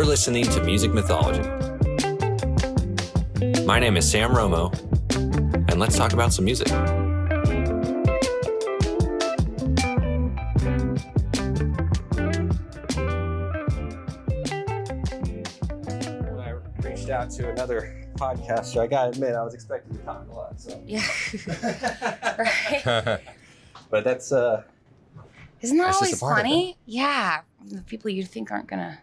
You're listening to Music Mythology. My name is Sam Romo, and let's talk about some music. when I reached out to another podcaster, I gotta admit I was expecting to talk a lot. So, Yeah. right. but that's uh, Isn't that That's always part of it. funny? Yeah. The people you think aren't gonna.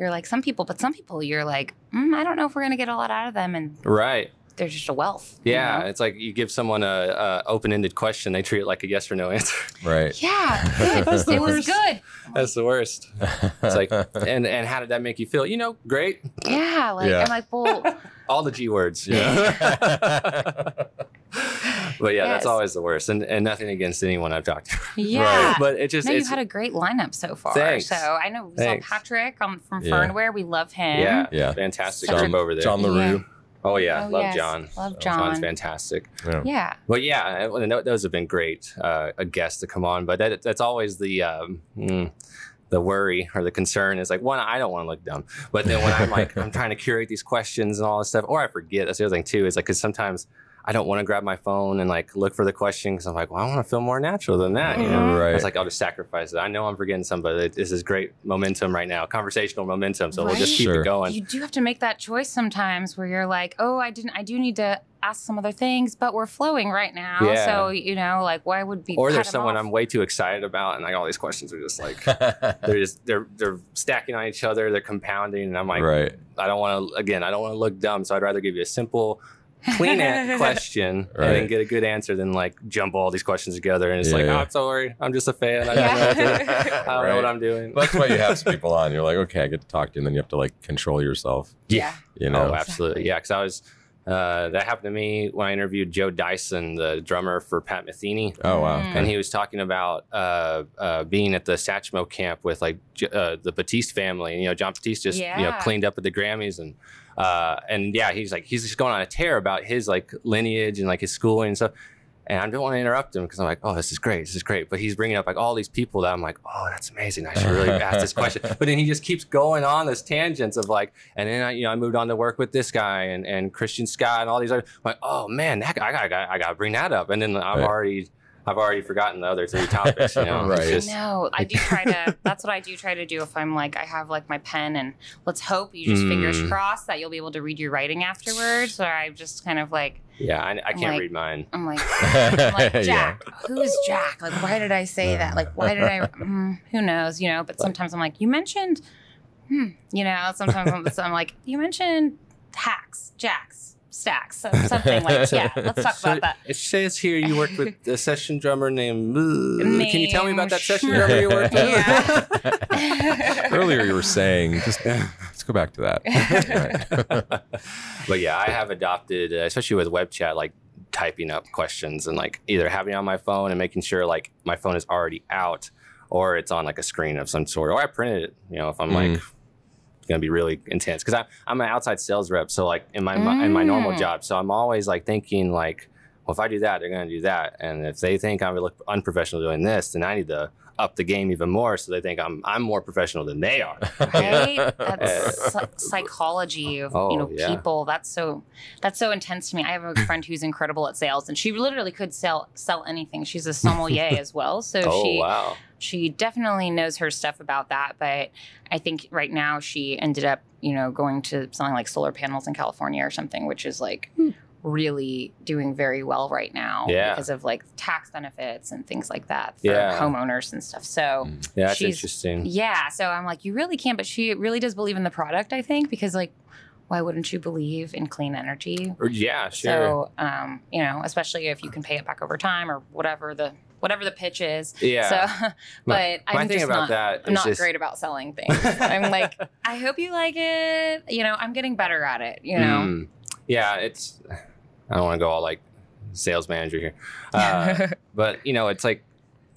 You're like some people, but some people you're like, mm, I don't know if we're gonna get a lot out of them, and Right. they're just a wealth. you Yeah. know? It's like you give someone a, a open-ended question, they treat it like a yes or no answer. Right. Yeah. Good. That's the it was worst. good. That's the worst. It's like, and and how did that make you feel? You know, great. Yeah. Like Yeah. I'm like, well, All the G words. Yeah. but yeah, that's always the worst. And and nothing against anyone I've talked to. yeah. But it just. No, you've had a great lineup so far. Thanks. So I know we Thanks. saw Patrick um, from Yeah. Fernware. We love him. yeah, Yeah. fantastic Such a- group over there. John LaRue. oh yeah, Oh, love yes. John. Love John's John. fantastic. Yeah. Yeah. But yeah, I- and those have been great uh, a guest to come on. But that, that's always the um, mm, the worry or the concern is like one, I don't want to look dumb, but then when I'm like I'm trying to curate these questions and all this stuff, or I forget. That's the other thing too. Is like because sometimes I don't want to grab my phone and like look for the question because I'm like, well, I want to feel more natural than that. You know, Right. it's like I'll just sacrifice it. I know I'm forgetting some, but this is great momentum right now, conversational momentum. So we'll just keep Sure. it going. You do have to make that choice sometimes where you're like, oh, I didn't, I do need to ask some other things, but we're flowing right now. Yeah. So, you know, like, why would be. or there's someone off? I'm way too excited about, and like all these questions are just like they're just they're they're stacking on each other, they're compounding, and I'm like, right. I don't want to again, I don't want to look dumb, so I'd rather give you a simple, clean a- question and then get a good answer than like jump all these questions together, and it's Yeah, like, yeah. oh, sorry, I'm just a fan, I don't, Yeah. know, what to- I don't know Right. what I'm doing. Well, that's why you have some people on. You're like, okay, I get to talk to you, and then you have to like control yourself. Yeah. You know. oh, absolutely, yeah, because I was. Uh, that happened to me when I interviewed Joe Dyson, the drummer for Pat Metheny. Oh wow. Mm. and he was talking about uh, uh, being at the Satchmo camp with like uh, the Batiste family. And, you know, Jon Batiste just you know cleaned up at the Grammys, and uh, and yeah, he's like he's just going on a tear about his like lineage and like his schooling and stuff. And I don't want to interrupt him because I'm like, oh, this is great, this is great. But he's bringing up like all these people that I'm like, oh, that's amazing. I should really ask this question. But then he just keeps going on this tangents of like, and then I, you know, I moved on to work with this guy and, and Christian Scott and all these other. I'm like, oh man, that guy, I got, I got, I got to bring that up. And then I've Right. already, I've already forgotten the other three topics. You know, Right. It's I just- know. I do try to. that's what I do try to do. If I'm like, I have like my pen, and let's hope you just fingers Mm. crossed that you'll be able to read your writing afterwards. Or I just kind of like, yeah, I, I can't like- read mine. I'm like, I'm like Yeah. Jack. Who's Jack? Like, why did I say that? Like, why did I? Mm, who knows? You know. But sometimes I'm like, you mentioned, hmm. You know. Sometimes I'm, so I'm like, you mentioned hacks, jacks, stacks, so- something like. Yeah. Let's talk So about that. It says here you worked with a session drummer named. Can you tell me about that session drummer you worked with? Yeah. Earlier you were saying, just let's go back to that. But yeah, I have adopted, uh, especially with web chat, like typing up questions and like either having it on my phone and making sure like my phone is already out or it's on like a screen of some sort, or I printed it. You know, if I'm like it's gonna be really intense because I'm an outside sales rep, so like in my in my normal Mm. job, so I'm always like thinking like, well, if I do that, they're gonna do that, and if they think I look unprofessional doing this, then I need to up the game even more so they think I'm I'm more professional than they are. right that's psychology of Oh, you know yeah. people that's so that's so intense to me i have a friend who's incredible at sales and she literally could sell sell anything she's a sommelier as well so oh she wow! She definitely knows her stuff about that but i think right now she ended up you know going to selling like solar panels in california or something which is like really doing very well right now Yeah. because of like tax benefits and things like that for Yeah. homeowners and stuff so Yeah, that's she's- interesting. yeah. So I'm like, you really can't, but she really does believe in the product, I think, because like, why wouldn't you believe in clean energy? Yeah, sure. So, um, you know, especially if you can pay it back over time or whatever the whatever the pitch is. yeah. So, but my I'm just about not, that I'm not just- great about selling things. I'm like, I hope you like it. You know, I'm getting better at it. You know. Mm. yeah, it's. I don't want to go all like sales manager here, uh, but you know, it's like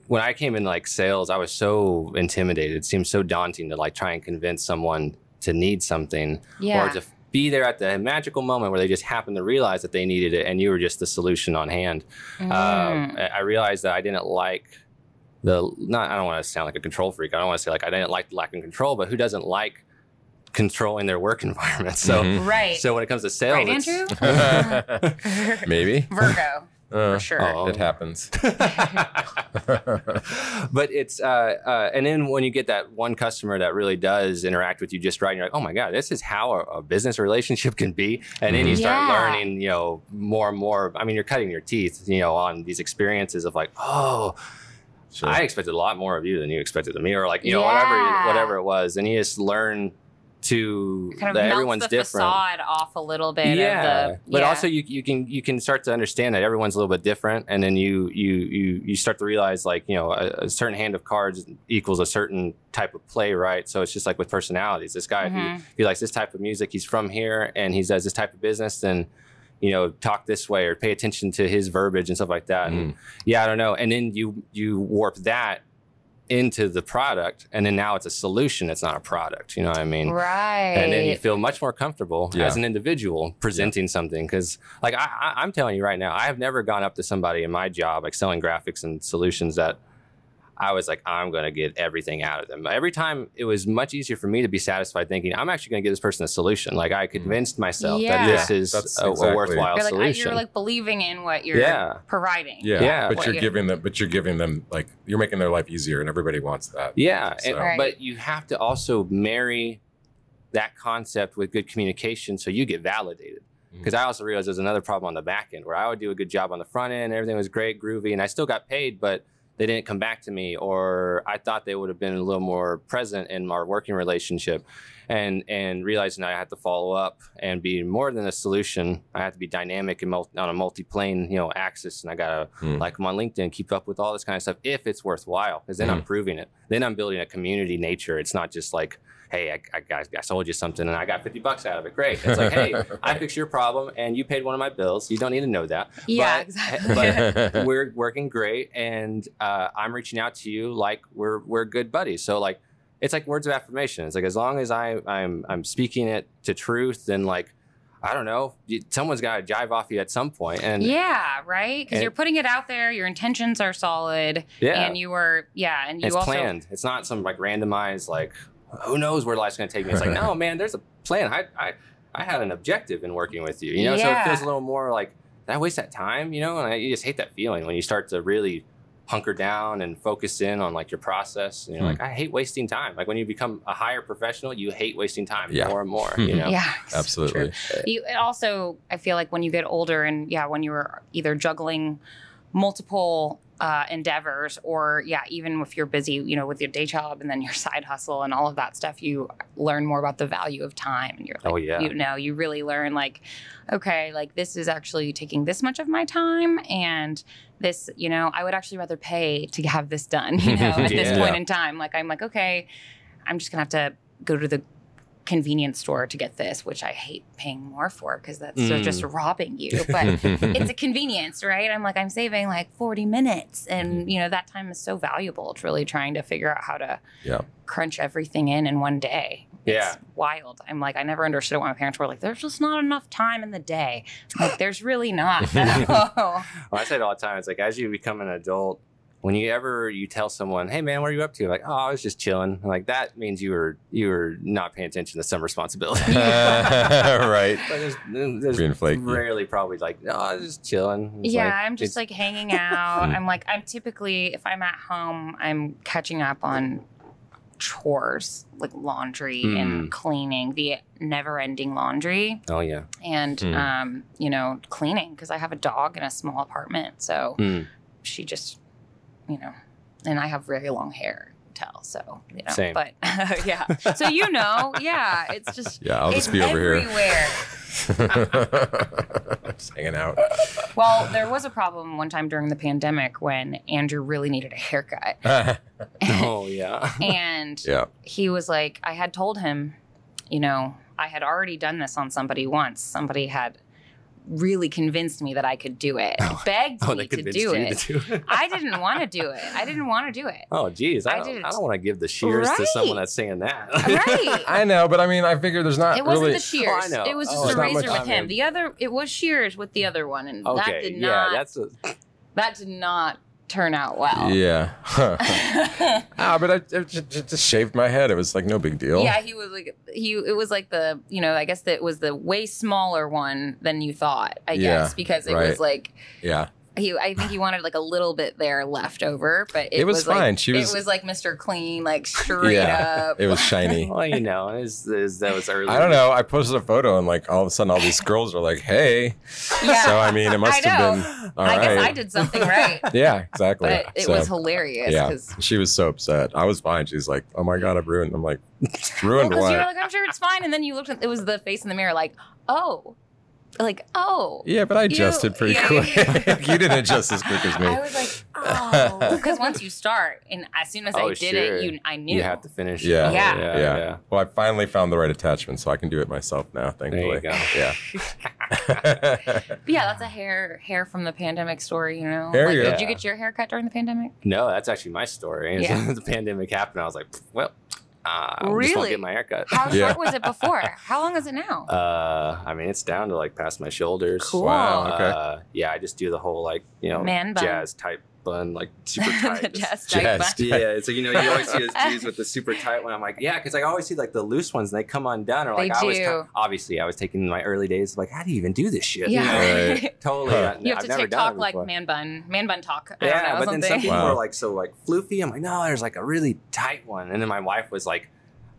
when I came in like sales, I was so intimidated. It seemed so daunting to like try and convince someone to need something yeah. or to be there at the magical moment where they just happened to realize that they needed it and you were just the solution on hand. Mm. Um, I I realized that I didn't like the not. I don't want to sound like a control freak. I don't want to say like I didn't like the lack of control, but who doesn't like controlling their work environment. So Mhm. Right. so when it comes to sales, right, Andrew? Maybe. Virgo, Uh, for sure. Oh. It happens. but it's uh, uh, and then when you get that one customer that really does interact with you just right, and you're like, oh my god, this is how a, a business relationship can be. And then you start Yeah. learning, you know, more and more. I mean, you're cutting your teeth, you know, on these experiences of like, oh, Sure. I expected a lot more of you than you expected of me, or like, you know, Yeah. whatever whatever it was, and you just learn to kind of that everyone's the different facade off a little bit. yeah, Of the, but yeah. also you, you can you can start to understand that everyone's a little bit different, and then you you you you start to realize like you know a, a certain hand of cards equals a certain type of play, right? So it's just like with personalities. This guy, if, Mhm. he, if he likes this type of music, he's from here, and he does this type of business, then you know talk this way or pay attention to his verbiage and stuff like that. And yeah, I don't know. And then you you warp that into the product, and then now it's a solution. It's not a product. You know what I mean? right. and then you feel much more comfortable Yeah. as an individual presenting something because like I, I, i'm telling you right now i have never gone up to somebody in my job like selling graphics and solutions that i was like i'm going to get everything out of them every time it was much easier for me to be satisfied thinking i'm actually going to give this person a solution like i mm. convinced myself Yeah. that this Yeah, is that's a, a worthwhile you're like, I- solution you're like believing in what you're Yeah. providing. Yeah, Yeah. but you're you- giving them, but you're giving them like you're making their life easier, and everybody wants that. Yeah, and, Right. but you have to also marry that concept with good communication so you get validated. Mm. Because I also realized there's another problem on the back end where I would do a good job on the front end, everything was great, groovy, and I still got paid, but they didn't come back to me, or I thought they would have been a little more present in our working relationship, and and realizing I had to follow up and be more than a solution. I had to be dynamic and multi, on a multi-plane, you know, axis, and I gotta Hmm. like them on LinkedIn, keep up with all this kind of stuff if it's worthwhile, because then I'm proving it. Then I'm building a community nature. It's not just like, hey, I, I, got, I sold you something and I got 50 bucks out of it. Great. It's like, hey, I fixed your problem and you paid one of my bills. You don't need to know that. Yeah, But- exactly. But we're working great and uh, I'm reaching out to you like we're we're good buddies. So like it's like words of affirmation. It's like as long as I I'm I'm speaking it to truth, then like I don't know, someone's got to jive off you at some point. And yeah, right. Because you're putting it out there. Your intentions are solid, yeah, and you were yeah, and you it's also planned. It's not some like randomized like who knows where life's going to take me. It's like no man, there's a plan. I I I had an objective in working with you. You know, so it feels a little more like did I waste that time. You know, and I, you just hate that feeling when you start to really hunker down and focus in on like your process. And you're Hmm. like, I hate wasting time. Like when you become a higher professional, you hate wasting time Yeah. more and more. You know, yeah, Absolutely. true. You also, I feel like when you get older, and yeah, when you were either juggling multiple uh, endeavors, or yeah, even if you're busy, you know, with your day job and then your side hustle and all of that stuff, you learn more about the value of time, and you're like, Oh, yeah. you know, you really learn like, okay, like this is actually taking this much of my time, and this, you know, I would actually rather pay to have this done, you know, at this point in time. Like I'm like, okay, I'm just gonna have to go to the convenience store to get this, which I hate paying more for because that's Mm. just robbing you. But it's a convenience, right? I'm like, I'm saving like 40 minutes. And, you know, that time is so valuable. It's really trying to figure out how to Yeah. crunch everything in in one day. Yeah. Wild. I'm like, I never understood why my parents were like, there's just not enough time in the day. I'm like, there's really not. Well, I say it all the time. It's like as you become an adult, when you ever you tell someone, "Hey man, what are you up to?" Like, "Oh, I was just chilling." Like that means you were you were not paying attention to some responsibility. right. But there's, there's Being flaky. rarely probably like, "No, I was just chilling." It's yeah, like- I'm just like hanging out. I'm like, I'm typically, if I'm at home, I'm catching up on chores like laundry Mm. and cleaning, the never ending laundry, Oh yeah. and, Mm. um, you know, cleaning because I have a dog in a small apartment. So Mm, she just, you know, and I have very long hair. Tell so you know, Same. but yeah. So you know, yeah, it's just Yeah, I'll just be over everywhere. here. just hanging out. Well, there was a problem one time during the pandemic when Andrew really needed a haircut. oh yeah. and yeah. he was like, I had told him, you know, I had already done this on somebody once. Somebody had really convinced me that I could do it, oh, begged Oh, me they to convinced do you it. to do it. I didn't want to do it. I didn't want to do it. Oh geez, I I don't. I don't want to give the shears to someone that's saying that. Right. I know, but I mean, I figure there's not It wasn't really. the shears. Oh, I know. It was Oh, just a razor with him. The other, it was shears with the other one, and that okay, did yeah, not. that's a, that did not turn out well. Yeah. ah, but I, I just, just shaved my head. It was like no big deal. Yeah, he was like he. It was like the you know I guess that was the way smaller one than you thought. I Yeah, guess because it right. was like Yeah. He. I think he wanted like a little bit there left over, but it, It was like- fine. She was- It was like Mr. Clean, like straight Yeah, up. It was shiny. well, you know, is is that was early. I don't know. I posted a photo and like all of a sudden all these girls are like, "Hey." Yeah. So I mean, it must have been all I guess I did something right, Yeah, exactly. but it So, was hilarious Yeah, because. she was so upset. I was fine. She's like, "Oh my god, I've ruined." I'm like, "Ruined Because you were like, I'm sure it's fine, and then you looked at it was the face in the mirror, like, oh, like oh. Yeah, but I adjusted pretty yeah, quick. yeah. you didn't adjust as quick as me. I was like, oh, because once you start, and as soon as I Oh, did sure. it, you I knew. You have to finish. Yeah. Yeah. yeah, yeah. yeah. Well, I finally found the right attachment, so I can do it myself now. Thankfully. go. Yeah. But yeah, that's a hair hair from the pandemic story. You know, Hair, like, yeah. did you get your hair cut during the pandemic? No, that's actually my story. Yeah. the pandemic happened. I was like, well, uh, I just Really? won't get my haircut. How Yeah. short was it before? How long is it now? Uh, I mean, it's down to like past my shoulders. Cool. Wow, okay. Uh, yeah, I just do the whole like you know Man bun. jazz type bun, like super tight. the Just- jazz type Jazz. bun. yeah, so you know you always see those dudes with the super tight one. I'm like, yeah, because I always see like the loose ones and they come undone. Or like They I was do. obviously I was taking my early days like, how do you even do this shit? You Yeah. know? Right. totally. Huh. not- You have I've to never take talk like man bun, man bun talk. I Yeah, don't know, but then some people Wow. are like so like floofy. I'm like, no, there's like a really tight one. And then my wife was like,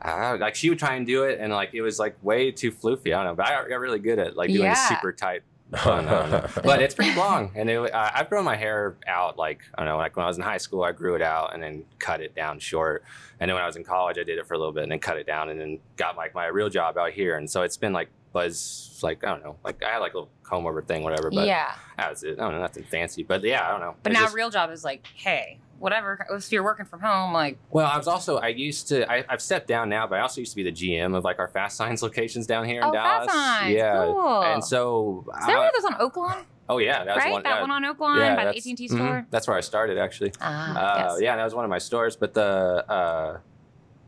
uh, like she would try and do it, and like it was like way too floofy. I don't know, but I got really good at like doing Yeah. a super tight. I don't but it's pretty long, and it, uh, I've grown my hair out like I don't know, like when I was in high school, I grew it out and then cut it down short. And then when I was in college, I did it for a little bit and then cut it down, and then got like my real job out here. And so it's been like buzz, like I don't know, like I had like a little comb over thing, whatever. But yeah, that was it. I don't know, nothing fancy. But yeah, I don't know. but It's now just- real job is like, hey, whatever. If you're working from home, like, Well, I was also I used to I, I've stepped down now, but I also used to be the GM of like our Fast Signs locations down here in oh, Dallas. Fast Signs, yeah, cool. and so is that I- one of those on Oak Lawn? oh yeah, that was right, one. that yeah, one on Oak Lawn yeah, by the AT&T mhm, store. That's where I started actually. Ah, Uh, yes. Yeah, that was one of my stores, but the uh,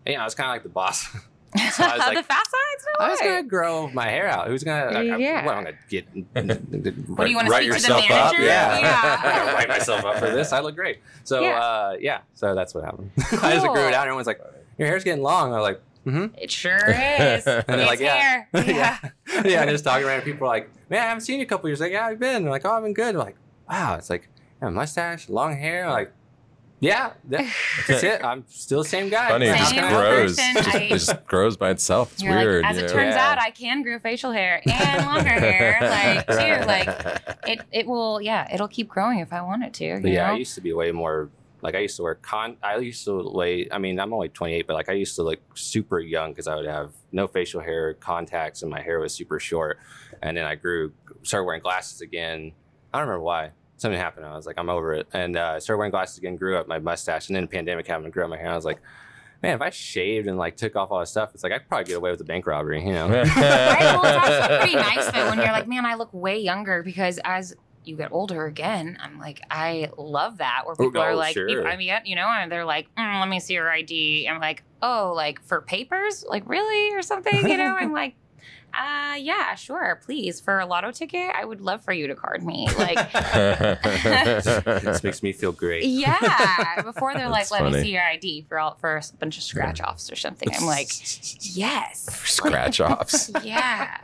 yeah, I was kind of like the boss. So I was like- the Fast Signs. No I was way. gonna grow my hair out. Who's gonna? Like, I- Yeah. What I'm gonna get? What do you want to write speak to the yourself up? manager? Yeah. yeah. I'm gonna write myself up for this. I look great. So Yeah. uh, yeah, so that's what happened. I just grew it out. and Everyone's like, "Your hair's getting long." I was like, "Mm-hmm." It sure is. And they're it's like, yeah. hair. Yeah. yeah, yeah. And just talking around, people are like, "Man, I haven't seen you in a couple years." Like, yeah, I've been. I'm like, "Oh, I've been good." I'm like, "Wow." It's like, yeah, mustache, long hair. I'm like, yeah, that- that's it. I'm still the same guy. Funny, it Same just old grows. person. Just, I- it just grows by itself. It's You're weird. like, as you it know? turns Yeah. out, I can grow facial hair and longer hair, like too. Like it, it will, yeah, it'll keep growing if I want it to. You But yeah, know? I used to be way more like I used to wear con. I used to weigh. I mean, I'm only 28, but like I used to look super young because I would have no facial hair, contacts, and my hair was super short. And then I grew, started wearing glasses again. I don't remember why. Something happened. I was like, I'm over it, and uh, started wearing glasses again. Grew up my mustache, and then the pandemic happened. And grew up my hair. I was like. Man, if I shaved and like took off all this stuff, it's like I'd probably get away with a bank robbery, you know? right? Well, it's actually pretty nice though when you're like, man, I look way younger because as you get older again, I'm like, I love that where people Oh, are like, sure. I mean, you know, and they're like, mm, let me see your ID. I'm like, oh, like for papers, like really or something, you know? I'm like. Uh yeah, sure. Please, for a lotto ticket, I would love for you to card me. Like, this makes me feel great. yeah. Before they're like, That's "Let me see your ID for all for a bunch of scratch offs or something," I'm like, "Yes, Scratch offs. yeah,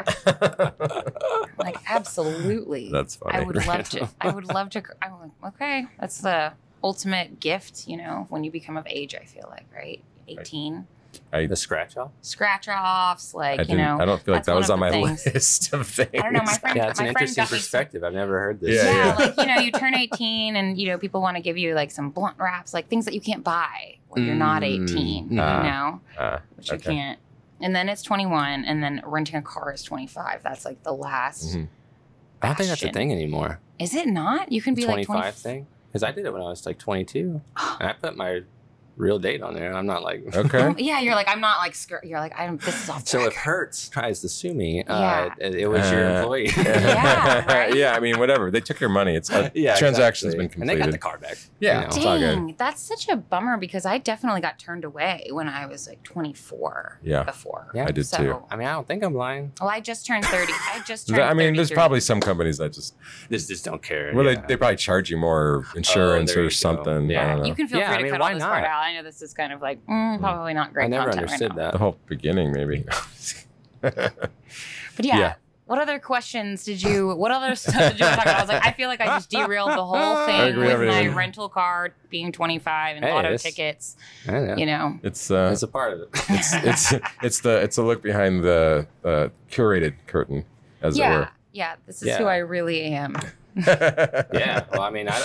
like absolutely." That's funny. I would love to. I would love to. I'm like, okay, that's the ultimate gift, you know, when you become of age. I feel like, right? 18 I, The scratch off? scratch offs, like I, you know. I don't feel like that was on my things. list of things. I don't know. My friend, Yeah, it's my an friend interesting got some- perspective. I've never heard this. Yeah, yeah, yeah. like you know, you turn 18 and you know, people want to give you like some blunt wraps, like things that you can't buy when you're not Mm, 18, you ah. know, Ah, which you can't. And then it's 21, and then renting a car is 25. That's like the last. Mhm. I don't think that's a thing anymore. Is it not? You can be like 25 thing? Because I did it when I was like 22. And I put my real date on there. I'm not like. Okay. Yeah, you're like I'm not like skirt. You're like I'm. This is off. So if record. Hertz tries to sue me, uh, Yeah. it, it was your Uh, employee. Yeah, right? yeah, I mean, whatever. They took your money. It's a yeah, transaction's exactly. been and they got the completed. car back. Yeah. you know. It's all good. Dang, that's such a bummer because I definitely got turned away when I was like 24. Yeah. Before. Yeah. I did So, too. I mean, I don't think I'm lying. Well, I just turned 30. I just turned. I mean, there's probably some companies that just Just just don't care. well, yeah. they, they probably charge you more insurance Oh, or you go. something. I Yeah. don't know. You can feel Yeah, free I to mean, cut why all this part not? out. I know this is kind of like mm, probably not great. I never understood right now. the whole beginning, maybe. But yeah, Yeah. What other questions did you? What other stuff did you to talk about? I was like, I feel like I just derailed the whole thing with everything. my rental car being 25 and Hey, lotto tickets. Know. You know. it's uh, That's a part of it. it's it's it's the it's a look behind the uh, curated curtain, as it were. yeah. Yeah. This is Yeah. who I really am. yeah. Well, I mean, I,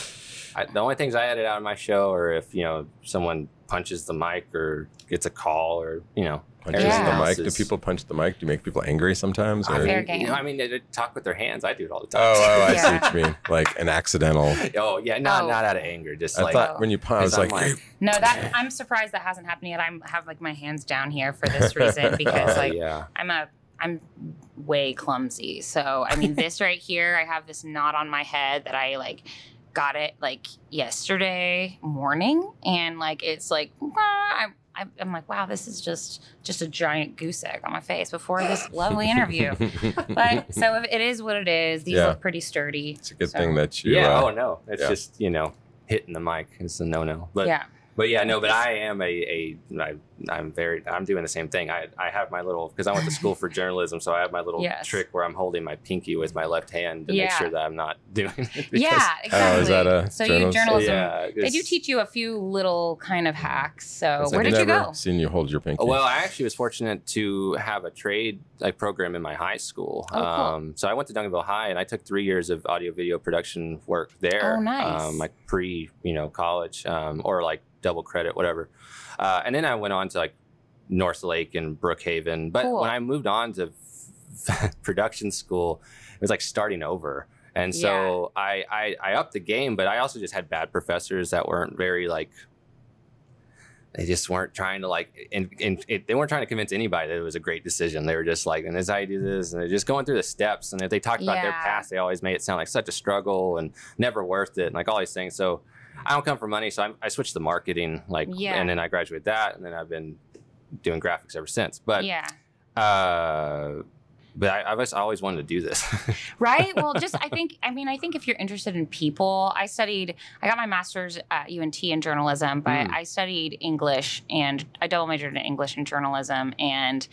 I, the only things I edit out of my show are if you know someone punches the mic or gets a call or you know punches Yeah. the mic. else Do people punch the mic? Do you make people angry sometimes? I Or? Fair mean, game. you know, I mean, they, they talk with their hands. I do it all the time. Oh, oh, I see what you mean. Like an accidental. oh, yeah, not Oh. not out of anger, just I like thought when you punch, I was Because like, I'm like- No, that I'm surprised that hasn't happened yet. I'm have like my hands down here for this reason because uh, like yeah, I'm a I'm way clumsy. So I mean, this right here, I have this knot on my head that I like got it like yesterday morning, and like it's like ah, I'm. I'm- I'm like, wow, this is just just a giant goose egg on my face before this lovely interview. But so if it is what it is. These Yeah. look pretty sturdy. it's a good So, thing that you. yeah. uh, oh no, it's yeah. just you know hitting the mic is a no no. But yeah, But yeah, no, but I am a, a I, I'm very, I'm doing the same thing. I, I have my little, because I went to school for journalism, so I have my little Yes. trick where I'm holding my pinky with my left hand to make sure that I'm not doing it. because- yeah, exactly. Oh, is that a so you journalism? journalism? Yeah. They do teach you a few little kind of hacks. So I've where did you never go? Seen you hold your pinky. Well, I actually was fortunate to have a trade like program in my high school. Oh, cool. um, so I went to Duncanville High, and I took three years of audio video production work there. Oh, nice. Um, like pre, you know, college um, or like double credit, whatever. Uh, and then I went on to like North Lake and Brookhaven. But Cool. when I moved on to production school, it was like starting over. And so I, I I upped the game, but I also just had bad professors that weren't very like they just weren't trying to like and, and it, they weren't trying to convince anybody that it was a great decision they were just like and this is how you do this and they're just going through the steps and if they talked about their past they always made it sound like such a struggle and never worth it and like all these things so i don't come for money so I, I switched to marketing like Yeah. and then i graduated that and then i've been doing graphics ever since but yeah. uh but I, I've always- always wanted to do this. right well just i think i mean i think if you're interested in people i studied i got my master's at unt in journalism but Mm. i studied english and i double majored in english and journalism and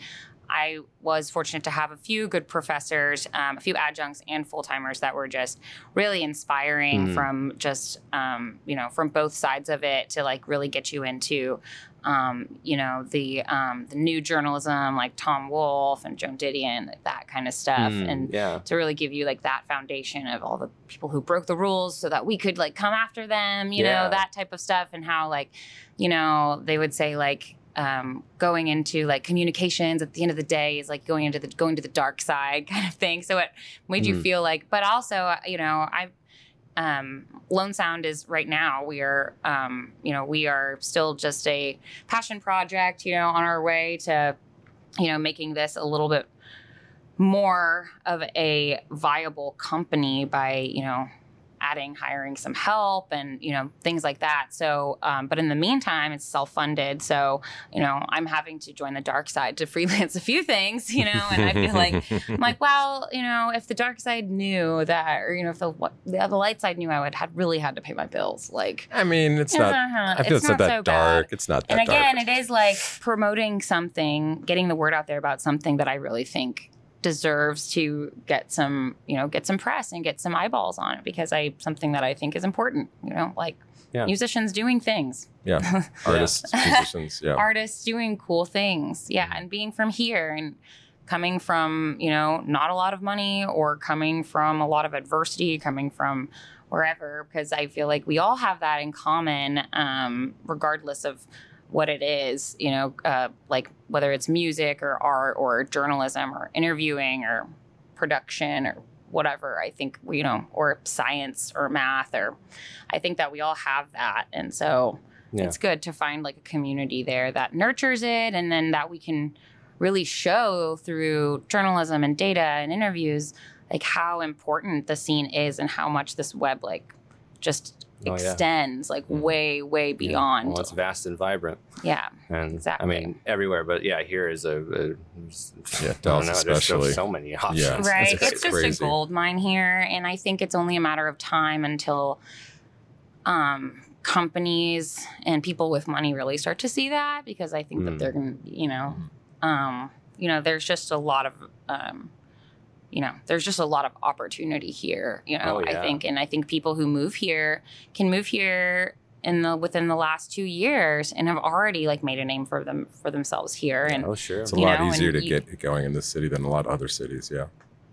I was fortunate to have a few good professors, um, a few adjuncts and full timers that were just really inspiring Mm. from just, um, you know, from both sides of it to like really get you into, um, you know, the um, the new journalism like Tom Wolfe and Joan Didion, like that kind of stuff. Mm, And yeah, to really give you like that foundation of all the people who broke the rules so that we could like come after them, you Yeah. know, that type of stuff and how like, you know, they would say like um, going into like communications at the end of the day is like going into the going to the dark side kind of thing. So it made you Mm. feel like, but also, uh, you know, I um, Lone Sound is right now. We are, um, you know, we are still just a passion project. You know, on our way to, you know, making this a little bit more of a viable company by, you know, adding, hiring some help and, you know, things like that. So, um, but in the meantime, it's self funded. So, you know, I'm having to join the dark side to freelance a few things, you know, and I feel like I'm like, well, you know, if the dark side knew that, or you know, if the what, the, the light side knew, I would had really had to pay my bills. Like, I mean, it's not. I feel it's, not, that so bad. dark. It's not that And again, dark. it is like promoting something, getting the word out there about something that I really think deserves to get some, you know, get some press and get some eyeballs on it because I something that I think is important. You know, like Yeah. musicians doing things, Yeah, artists, musicians. Yeah, artists doing cool things. Yeah, and being from here and coming from, you know, not a lot of money or coming from a lot of adversity, coming from wherever, because I feel like we all have that in common, um, regardless of what it is, you know, uh, like whether it's music or art or journalism or interviewing or production or whatever. I think, you know, or science or math or I think that we all have that. And so, Yeah. it's good to find like a community there that nurtures it and then that we can really show through journalism and data and interviews like how important the scene is and how much this web like just Oh, yeah. extends like way way beyond Well, it's vast and vibrant, yeah and Exactly. I mean everywhere. But yeah, here is a, a Yeah, Dallas don't know, there's so, especially. so many options. Yeah. Right it's it's, just crazy. a gold mine here and i think it's only a matter of time until um companies and people with money really start to see that because i think Mm. that they're gonna you know um you know there's just a lot of um you know there's just a lot of opportunity here you know Oh, yeah. i think and i think people who move here can move here in the within the last two years and have already like made a name for them for themselves here and Oh sure. It's a lot know, easier to you- get going in this city than a lot of other cities. Yeah.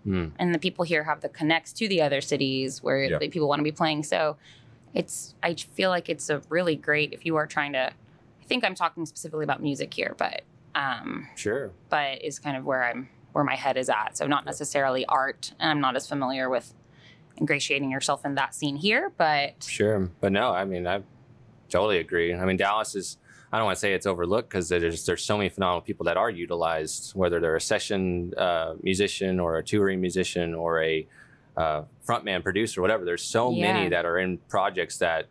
Hmm. and the people here have the connects to the other cities where Yeah. the people want to be playing. So it's I feel like it's a really great if you are trying to. I think I'm talking specifically about music here, but um, Sure. but is kind of where I'm where my head is at. So not necessarily art, and I'm not as familiar with ingratiating yourself in that scene here, but Sure. But no, I mean, I totally agree. I mean, Dallas is, I don't want to say it's overlooked because there's, there's so many phenomenal people that are utilized, whether they're a session uh, musician or a touring musician or a uh, frontman producer, whatever. There's so Yeah. many that are in projects that,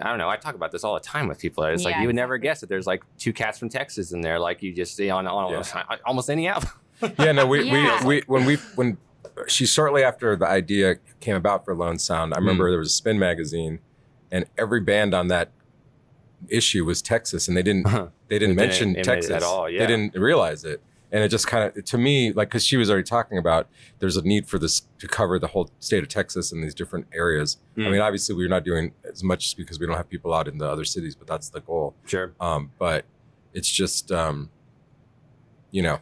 I don't know. I talk about this all the time with people. It's like you would never guess that there's like two cats from Texas in there, like you just see on, on almost any album. Yeah. No, we, Yeah. we, we, when we, when she shortly after the idea came about for Lone Sound, I remember there was a Spin magazine and every band on that issue was Texas and they didn't, Uh-huh. they didn't They didn't mention Texas at all, yeah. They didn't realize it. And it just kind of, to me, like, because she was already talking about there's a need for this to cover the whole state of Texas and these different areas. I Mm. mean, obviously, we're not doing as much because we don't have people out in the other cities, but that's the goal. Sure. Um, but it's just, um, you know, it,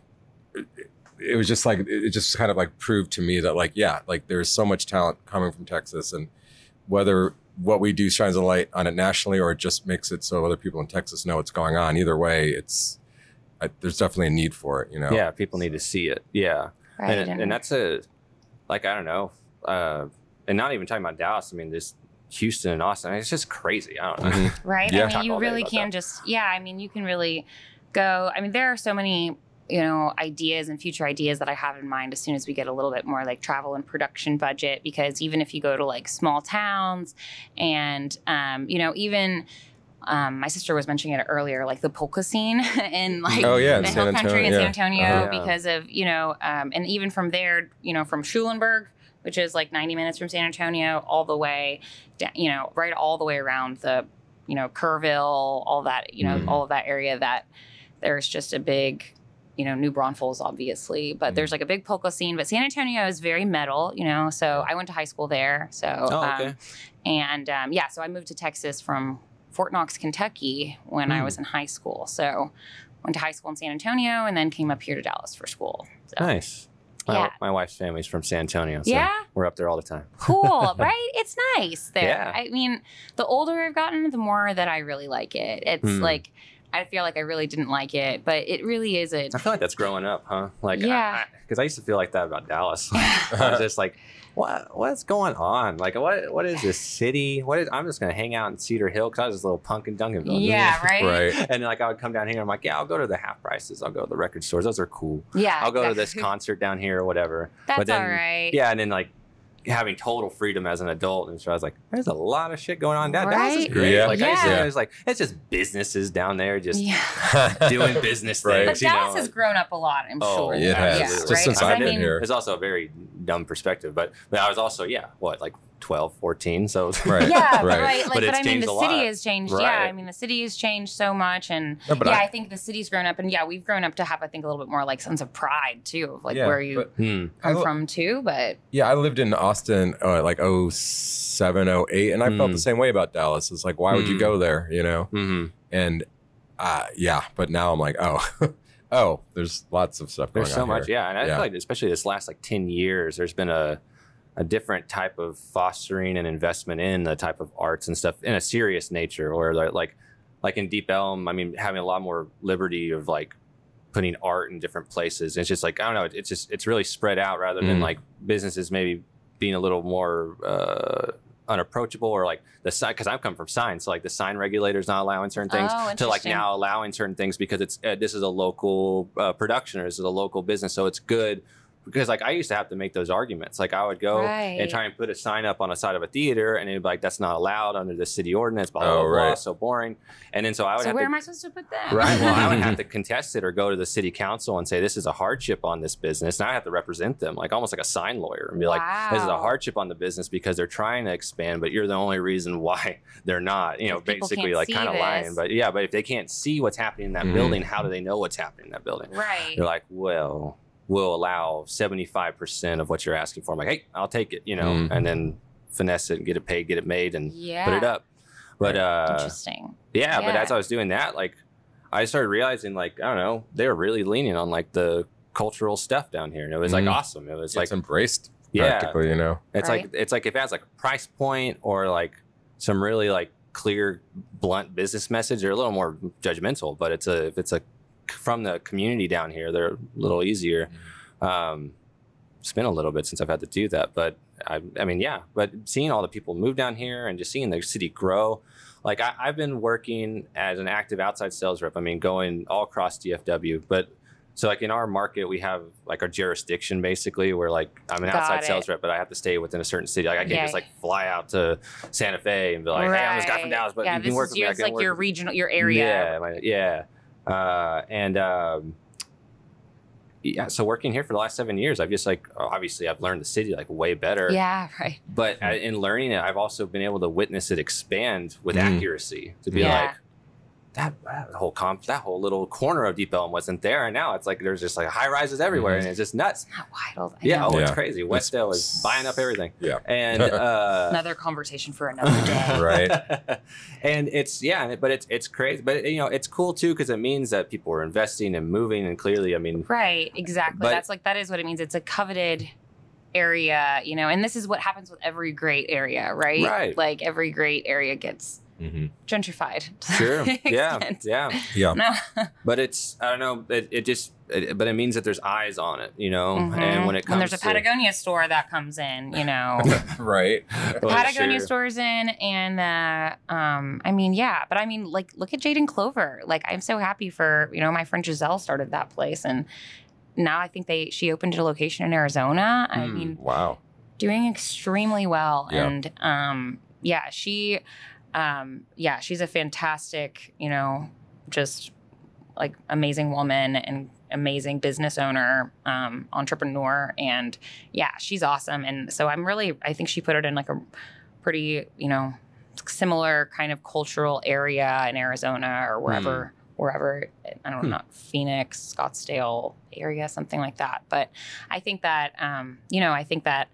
it was just like, it just kind of like proved to me that, like, yeah, like there's so much talent coming from Texas. And whether what we do shines a light on it nationally or it just makes it so other people in Texas know what's going on, either way, it's, I, there's definitely a need for it, you know? Yeah. People need to see it. Yeah. right. and, and that's a like I don't know, uh, and not even talking about Dallas. I mean, this Houston and Austin. I mean, it's just crazy. I don't know. Mhm. Right. Yeah. I mean, you really can that. just, yeah, I mean, you can really go. I mean, there are so many, you know, ideas and future ideas that I have in mind as soon as we get a little bit more like travel and production budget. Because even if you go to like small towns and, um, you know, even. Um, my sister was mentioning it earlier, like the polka scene in like Oh, yeah, in the San hill country in Antonio, San. Antonio Uh-huh. Because of you know, um, and even from there, you know, from Schulenburg, which is like 90 minutes from San Antonio, all the way, da- you know, right all the way around the, you know, Kerrville, all that, you know, Mhm. all of that area. That there's just a big, you know, New Braunfels, obviously, but Mhm. there's like a big polka scene. But San Antonio is very metal, you know. So I went to high school there. So Oh, okay. um, and um, yeah, so I moved to Texas from Fort Knox, Kentucky when I Hmm. was in high school. So went to high school in San Antonio and then came up here to Dallas for school. So Nice. My, Yeah. my wife's family's from San Antonio. So Yeah? We're up there all the time. cool, right? It's nice there. Yeah. I mean, the older I've gotten, the more that I really like it. It's Hmm. like I feel like I really didn't like it, but it really is a I feel like that's growing up, huh? Like, Yeah. Because I, used to feel like that about Dallas. I was just like, what? What's going on? Like, what? What is this city? What is? I'm just gonna hang out in Cedar Hill because I was this little punk in Duncanville. yeah, right? Right. And like I would come down here, and I'm like, yeah, I'll go to the half prices. I'll go to the record stores. Those are cool. Yeah, I'll go to this concert down here or whatever. That's but then, all right. Yeah, and then like having total freedom as an adult, and so I was like, there's a lot of shit going on down. Dallas is great. Yeah. Like I used to- Yeah. was like it's just businesses down there just Yeah. doing business Right. things. But you Dallas know? has grown up a lot, I'm Oh, sure. It has. Yeah, Just right? since 'Cause I've I been mean, here. It's also a very dumb perspective, but but I was also yeah, what like 12, 14, so Right. Yeah, Right. right. Like, But but, I mean, the city lot. has changed. Yeah, I mean, the city has changed so much, and No, yeah, I- I, think the city's grown up, and yeah, we've grown up to have, I think, a little bit more like sense of pride too, of like Yeah, where you but- Hmm. come I- from too. But Yeah, I lived in Austin uh, like 07, 08, and I felt Mm. the same way about Dallas. It's like, why would you Mm. go there? You know? hmm And uh, yeah, but now I'm like, oh, oh, there's lots of stuff going There's so on much, here. yeah, and I Yeah. feel like especially this last like ten years, there's been a a different type of fostering and investment in the type of arts and stuff in a serious nature, or like- like like in Deep Ellum, I mean, having a lot more liberty of like putting art in different places. It's just like I don't know, it's just it's really spread out rather than Mm. like businesses maybe being a little more uh, unapproachable or like the sign because I've come from signs, so like the sign regulators not allowing certain things Oh, to like now allowing certain things because it's uh, this is a local uh, production or this is a local business, so it's good. Because like I used to have to make those arguments. Like I would go Right. and try and put a sign up on the side of a theater, and it'd be like that's not allowed under the city ordinance. Blah blah Oh, blah. blah right. So boring. And then so I would So have where to am I supposed to put that? Right. Well, I would have to contest it or go to the city council and say this is a hardship on this business, and I have to represent them, like almost like a sign lawyer, and be like, "This is a hardship on the business because they're trying to expand, but you're the only reason why they're not." You know, basically like kind of lying. But yeah, but if they can't see what's happening in that Mhm. building, how do they know what's happening in that building? Right. They're like, "Well, we'll allow 75 percent of what you're asking for." I'm like, "Hey, I'll take it," you know, Mhm. and then finesse it and get it paid, get it made, and yeah. put it up. But uh, Interesting. yeah, but as I was doing that, like I started realizing, like I don't know, they were really leaning on like the cultural stuff down here, and it was like Mhm. awesome. It was It's like embraced yeah, practically, you know. it's Right. like it's like if it has like a price point or like some really like clear, blunt business message, they're a little more judgmental. But it's a if it's a from the community down here, they're a little easier. Um, it's been a little bit since I've had to do that, but I, I mean, yeah. But seeing all the people move down here and just seeing the city grow, like I, I've been working as an active outside sales rep. I mean, going all across DFW, but so like in our market, we have like our jurisdiction basically, where like I'm an Got outside it. sales rep, but I have to stay within a certain city. Like I can't Yeah. just like fly out to Santa Fe and be like, hey, I'm this guy from Dallas, but yeah, you this can work is with me. I yours, can like your regional, your area. yeah, my- yeah. Uh, and um, yeah, so working here for the last seven years, I've just like obviously I've learned the city like way better. Yeah, right. But uh, in learning it, I've also been able to witness it expand with Mm. accuracy. To be Yeah. like that, that whole comp, that whole little corner of Deep Ellum wasn't there, and now it's like there's just like high rises everywhere, Mhm. and it's just nuts. Not wild. I Yeah, know. oh, it's Yeah. crazy. Westdale is buying up everything, Yeah. and uh, Another conversation for another day. Right. and it's yeah, but it's it's crazy, but you know it's cool too because it means that people are investing and moving, and clearly, I mean, Right, exactly. But- That's like that is what it means. It's a coveted area, you know, and this is what happens with every great area, right? Right. Like every great area gets hmm gentrified. sure, yeah, yeah, Yeah. No. but it's I don't know, it, it just, it, but it means that there's eyes on it, you know, Mhm. and when it comes And there's a to- Patagonia store that comes in, you know. right. the Well, Patagonia sure. stores in, and uh, um, I mean, yeah, but I mean, like, look at Jade and Clover. Like, I'm so happy for you know my friend Giselle started that place, and now I think they she opened a location in Arizona. I Hmm. mean, Wow. doing extremely well, Yeah. and um, yeah, she, um, yeah, she's a fantastic, you know, just like amazing woman and amazing business owner, um, entrepreneur, and yeah, she's awesome. And so I'm really, I think she put it in like a pretty, you know, similar kind of cultural area in Arizona or wherever, wherever I don't know, Hmm. not Phoenix, Scottsdale area, something like that. But I think that, um, you know, I think that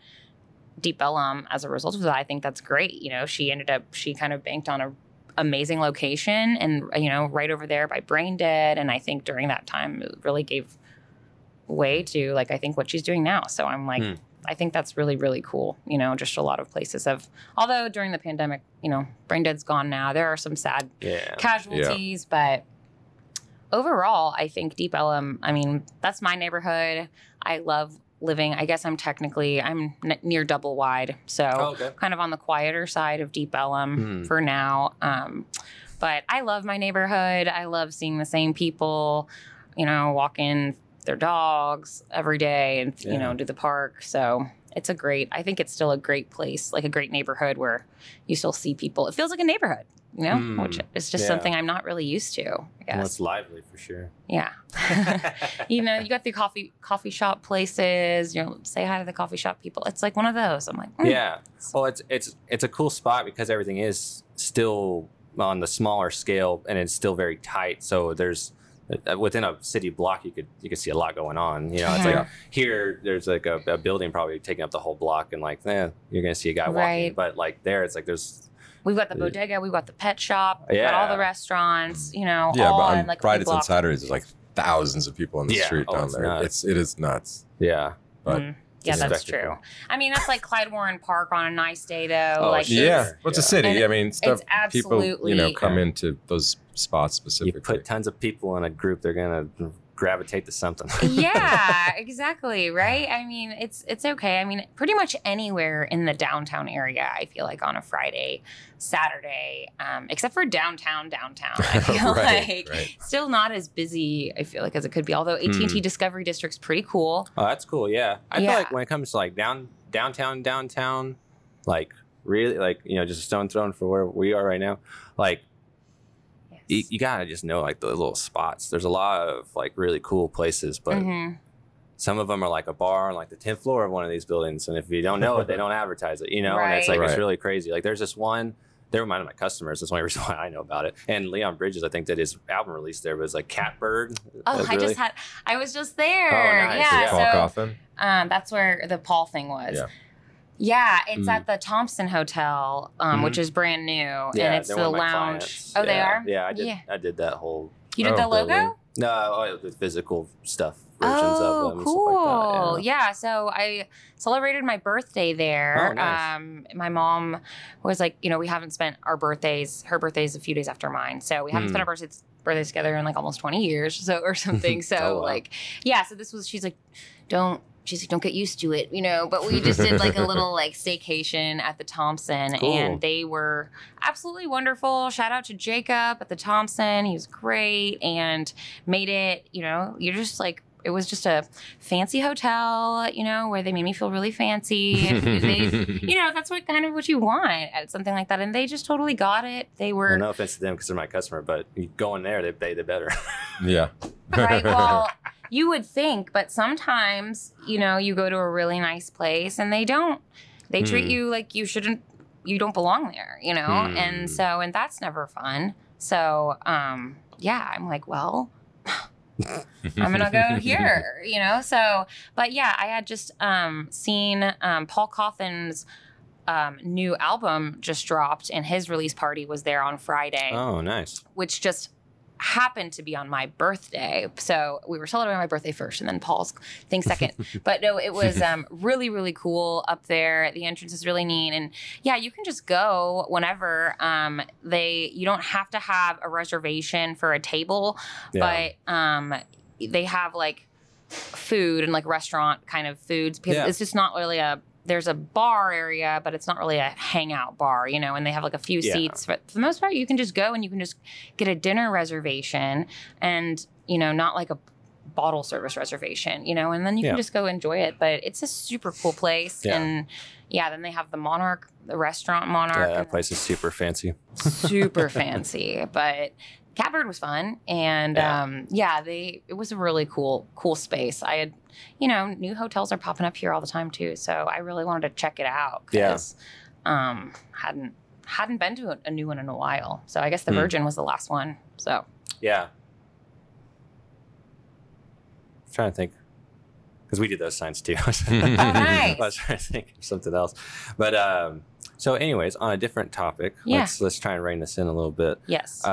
Deep Ellum, as a result of that, I think that's great. You know, she ended up, she kind of banked on a amazing location and you know right over there by Braindead and i think during that time it really gave way to like i think what she's doing now so i'm like Hmm. i think that's really really cool you know just a lot of places have although during the pandemic you know Braindead's gone now there are some sad Yeah. casualties but overall i think deep ellum i mean that's my neighborhood i love living i guess i'm technically i'm n- near double wide so Oh, okay. kind of on the quieter side of Deep Ellum Hmm. for now. Um, but I love my neighborhood. I love seeing the same people, you know, walking their dogs every day and, you know, Yeah. to the park. So it's a great, I think it's still a great place, like a great neighborhood where you still see people. It feels like a neighborhood, you know, Hmm. which is just Yeah. something I'm not really used to, I Well, guess. it's lively for sure. yeah. you know, you got the coffee coffee shop places. You know, say hi to the coffee shop people. It's like one of those. I'm like, mm. yeah. Well, it's it's it's a cool spot because everything is still on the smaller scale and it's still very tight. So there's uh, within a city block you could you could see a lot going on. You know, it's Yeah. like here there's like a, a building probably taking up the whole block and like, eh, you're gonna see a guy walking. But like there, it's like there's We've got the bodega, we've got the pet shop, we've got all the restaurants, you know, Yeah, all but in on like Fridays block. and Saturdays, there's like thousands of people in the Yeah. street Oh, down it's there. nuts. It's it is nuts. yeah. But Mhm. Yeah, that's spectacle. true. I mean, that's like Clyde Warren Park on a nice day, though. Oh, like, sure. yeah, it's- well, it's a city. And I mean, stuff. it's people, you know, come Yeah. into those spots specifically. You specifically. put tons of people in a group, they're gonna gravitate to something. yeah, exactly. Right. I mean, it's it's okay. I mean, pretty much anywhere in the downtown area, I feel like on a Friday, Saturday, um, except for downtown, downtown. I feel Right, like right. still not as busy. I feel like as it could be. Although AT and T Hmm. Discovery District's pretty cool. Oh, that's cool. Yeah, I Yeah. feel like when it comes to like down downtown downtown, like really like you know just a stone thrown for where we are right now, like you, you gotta just know like the little spots. There's a lot of like really cool places, but Mhm. some of them are like a bar on like the 10th floor of one of these buildings, and if you don't know it, they don't advertise it. You know, and it's Right. like it's really crazy. Like there's this one. They're one of my customers. That's the only reason why I know about it. And Leon Bridges, I think, that his album release there was like Catbird. Oh, That's I just had. I was just there. Oh, nice. Yeah. Yeah. Paul So Coffin. um, that's where the Paul thing was. Yeah. Yeah, it's Mm. at the Thompson Hotel, um, Mhm. which is brand new, and it's the one of my lounge. Oh, they are. Yeah, I did. Yeah. I did that whole. You did Oh, the logo. building. No, oh, the physical stuff versions Oh, of them. cool! Like that, yeah. yeah. so I celebrated my birthday there. Oh, nice. Um, my mom was like, you know, we haven't spent our birthdays. Her birthday is a few days after mine, so we haven't Hmm. spent our birthdays birthdays together in like almost twenty years, so or something. So Oh, wow. like, yeah. So this was. She's like, don't. She's like, don't get used to it, you know. But we just did like a little like staycation at the Thompson, Cool. and they were absolutely wonderful. Shout out to Jacob at the Thompson. He was great and made it, you know, you're just like it was just a fancy hotel, you know, where they made me feel really fancy. And they, you know, that's what kind of what you want at something like that. And they just totally got it. They were Well, no offense to them because they're my customer, but going there, they pay the better. Yeah. right. Well, you would think, but sometimes, you know, you go to a really nice place and they don't. They treat Hmm. you like you shouldn't. You don't belong there, you know, Hmm. and so and that's never fun. So, um, yeah, I'm like, well, I'm gonna go here, you know. So, but yeah, I had just um, seen um, Paul Cauthen's um, new album just dropped, and his release party was there on Friday, oh, nice. which just happened to be on my birthday. So we were celebrating my birthday first, and then Paul's thing second. but no, it was um, really, really cool up there. The entrance is really neat, and yeah, you can just go whenever. Um, they you don't have to have a reservation for a table Yeah. but um they have like food and like restaurant kind of foods because Yeah. it's just not really a there's a bar area but it's not really a hangout bar you know and they have like a few Yeah. seats but for the most part you can just go and you can just get a dinner reservation and you know not like a bottle service reservation you know and then you Yeah. can just go enjoy it but it's a super cool place Yeah. and yeah then they have the monarch the restaurant monarch Yeah, that place is super fancy. super fancy but catbird was fun and Yeah. um yeah they it was a really cool cool space i had you know new hotels are popping up here all the time too so i really wanted to check it out Yeah. um hadn't hadn't been to a, a new one in a while so i guess the Hmm. virgin was the last one so Yeah. I'm trying to think. Because we did those signs too. Oh, nice. I was trying to think of something else. But um, so, anyways, on a different topic, Yeah. let's let's try and rein this in a little bit. yes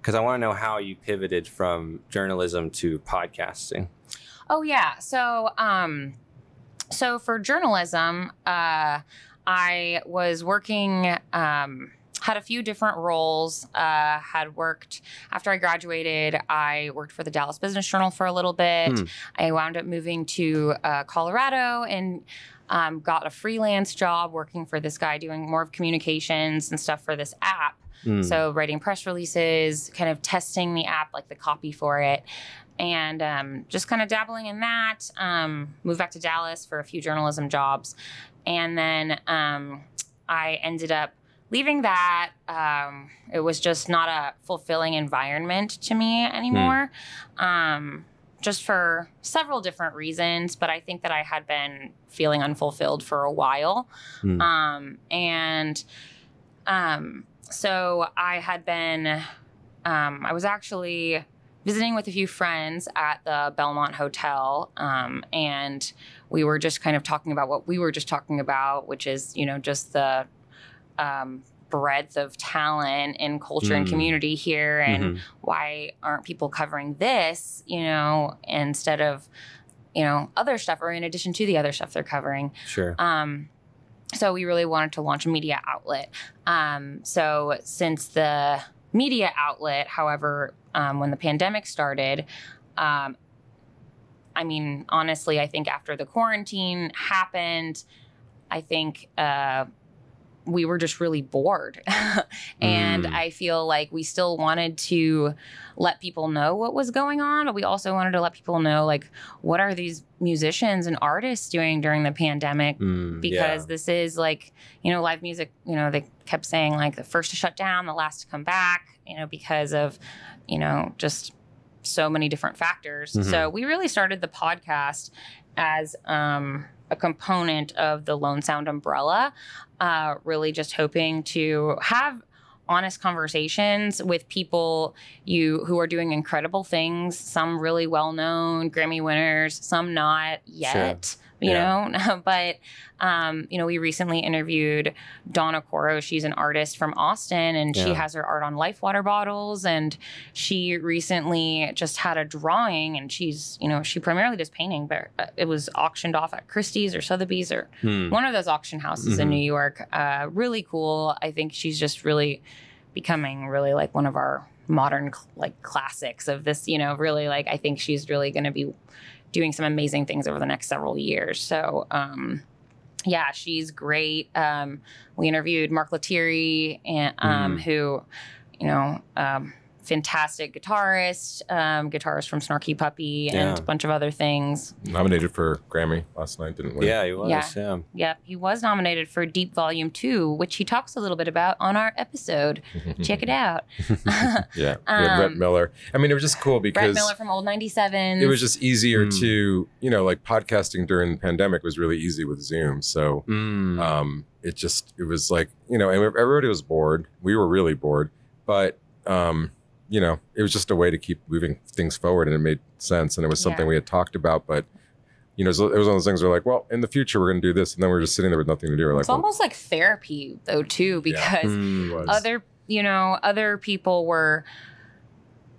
Because I want to know how you pivoted from journalism to podcasting. Oh yeah. So um so for journalism, uh I was working um had a few different roles. Uh, had worked after I graduated. I worked for the Dallas Business Journal for a little bit. Hmm. I wound up moving to uh, Colorado and um, got a freelance job working for this guy doing more of communications and stuff for this app. Hmm. So writing press releases, kind of testing the app, like the copy for it, and um, just kind of dabbling in that. Um, moved back to Dallas for a few journalism jobs, and then um, I ended up leaving that. Um, it was just not a fulfilling environment to me anymore. Um, just for several different reasons, but I think that I had been feeling unfulfilled for a while. Hmm. Um, and um, so I had been, um, I was actually visiting with a few friends at the Belmont Hotel, um, and we were just kind of talking about what we were just talking about, which is, you know, just the um, breadth of talent and culture and Mm. community here, and Mhm. why aren't people covering this, you know, instead of, you know, other stuff or in addition to the other stuff they're covering. Sure. Um, so we really wanted to launch a media outlet. Um, so since the media outlet, however, um, when the pandemic started, um, I mean, honestly, I think after the quarantine happened, I think uh, we were just really bored. and Mm. I feel like we still wanted to let people know what was going on, but we also wanted to let people know, like, what are these musicians and artists doing during the pandemic? Mm, because this is like you know live music you know they kept saying like the first to shut down the last to come back you know because of you know just so many different factors Mhm. so we really started the podcast as um a component of the lone sound umbrella uh really just hoping to have honest conversations with people you who are doing incredible things some really well known grammy winners some not yet you Yeah. know but um, you know we recently interviewed donna coro she's an artist from austin and she has her art on life water bottles and she recently just had a drawing and she's you know she primarily does painting but uh, it was auctioned off at christie's or sotheby's or Hmm. one of those auction houses in Mhm. New York. Uh, really cool. I think she's just really becoming really like one of our modern like classics of this. You know, really like I think she's really going to be doing some amazing things over the next several years. So. um yeah, she's great. Um, we interviewed Mark Lettieri, and um, Mhm. who, you know, um, fantastic guitarist, um, guitarist from Snarky Puppy, and Yeah. a bunch of other things. Nominated for Grammy last night, didn't we? Yeah, he was. Yeah. Yeah. Yep, he was nominated for Deep Volume 2, which he talks a little bit about on our episode. Check it out. yeah, we had Rhett Um, Miller. I mean, it was just cool because. Rhett because Miller from Old 97. it was just easier Mm. to, you know, like podcasting during the pandemic was really easy with Zoom. So Mm. um, it just it was like you know, and everybody was bored. We were really bored, but um, you know, it was just a way to keep moving things forward, and it made sense. And it was something Yeah. we had talked about, but. You know, it was one of those things where like, well, in the future we're going to do this, and then we're just sitting there with nothing to do. We're like, it's well, almost like therapy, though, too, because Mm. other you know other people were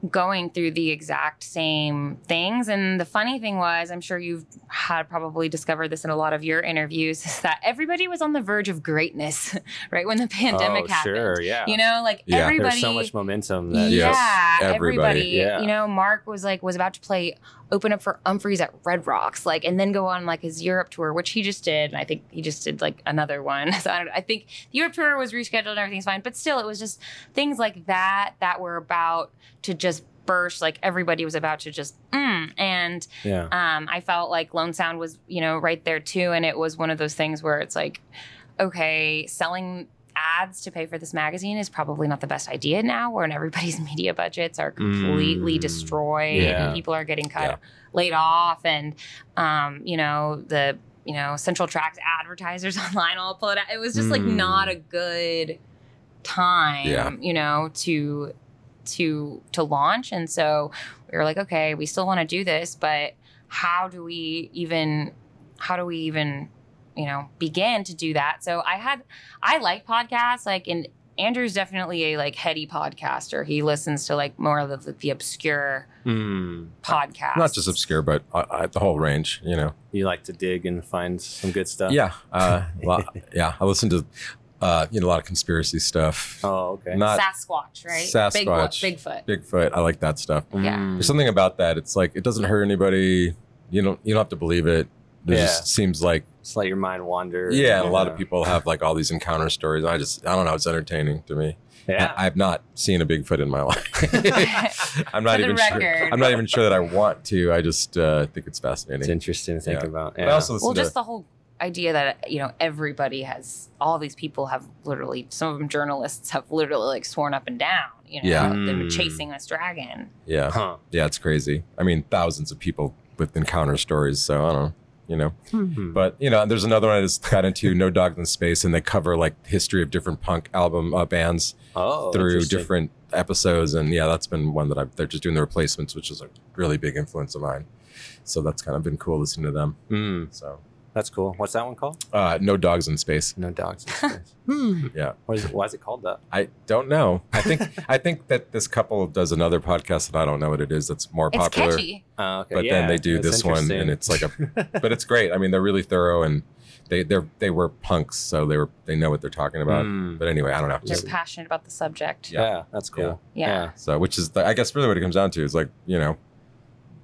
going through the exact same things and the funny thing was i'm sure you've had probably discovered this in a lot of your interviews is that everybody was on the verge of greatness right when the pandemic oh, happened Sure, yeah. you know like Yeah. everybody There's so much momentum. That Yes, yeah, everybody. everybody. Yeah. You know, Mark was like was about to play open up for Umphreys at Red Rocks, like, and then go on like his Europe tour, which he just did. And I think he just did like another one. So I, don't, I think the Europe tour was rescheduled and everything's fine, but still, it was just things like that that were about to just burst. Like everybody was about to just, mm. and Yeah. um, I felt like Lone Sound was, you know, right there too. And it was one of those things where it's like, okay, selling ads to pay for this magazine is probably not the best idea now, when everybody's media budgets are completely Mm. destroyed Yeah. and people are getting cut, Yeah. laid off, and um, you know the you know Central Tracks advertisers online all pull it out. It was just like Mm. not a good time, Yeah. you know, to to to launch and so we were like okay we still want to do this but how do we even how do we even you know begin to do that so i had i like podcasts like and andrew's definitely a like heady podcaster he listens to like more of the, the obscure Mm. podcasts not just obscure, but uh, uh, the whole range. You know. You like to dig and find some good stuff. Yeah, uh, well, yeah. I listen to, uh, you know, a lot of conspiracy stuff. Oh, okay. Not sasquatch right Sasquatch. bigfoot bigfoot Bigfoot. I like that stuff. yeah. Mm. There's something about that. It's like it doesn't hurt anybody. You don't. You don't have to believe it. It Yeah. just seems like Just let your mind wander. yeah. And a lot Yeah. of people have like all these encounter stories. I just I don't know. It's entertaining to me. Yeah. I, have not seen a Bigfoot in my life. I'm not For the even sure. I'm not even sure that I want to. I just uh, think it's fascinating. it's interesting to think Yeah. about. Yeah. I also listen well to just the whole idea that you know everybody has all these people have literally some of them journalists have literally like sworn up and down you know Yeah. they've been Mm. chasing this dragon yeah. huh. Yeah, it's crazy. I mean, thousands of people with encounter stories. So I don't know, you know. Hmm. But you know, there's another one I just got into, No Dogs in Space, and they cover like history of different punk album uh, bands oh, through different episodes, and yeah, that's been one that I've. They're just doing the replacements, which is a really big influence of mine. So that's kind of been cool listening to them. Mm, So that's cool. What's that one called? uh, No Dogs in Space. No dogs in space. Hmm. Yeah. What is it, why is it called that? I don't know. I think I think that this couple does another podcast that I don't know what it is. That's more it's popular. catchy Oh, okay. But yeah, then they do this one, and it's like a but it's great. I mean, they're really thorough, and they they they were punks, so they were they know what they're talking about. Mm. But anyway, I don't know. they're Just- passionate about the subject yeah. that's cool. Yeah. so, which is the, I guess really what it comes down to is like you know,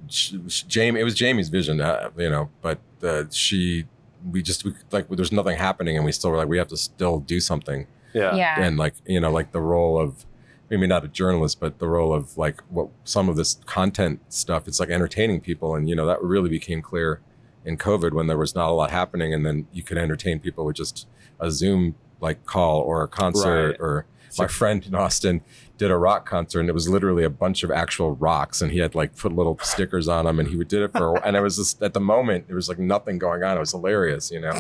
she, she- Jamie. It was Jamie's vision, uh, you know. But uh, she, we just we, like there's nothing happening, and we still were like we have to still do something, Yeah. yeah. and like you know, like the role of maybe not a journalist, but the role of like what some of this content stuff. It's like entertaining people, and you know that really became clear in COVID when there was not a lot happening, and then you could entertain people with just a Zoom like call or a concert Right. or my friend in Austin did a rock concert and it was literally a bunch of actual rocks and he had like put little stickers on them and he would did it for and it was just at the moment there was like nothing going on it was hilarious you know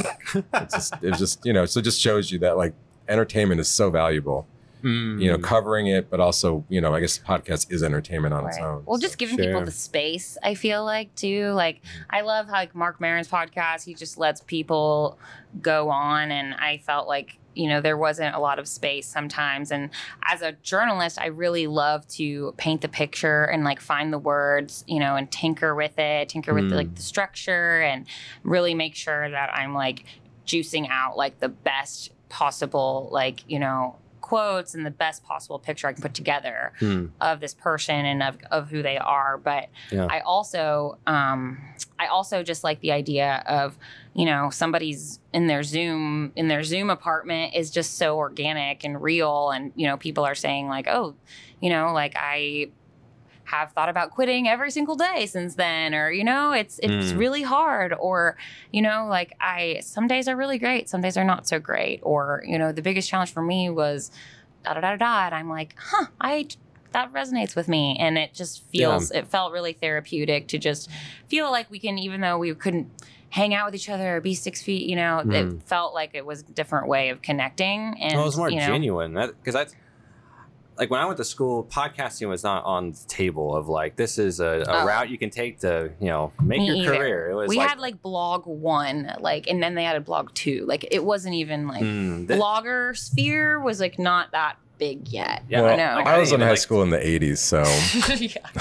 it's just it was just you know so it just shows you that like entertainment is so valuable Mm. you know covering it but also you know I guess podcast is entertainment on its own Well, so. just giving people the space, I feel like too. Like I love how like Marc Maron's podcast, he just lets people go on, and I felt like you know there wasn't a lot of space sometimes. And as a journalist, I really love to paint the picture and like find the words, you know, and tinker with it, tinker with Mm. like the structure, and really make sure that I'm like juicing out like the best possible like you know quotes and the best possible picture I can put together Hmm. of this person and of, of who they are but Yeah. i also um i also just like the idea of you know somebody's in their zoom in their zoom apartment is just so organic and real and you know people are saying like oh you know like i have thought about quitting every single day since then or you know it's it's Mm. really hard or you know like i some days are really great some days are not so great or you know the biggest challenge for me was da da da da and i'm like huh i that resonates with me and it just feels it felt really therapeutic to just feel like we can even though we couldn't hang out with each other or be six feet you know Mm. it felt like it was a different way of connecting and well, it was more you know, genuine because that's like when I went to school, podcasting was not on the table of like this is a, a Oh. route you can take to you know make Me your either. career. It was we like, had like blog one like and then they added blog two like it wasn't even like mm, th- blogger sphere was like not that big yet Yeah, well, I know. Like, I was didn't in high like- school in the 80s so.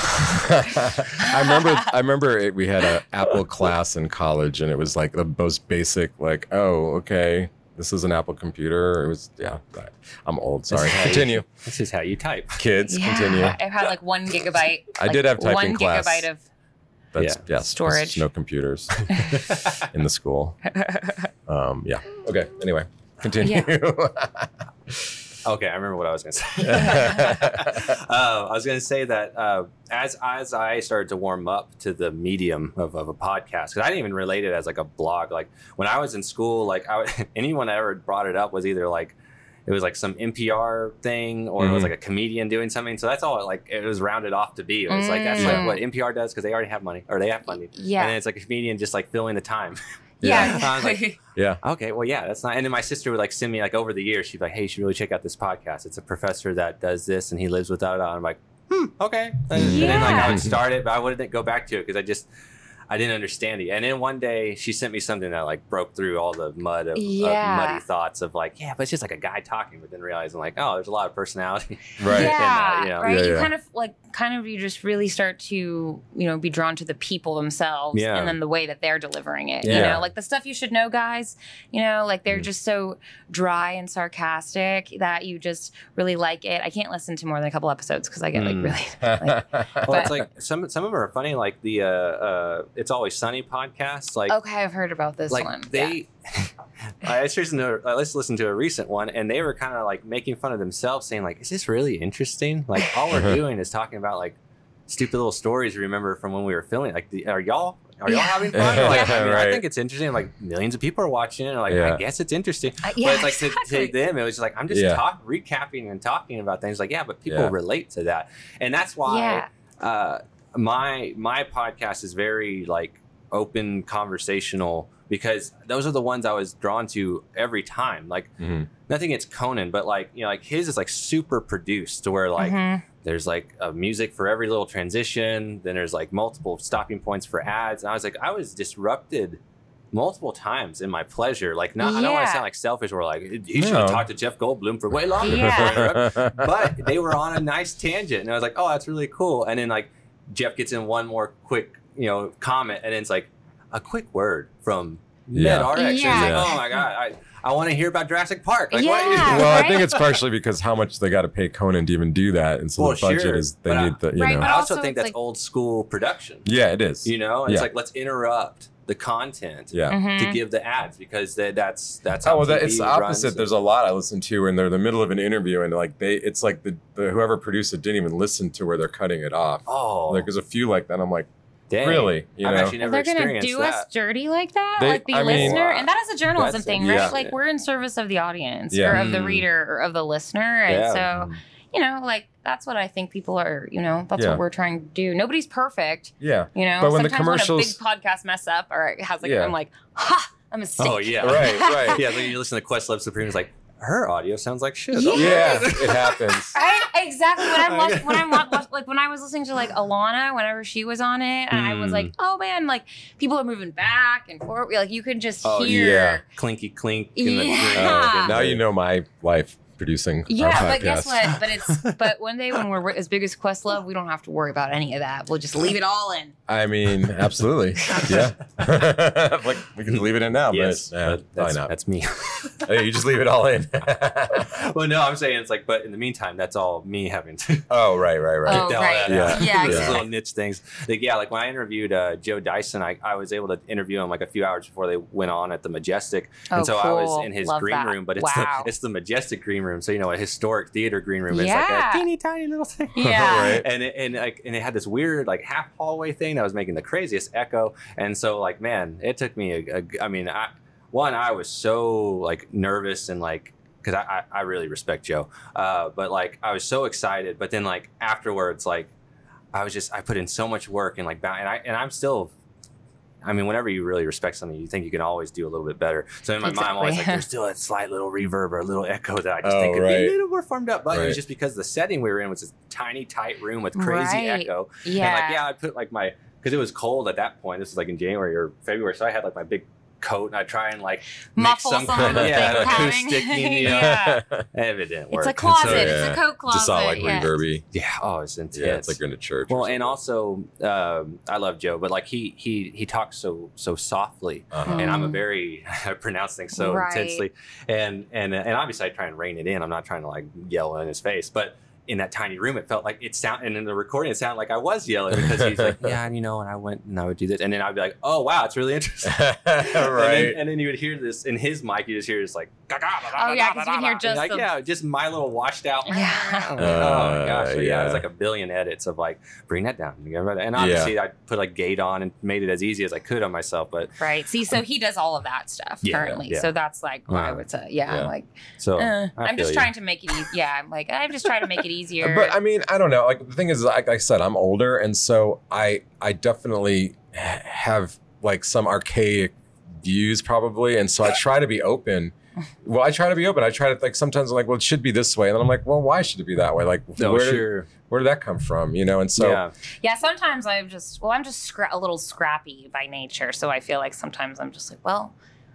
I remember I remember it, we had a Apple class in college and it was like the most basic like oh okay this is an Apple computer it was yeah I- I'm old sorry how you- continue This is how you type. kids continue Yeah, it had like one gigabyte. I like, did have typing one class. gigabyte of. that's Yeah. yes Storage. no computers in the school um yeah okay anyway continue Okay, I remember what I was going to say. uh, I was going to say that uh, as as I started to warm up to the medium of, of a podcast, because I didn't even relate it as like a blog. Like when I was in school, like I anyone that ever brought it up was either like it was like some NPR thing or it was Mhm. like a comedian doing something. So that's all it, like it was rounded off to be. It was like that's Mm. like what NPR does because they already have money or they have funding. Yeah. And then it's like a comedian just like filling the time. Yeah. Was like, yeah Okay, well, yeah, that's not. And then my sister would like send me like over the years. She'd be like, "Hey, you should really check out this podcast. It's a professor that does this, and he lives without it." I'm like, "Hmm, okay." And, and then like I would start it, but I wouldn't go back to it because I just I didn't understand it. And then one day she sent me something that like broke through all the mud of, of muddy thoughts of like, yeah, but it's just like a guy talking, but then realizing like, oh, there's a lot of personality. right Yeah, that, you know? right. Yeah, you yeah. kind of like, kind of, you just really start to, you know, be drawn to the people themselves, Yeah. and then the way that they're delivering it. You know, like the stuff you should know, guys. You know, like they're Mm. just so dry and sarcastic that you just really like it. I can't listen to more than a couple episodes because I get like Mm. really. Well, But- it's like some some of them are funny, like the uh, uh, "It's Always Sunny" podcast. Like okay, I've heard about this like one. Yeah. they I just listened to I just listened to a recent one and they were kind of like making fun of themselves saying like is this really interesting like all we're Uh-huh. doing is talking about like stupid little stories we remember from when we were filming like the, are y'all are y'all Yeah. having fun like, I, mean, I think it's interesting like millions of people are watching it like Yeah. I guess it's interesting Uh, but yeah, it's like to- exactly. to, them it was just like I'm just Yeah. talk recapping and talking about things like yeah but people Yeah. relate to that and that's why yeah. uh, my my podcast is very like open conversational because those are the ones I was drawn to every time. Like Mhm. nothing against Conan, but like you know, like his is like super produced to where like Mhm. there's like a music for every little transition. Then there's like multiple stopping points for ads, and I was like, I was disrupted multiple times in my pleasure. Like, not I don't want to sound like selfish or like you should No. have talked to Jeff Goldblum for way longer. Yeah. but they were on a nice tangent and i was like oh that's really cool and then like jeff gets in one more quick you know comment and then it's like a quick word from Yeah. Med RX. And Yeah. like, oh my god, I, I want to hear about Jurassic Park. Like, Yeah. what? well, I think it's partially because how much they got to pay Conan to even do that, and so Well, the budget sure, is they but I- need the you Right, know. but I also also think that's like- old school production. yeah, it is. You know, it's Yeah. like let's interrupt the content yeah. Mhm. to give the ads because that, that's that's how Oh well, that, it's the runs. opposite. There's a lot I listen to, and they're in the middle of an interview, and like they, it's like the, the whoever produced it didn't even listen to where they're cutting it off. oh, Like there's a few like that. I'm like, dang. really? You I've know? actually never They're gonna do that. us dirty like that, They- like the I mean- listener, and that is a journalism That's- thing, yeah. right? Like we're in service of the audience Yeah. or of the Mm. reader or of the listener, and Yeah. so you know, like that's what I think people are. You know, that's Yeah. what we're trying to do. Nobody's perfect. yeah. You know, But when the sometimes commercials- when a big podcast mess up or it has like, Yeah. I'm like, ha, I'm a mistake. Oh yeah, Right, right. yeah, like you listen to Questlove Supreme, it's like her audio sounds like shit. Yeah. Yeah, it happens. Right, exactly. When I'm watch, when I'm watch, like when I was listening to like Alana, whenever she was on it, and I was Mm. like, oh man, like people are moving back and forward. Like you could just Oh, hear. yeah. clinky clink in the Yeah. drink. Ah. and now you know my life producing. our Yeah, but guess what? But it's but one day when we're as big as Questlove, we don't have to worry about any of that. We'll just leave it all in. I mean, absolutely. yeah. like we can leave it in now, Yes, but uh, that's, probably not. that's me. Hey, you just leave it all in. well, no, I'm saying it's like, but in the meantime, that's all me having to oh, right, right, right. Oh, get all right. that Yeah. out. Yeah, These exactly. little niche things. Like, yeah, like when I interviewed uh, Joe Dyson, I, I was able to interview him like a few hours before they went on at the Majestic. Oh, and so I was in his Love green that. room, but it's Wow. the, it's the Majestic green room. So, you know, a historic theater green room. It's Yeah. like a teeny tiny little thing. Yeah. Right. and it, and like and it had this weird like half hallway thing that was making the craziest echo and so like man it took me a, a i mean i one i was so like nervous and like because I, I i really respect joe uh but like i was so excited but then like afterwards like i was just i put in so much work and like and i and i'm still I mean, whenever you really respect something, you think you can always do a little bit better. So in my mind, I'm always like, there's still a slight little reverb or a little echo that I just Oh, think could be right. a little more farmed up. But it was just because the setting we were in was this tiny, tight room with crazy Right. echo. Yeah. And like, yeah, I put like my because it was cold at that point. This was like in January or February, so I had like my big coat and I try and like Muffle make some some kind of of the yeah, thing coming. acoustic, you know, Yeah. and it didn't work. It's a closet. so, It's a coat closet. just all like yeah. reverby. yeah, oh, it's intense. Yeah, it's like you're in a church. well, and also um, I love Joe, but like he he he talks so so softly Uh-huh. and I'm a very I pronounce things so Right. intensely, and and and obviously I try and rein it in. I'm not trying to like yell in his face, but in that tiny room, it felt like it sound, and in the recording, it sounded like I was yelling because he's like, yeah, and you know, and I went and I would do this, and then I'd be like, oh wow, it's really interesting. And then, right. and then you would hear this in his mic. You just hear this like, Oh, yeah, 'cause you can hear just like the- yeah, just my little washed out. Yeah. I'm like, oh my gosh, Uh, so yeah, yeah. it was like a billion edits of like bring that down, and obviously I put like gate on and made it as easy as I could on myself. But Right. See, so he does all of that stuff Yeah, currently. yeah. So that's like why I would say, yeah, Yeah. I'm like, so uh, I I'm just you. trying to make it easy. Yeah, I'm like, I'm just trying to make it easier. But I mean, I don't know. Like the thing is, like I said, I'm older, and so I I definitely have like some archaic views probably, and so I try to be open. Well, I try to be open. I try to like sometimes I'm like, well, it should be this way, and then I'm like, well, why should it be that way? Like, No, where, sure. where did that come from? You know, and so yeah. yeah, sometimes I'm just, well, I'm just scra- a little scrappy by nature. So I feel like sometimes I'm just like, well,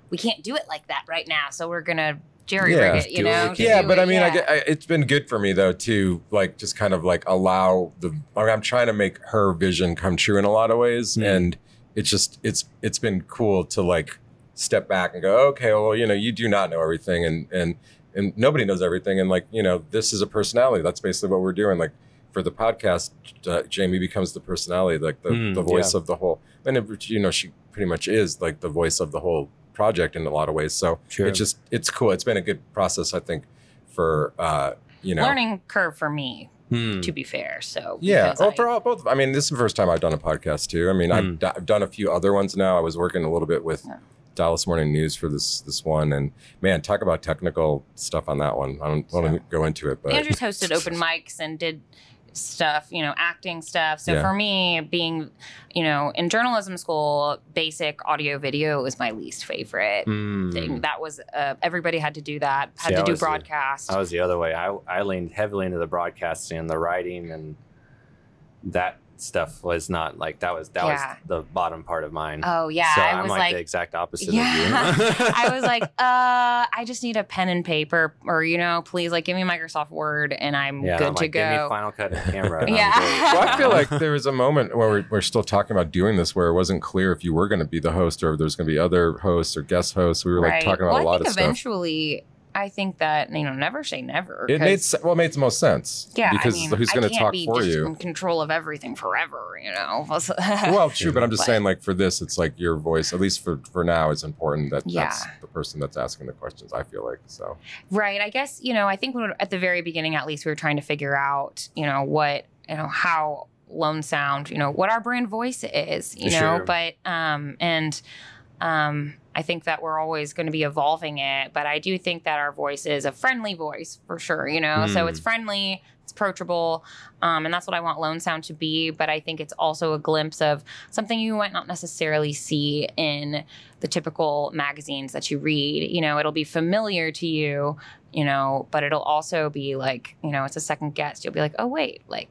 we can't do it like that right now. So we're going to jerry Yeah. rig it, you Do know? we yeah, but it, I mean, I get, I, it's been good for me though to like just kind of like allow the. Like, I'm trying to make her vision come true in a lot of ways, Mm. and it's just it's it's been cool to like step back and go, okay, well, you know, you do not know everything, and and and nobody knows everything, and like you know, this is a personality. That's basically what we're doing. Like for the podcast, uh, Jamie becomes the personality, like the Mm, the voice of the whole, and it, you know, she pretty much is like the voice of the whole project in a lot of ways. So Sure. it's just it's cool. It's been a good process, I think, for uh, you know. Learning curve for me, Hmm. to be fair. So Yeah, because well, I- for all, both. I mean, this is the first time I've done a podcast too. I mean, Hmm. I've, d- I've done a few other ones now. I was working a little bit with Yeah. Dallas Morning News for this this one, and man, talk about technical stuff on that one. I don't want to go into it, but Andrew's hosted open mics and did stuff, you know, acting stuff. So Yeah. for me, being, you know, in journalism school, basic audio video was my least favorite Hmm. thing. That was uh, everybody had to do that. Had See, to I do was the- broadcast. I was the other way. I, I leaned heavily into the broadcasting and the writing and that stuff was not like that was that Yeah. was the bottom part of mine. Oh yeah, so I I'm was like, like, the exact opposite Yeah. of you. I was like, uh, I just need a pen and paper, or you know, please, like, give me Microsoft Word, and I'm yeah, good I'm to like, Give me go. Final Cut and camera. and I'm Yeah. great. well, I feel like there was a moment where we're, we're still talking about doing this where it wasn't clear if you were going to be the host or if there's going to be other hosts or guest hosts. We were like Right. talking about well, a lot I think of stuff. eventually, I think that you know, never say never. It made se- well, it made the most sense. yeah, because I mean, who's going to talk be for you? in control of everything forever, you know. well, true, but I'm just But- saying, like for this, it's like your voice, at least for for now, is important. That Yeah. that's the person that's asking the questions. I feel like so. Right. I guess, you know, I think when, at the very beginning, at least, we were trying to figure out, you know, what, you know, how Lone Sound, you know, what our brand voice is, you know, Sure. but, um, and, um, I think that we're always going to be evolving it, but I do think that our voice is a friendly voice for sure, you know, so Hmm. it's friendly, it's approachable, um, and that's what I want Lone Sound to be. But I think it's also a glimpse of something you might not necessarily see in the typical magazines that you read. You know, it'll be familiar to you, you know, but it'll also be like, you know, it's a second guess. You'll be like, oh wait, like,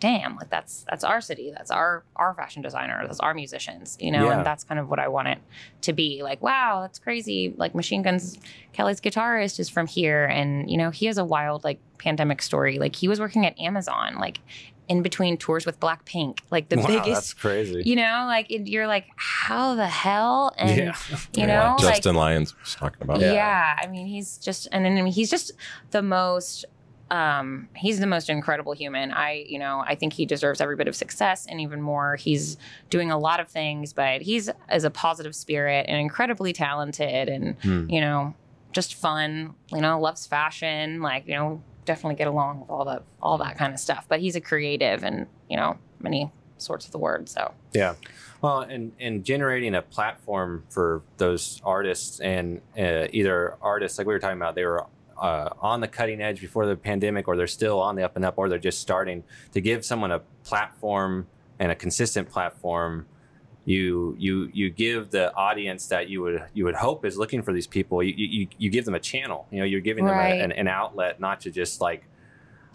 damn, like that's that's our city, that's our our fashion designer, that's our musicians, you know, Yeah. and that's kind of what I want it to be. Like, wow, that's crazy. Like Machine Guns Kelly's guitarist is from here, and you know, he has a wild like pandemic story. Like he was working at Amazon, like in between tours with Blackpink, like the wow, biggest That's crazy. you know like it, you're like how the hell and yeah. you Yeah, know like Justin Lyons was talking about. yeah. Yeah. i mean he's just and then I mean, he's just the most um he's the most incredible human i you know i think he deserves every bit of success and even more he's doing a lot of things but he's as a positive spirit and incredibly talented and Hmm. you know just fun you know loves fashion like you know definitely get along with all that all that kind of stuff but he's a creative and you know many sorts of the word so Yeah. Well, and and generating a platform for those artists and uh, either artists like we were talking about, they were uh, on the cutting edge before the pandemic, or they're still on the up and up, or they're just starting to give someone a platform and a consistent platform. You you you give the audience that you would you would hope is looking for these people. You you, you give them a channel. You know, you're giving them Right. a, an, an outlet, not to just like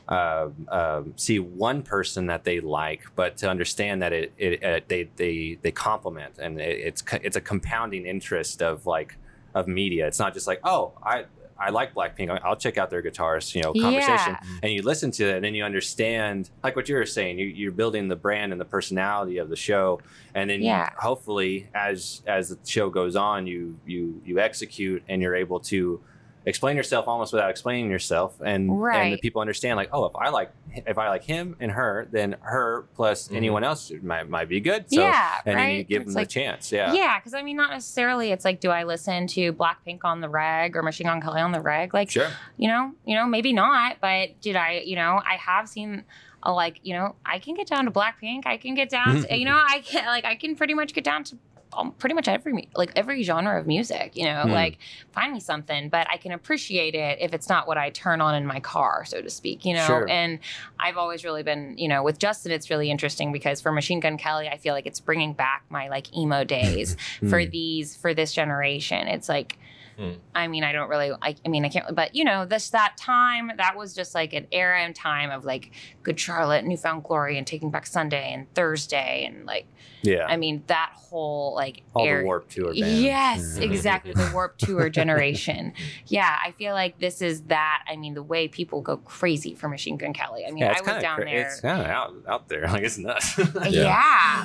uh, um, see one person that they like, but to understand that it, it, uh they they they complement and it, it's it's a compounding interest of like of media. It's not just like oh I I like Blackpink. I- I'll check out their guitarist you know conversation Yeah. and you listen to it and then you understand like what you were saying. You, you're building the brand and the personality of the show, and then Yeah. hopefully as as the show goes on, you you you execute and you're able to explain yourself almost without explaining yourself and and the people understand like oh if i like if i like him and her then her plus Mhm. anyone else might, might be good so yeah, and right. then you give It's them like, the chance yeah Yeah, because I mean, not necessarily. It's like, do I listen to Blackpink on the reg or Machine Gun Kelly on the reg? Like, sure you know, you know, maybe not. But did I? You know, I have seen. A, like you know, I can get down to Blackpink. I can get down to you know, I can like I can pretty much get down to um, pretty much every like every genre of music. You know, Hmm. like find me something, but I can appreciate it if it's not what I turn on in my car, so to speak. You know, Sure. and I've always really been, you know, with Justin, it's really interesting because for Machine Gun Kelly, I feel like it's bringing back my like emo days for Hmm. these for this generation. It's like, Hmm. I mean, I don't really, I, I mean, I can't, but you know, this that time that was just like an era and time of like Good Charlotte, Newfound Glory, and Taking Back Sunday and Thursday, and like, yeah I mean, that whole like all era. the warp tour bands. Yes, Mhm. exactly. The Warp Tour generation. Yeah, I feel like this is that. I mean, the way people go crazy for Machine Gun Kelly. I mean, yeah, I was down there. it's kind of out out there like it's nuts Yeah.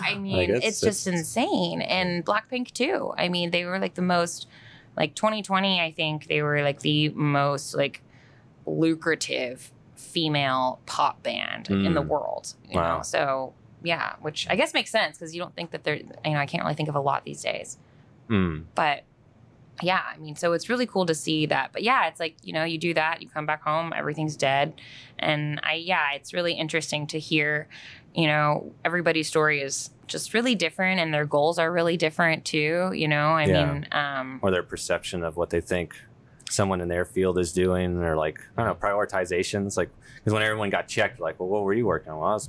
I mean, Like, it's- it's, just it's- insane. And Blackpink too. I mean, they were like the most, like 2020. I think they were like the most like lucrative female pop band in the Mm. world. You Wow. know, so yeah, which I guess makes sense because you don't think that they're. You know, I can't really think of a lot these days. Mm. But yeah, I mean, so it's really cool to see that. But yeah, it's like, you know, you do that, you come back home, everything's dead. And I, yeah, it's really interesting to hear, you know, everybody's story is just really different and their goals are really different too. You know, I Yeah. mean, um, or their perception of what they think someone in their field is doing or like i don't know prioritizations like because when everyone got checked like well what were you working on well, i was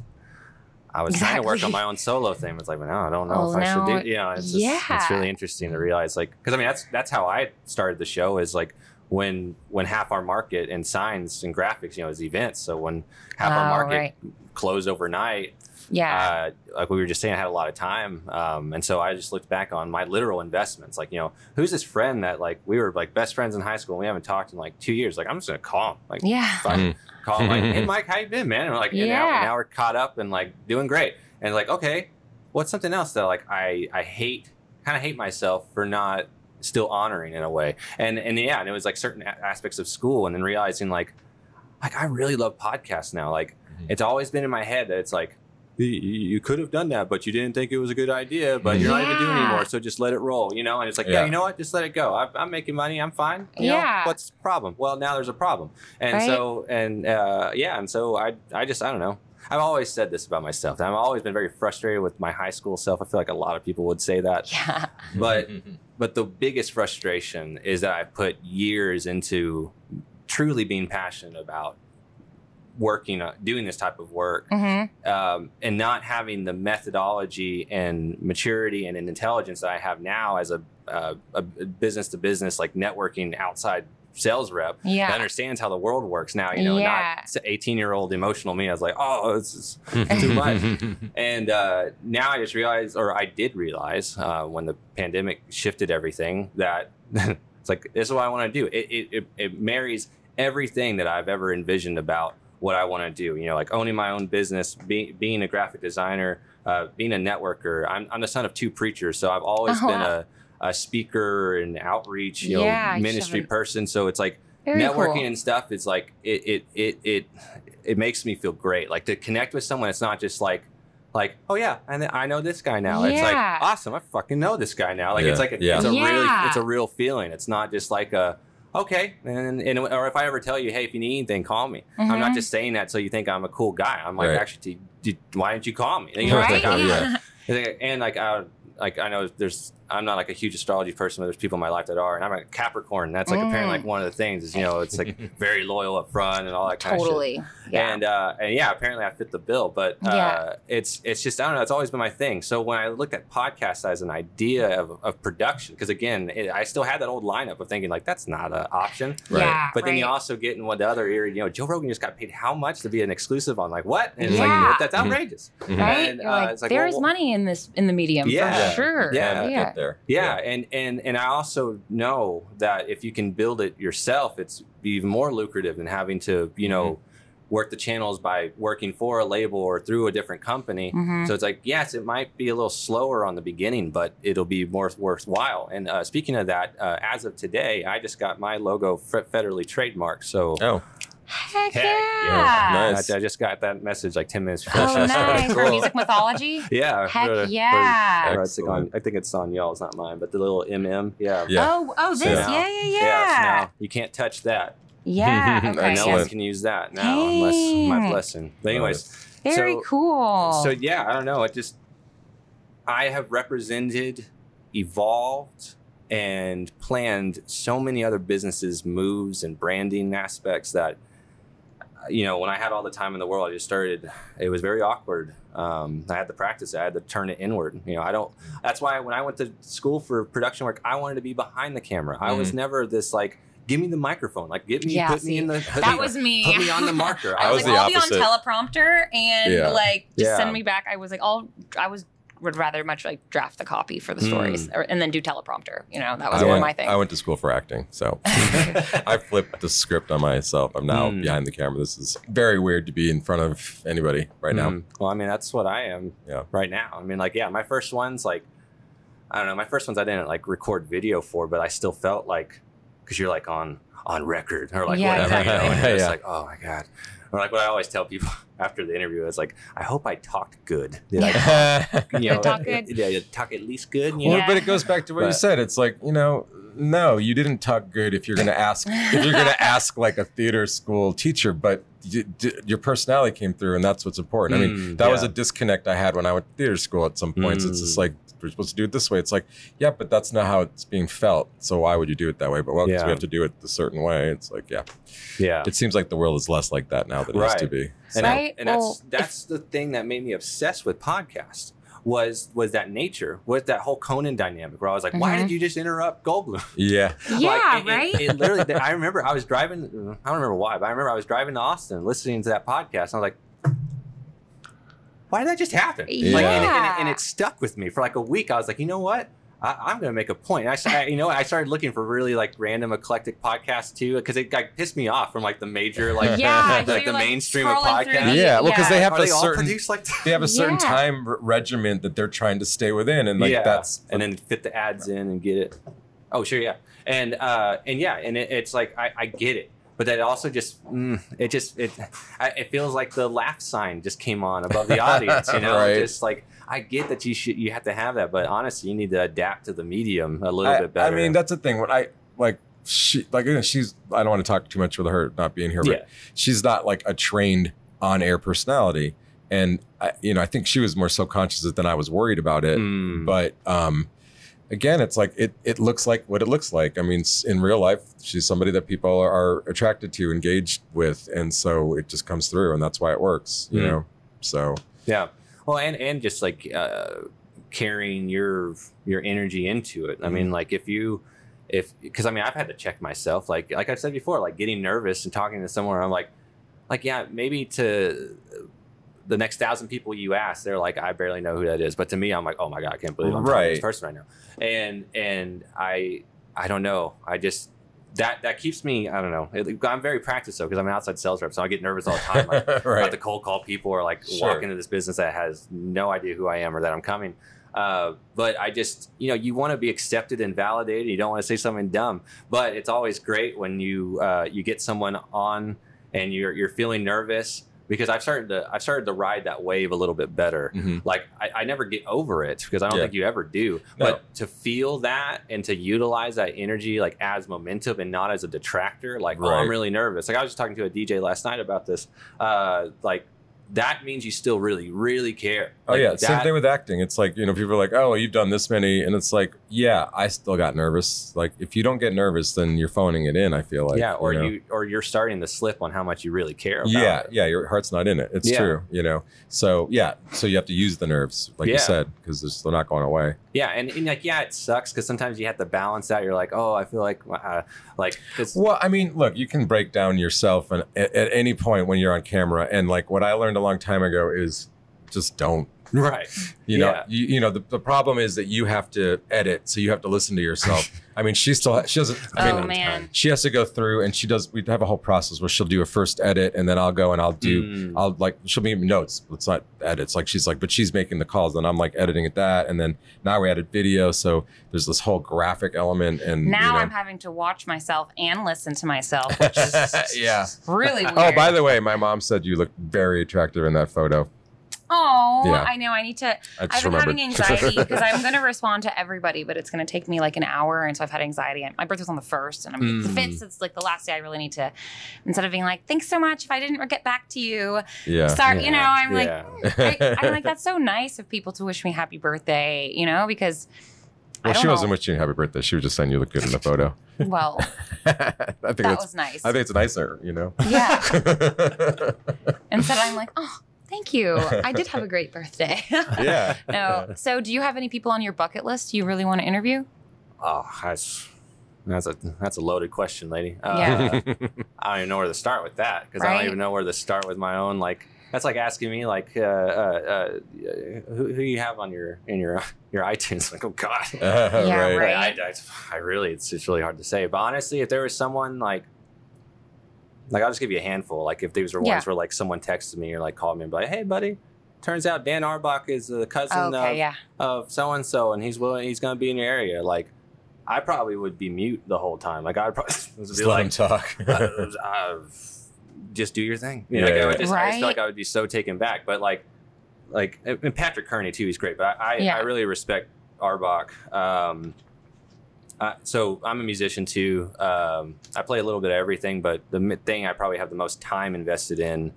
I was trying to work on my own solo thing. It's like, well, no, I don't know Oh, if I should do. You know, it's just, it's really interesting to realize, like, because I mean, that's that's how I started the show. Is like, when when half our market and signs and graphics, you know, is events. So when half our Oh, market right. closed overnight, Yeah. uh, like we were just saying, I had a lot of time, um, and so I just looked back on my literal investments. Like, you know, who's this friend that like we were like best friends in high school? and We haven't talked in like two years. Like, I'm just gonna call him. Like, yeah. fuck, call him. Like, hey, Mike, how you been, man? And we're like, and now, Yeah. now we're caught up and like doing great. And like, okay, what's something else that like I I hate, kind of hate myself for not still honoring in a way. And and yeah, and it was like certain a- aspects of school, and then realizing like, like I really love podcasts now. Like, Mhm. it's always been in my head that it's like. You, you could have done that, but you didn't think it was a good idea. But you're not even doing it anymore, so just let it roll, you know. And it's like, yeah, Yeah. you know what? Just let it go. I, I'm making money. I'm fine. You know, Yeah. what's the problem? Well, now there's a problem, and Right. so and uh, yeah, and so I I just I don't know. I've always said this about myself. I've always been very frustrated with my high school self. I feel like a lot of people would say that. Yeah. But but the biggest frustration is that I put years into truly being passionate about working on doing this type of work hmm um, and not having the methodology and maturity and an intelligence that I have now as a, uh, a business to business like networking outside sales rep that understands how the world works now. You know, Yeah. not 18 year old emotional me. I was like, oh, this is too much. And uh, now I just realized, or I did realize uh, when the pandemic shifted everything, that it's like, this is what I want to do. It, it, it, it marries everything that I've ever envisioned about what I want to do. You know, like owning my own business, be, being a graphic designer, uh, being a networker. I'm, I'm the son of two preachers, so I've always Oh, been wow. a, a speaker and outreach, you know, Yeah, you ministry should- person. So it's like, Very networking cool. and stuff is like it it it it it makes me feel great like to connect with someone it's not just like like oh yeah and I know this guy now it's like awesome I fucking know this guy now like it's like a, yeah. it's a really it's a real feeling it's not just like a okay and, and or if I ever tell you hey if you need anything call me I'm not Mhm. just saying that so you think I'm a cool guy I'm like Right. actually d- d- why didn't you call me you know, right. it's like, Yeah. and like I like I know there's I'm not like a huge astrology person, but there's people in my life that are, and I'm a Capricorn. That's like apparently Mm. like one of the things is you know it's like very loyal up front and all that kind of shit. Totally. Yeah. And uh, and yeah, apparently I fit the bill, but uh, Yeah. it's it's just I don't know. It's always been my thing. So when I looked at podcasts as an idea of, of production, because again, it, I still had that old lineup of thinking like that's not an option. Right. Yeah. But then you also get in what the other ear, you know, Joe Rogan just got paid how much to be an exclusive on like what? And it's Yeah. like that's outrageous. right? And, You're uh, like, it's like, there's well, money in this in the medium Yeah. for sure. Yeah. Can't yeah. There. Yeah, and and and I also know that if you can build it yourself, it's even more lucrative than having to, you know, work the channels by working for a label or through a different company. Mhm. So it's like, yes, it might be a little slower on the beginning, but it'll be more worthwhile. And uh, speaking of that, uh, as of today, I just got my logo fe- federally trademarked. So Oh, Heck Heck, yeah. yeah. Nice. I, I just got that message like ten minutes before. Oh, the show started. For music mythology? Yeah. Heck for- for- yeah. for- it's like on, I think it's on y'all's, not mine, but the little MM. Yeah. Yeah. Oh, oh, this. So yeah, now- yeah, Yeah, so yeah. now you can't touch that. Yeah. Okay. no one Excellent. can use that now unless my blessing. But anyways, Very so, cool. So yeah, I don't know. It just I have represented, evolved, and planned so many other businesses, moves, and branding aspects that you know when I had all the time in the world, I just started. It was very awkward. Um, I had to practice. it. I had to turn it inward. You know, I don't. That's why when I went to school for production work, I wanted to be behind the camera. I was never this like. Give me the microphone. Like, get me, Yeah, put see, me in the. put that me- was me. Put me on the marker. I I was, was like, the I'll opposite. be on teleprompter and Yeah. like just Yeah. send me back. I was like, I'll. I was would rather much like draft the copy for the Mm. stories or, and then do teleprompter. You know, that was I one went, of my things. I went to school for acting, so I flipped the script on myself. I'm now Mm. behind the camera. This is very weird to be in front of anybody right now. Mm. Well, I mean, that's what I am Yeah. right now. I mean, like, yeah, my first ones, like, I don't know, my first ones I didn't like record video for, but I still felt like, because you're like on on record or like Yeah, whatever, you know, and you're Yeah. like, oh my god. Or like what I always tell people after the interview is like, I hope I talked good. Did I, you know, talk good? Did I talk at least good? You Well, know? Yeah. but it goes back to what you said. It's like you know, no, you didn't talk good if you're going to ask. if you're going to ask like a theater school teacher, but y- d- your personality came through, and that's what's important. I mean, Mm, that was a disconnect I had when I went to theater school. At some points, it's just Mm. like we're supposed to do it this way. It's like, yeah, but that's not how it's being felt. So why would you do it that way? But well, because Yeah. we have to do it a certain way. It's like, yeah, yeah. it seems like the world is less like that now than it used to Right. be. And, Right? and that's Well, that's the thing that made me obsessed with podcasts was was that nature, was that whole Conan dynamic where I was like, why Mhm. did you just interrupt Goldblum? Yeah. Yeah, Like, it- it- right. It, literally, I remember I was driving. I don't remember why, but I remember I was driving to Austin, listening to that podcast. And I was like, "Why did that just happen?" Yeah. Like, and, it, and, and it stuck with me for like a week. I was like, you know what? I, I'm going to make a point. And I, started, you know, I started looking for really like random eclectic podcasts too, because it like pissed me off from like the major like yeah, like you're, the mainstream of scrolling through podcasts. the- Yeah, well, 'cause they have Are to they certain- produced like? They have a certain Yeah. time r- regiment that they're trying to stay within, and like yeah, that's and then fit the ads in and get it. Oh, sure, yeah, and uh, and yeah, and it, it's like I, I get it, but that also just mm, it just it I, it feels like the laugh sign just came on above the audience, you know, Right. just like I get that you should you have to have that, but honestly, you need to adapt to the medium a little I, bit better. I mean, that's the thing. When I like she like she's I don't want to talk too much with her not being here, but yeah, she's not like a trained on air personality, and I, you know I think she was more self-conscious than I was worried about it. Mm. But um, again, it's like it it looks like what it looks like. I mean, in real life, she's somebody that people are, attracted to, engaged with, and so it just comes through, and that's why it works. You Mm. know, so Yeah. Well, and and just like uh, carrying your your energy into it. I mean, Mm-hmm. like if you if because I mean I've had to check myself. Like like I've said before, like getting nervous and talking to someone. I'm like, like yeah, maybe to the next thousand people you ask, they're like, I barely know who that is. But to me, I'm like, oh my god, I can't believe I'm talking to this person right now. And and I I don't know. I just that that keeps me. I don't know. It, I'm very practiced though because I'm an outside sales rep, so I get nervous all the time. Like, about right. to cold call people or like Sure. walk into this business that has no idea who I am or that I'm coming. Uh, but I just, you know, you want to be accepted and validated. You don't want to say something dumb. But it's always great when you uh, you get someone on and you're you're feeling nervous because I've started to I've started to ride that wave a little bit better. Mhm. Like I, I never get over it because I don't Yeah. think you ever do. No. But to feel that and to utilize that energy like as momentum and not as a detractor, like oh, I'm really nervous. Like I was just talking to a DJ last night about this. Uh, like that means you still really, really care. Oh Like, yeah, same thing with acting. It's like you know people are like, oh, you've done this many, and it's like, yeah, I still got nervous. Like if you don't get nervous, then you're phoning it in. I feel like yeah, or know? you, or you're starting to slip on how much you really care. About yeah, it. yeah, your heart's not in it. It's Yeah. true, you know. So yeah, so you have to use the nerves, like Yeah. you said, because they're not going away. yeah, and, and like yeah, it sucks because sometimes you have to balance that. You're like, oh, I feel like, uh, like, because Well, I mean, look, you can break down yourself and at, at any point when you're on camera, and like what I learned a long time ago is just don't. right, You know, Yeah. you, you know, the, the problem is that you have to edit, so you have to listen to yourself. I mean, she still she doesn't. I Oh man. she has to go through and she does we have a whole process where she'll do a first edit and then i'll go and i'll do Mm. i'll like she'll be notes it's not edits like she's like but she's making the calls and i'm like editing at that and then now we added video so there's this whole graphic element and Now you know, I'm having to watch myself and listen to myself, which is yeah really weird. oh by the way my mom said you look very attractive in that photo Oh, Yeah. I know. I need to. i I've been having anxiety because I'm going to respond to everybody, but it's going to take me like an hour, and so I've had anxiety. My birthday's on the first, and I'm Mm. the fifth. It's like the last day. I really need to, instead of being like, "Thanks so much," if I didn't get back to you, yeah sorry. You know, I'm like, Yeah. I, I'm like, that's so nice of people to wish me happy birthday. You know, because well she know. wasn't wishing you happy birthday she was just saying you look good in the photo well, i think that was nice. i think it's nicer you know yeah. Instead, I'm like, oh, thank you. I did have a great birthday. yeah no. So, do you have any people on your bucket list you really want to interview? Oh, that's that's a that's a loaded question, lady. Uh, Yeah. I don't even know where to start with that because I don't even know where to start with my own. Like that's like asking me like uh, uh, uh, who, who you have on your in your your iTunes. Like oh god, Yeah, right. I, I, I really it's it's really hard to say. But honestly, if there was someone like like I'll just give you a handful. Like if these were ones Yeah. where like someone texted me or like called me and be like, hey buddy. Turns out Dan Auerbach is the cousin okay, of yeah. of so and so, and he's willing. He's going to be in your area. Like, I probably would be mute the whole time. Like, I'd probably just Just be let him like, talk. uh, uh, just do your thing. You know, Yeah, like, I, would just, I just feel Right. like I would be so taken back. But like, like and Patrick Carney too. He's great, but I, I, Yeah. I really respect Auerbach. Um, uh, so I'm a musician too. Um, I play a little bit of everything, but the thing I probably have the most time invested in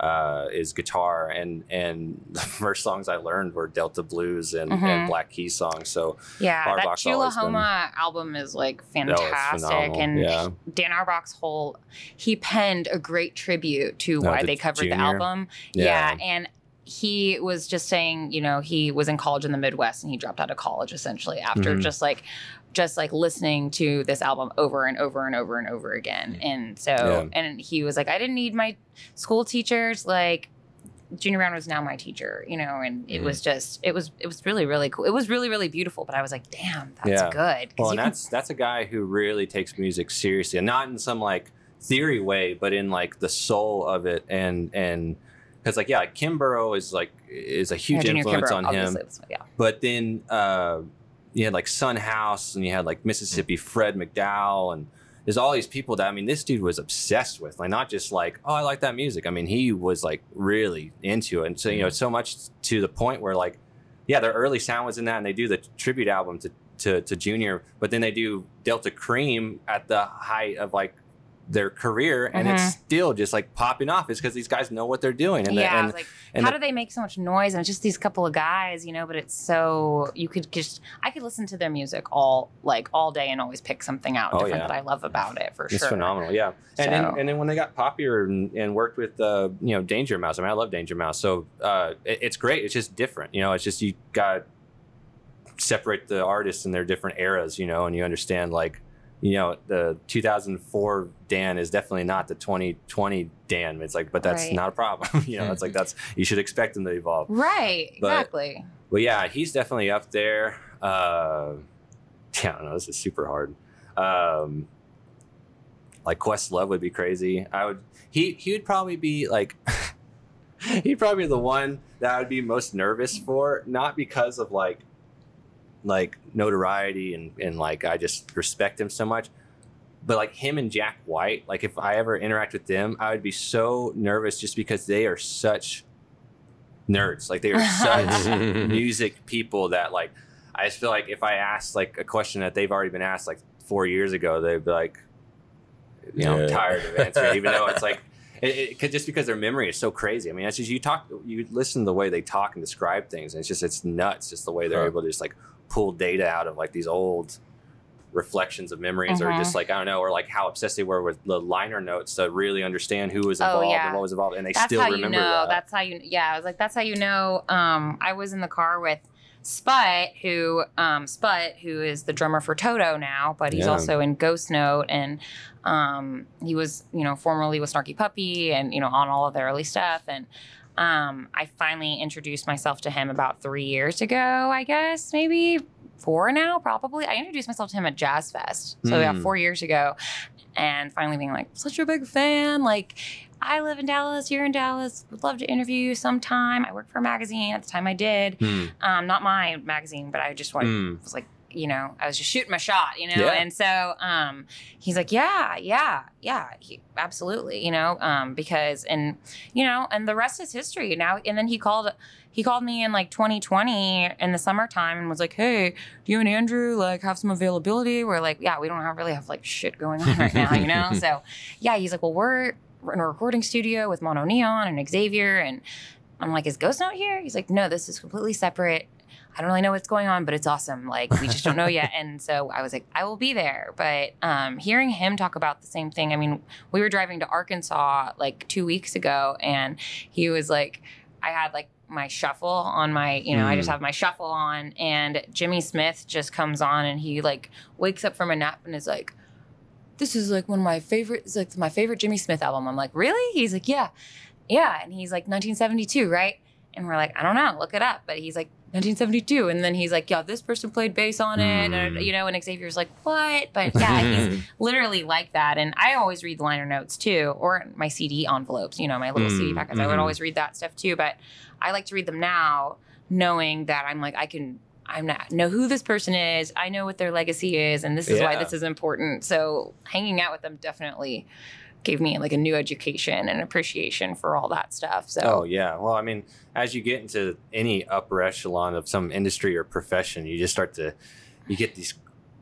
uh, is guitar. And and the first songs I learned were Delta blues and, Mhm. and Black Keys songs. So Yeah, that Auerbach's always been- album is like fantastic, phenomenal. and yeah, Dan Auerbach's whole he penned a great tribute to No, why the they covered the album. Yeah. Yeah. and he was just saying, you know, he was in college in the Midwest and he dropped out of college essentially after Mhm. just like just like listening to this album over and over and over and over again. And so Yeah. and he was like, I didn't need my school teachers like Junior Brown was now my teacher, you know, and it Mm-hmm. Mhm. was just it was it was really really cool. It was really really beautiful, but I was like, damn, that's Yeah. good. 'Cause Well, you and can- that's that's a guy who really takes music seriously, and not in some like theory way, but in like the soul of it, and and because like yeah, like Kim Burrow is like is a huge Junior influence Kimbrough, on him, obviously, Yeah. but then uh, you had like Son House, and you had like Mississippi mm. Fred McDowell, and there's all these people that I mean, this dude was obsessed with, like not just like oh I like that music. I mean, he was like really into it, and so you know mm. so much to the point where like yeah, their early sound was in that, and they do the tribute album to to, to Junior, but then they do Delta Kream at the height of like their career, and it's Mhm. still just like popping off. It's because these guys know what they're doing, and yeah, I and like, and how the- do they make so much noise? And it's just these couple of guys, you know. But it's so you could just I could listen to their music all like all day and always pick something out Oh, different yeah. that I love about it for sure. It's phenomenal, yeah. And So- then and then when they got popular and, and worked with uh, you know Danger Mouse, I mean I love Danger Mouse, so uh, it- it's great. It's just different, you know. It's just you got separate the artists in their different eras, you know, and you understand like you know the 2004 Dan is definitely not the 2020 Dan. It's like, but that's Right. not a problem, you know. It's like that's you should expect them to evolve. Right, But- exactly. well yeah, he's definitely up there. Uh, yeah, I don't know. This is super hard. Um, like Questlove would be crazy. I would. He he would probably be like. he'd probably be the one that I would be most nervous for, not because of like, like notoriety and and like I just respect him so much, but like him and Jack White. Like if I ever interact with them, I would be so nervous just because they are such nerds. Like they are such music people that like I just feel like if I asked like a question that they've already been asked like four years ago, they'd be like, you know, I'm Yeah. tired of answering, even though it's like. It, it, 'cause just because their memory is so crazy. I mean, it's just you talk, you listen to the way they talk and describe things, and it's just it's nuts. Just the way they're Huh. able to just like pull data out of like these old reflections of memories, or Mhm. just like I don't know, or like how obsessed they were with the liner notes to really understand who was Oh, involved yeah. and what was involved, and they That's still how you remember know. that. That's how you. Yeah, I was like, that's how you know. Um, I was in the car with Sput, who um, Sput, who is the drummer for Toto now, but he's Yeah. also in Ghost Note, and um, he was, you know, formerly with Snarky Puppy, and you know, on all of their early stuff, and. Um, I finally introduced myself to him about three years ago, I guess, maybe four now, probably. I introduced myself to him at Jazz Fest. So, yeah, Hmm. four years ago. And finally being like, such a big fan. Like, I live in Dallas, you're in Dallas, would love to interview you sometime. I work for a magazine at the time I did. Hmm. Um, not my magazine, but I just like, Hmm. was like, you know, I was just shooting my shot, you know? Yeah. And so um, he's like, yeah, yeah, yeah, he, absolutely, you know, um, because, and, you know, and the rest is history now. And then he called, he called me in like 2020 in the summertime and was like, hey, do you and Andrew like have some availability? We're like, yeah, we don't have, really have like shit going on right now, you know? so yeah, he's like, well, we're, we're in a recording studio with MonoNeon and Xavier. And I'm like, is Ghost Note here? He's like, no, this is completely separate. I don't really know what's going on, but it's awesome. Like we just don't know yet. And so I was like, I will be there. But um, hearing him talk about the same thing, I mean, we were driving to Arkansas like two weeks ago, and he was like, I had like my shuffle on my, you know, I just Mm. have my shuffle on, and Jimmy Smith just comes on, and he like wakes up from a nap and is like, this is like one of my favorite, it's like my favorite Jimmy Smith album. I'm like, really? He's like, yeah, yeah. And he's like, 1972, right? And we're like, I don't know, look it up. But he's like, 1972. And then he's like, yeah, this person played bass on it. And, Mm. you know, and Xavier's like, what? But yeah, he's literally like that. And I always read the liner notes too, or my CD envelopes, you know, my little CD Mm, packets. I would mhm. always read that stuff too. But I like to read them now, knowing that I'm like, I can. I'm not know who this person is. I know what their legacy is, and this is why this is important. So hanging out with them definitely gave me like a new education and appreciation for all that stuff. So Oh yeah. Well, I mean, as you get into any upper echelon of some industry or profession, you just start to you get these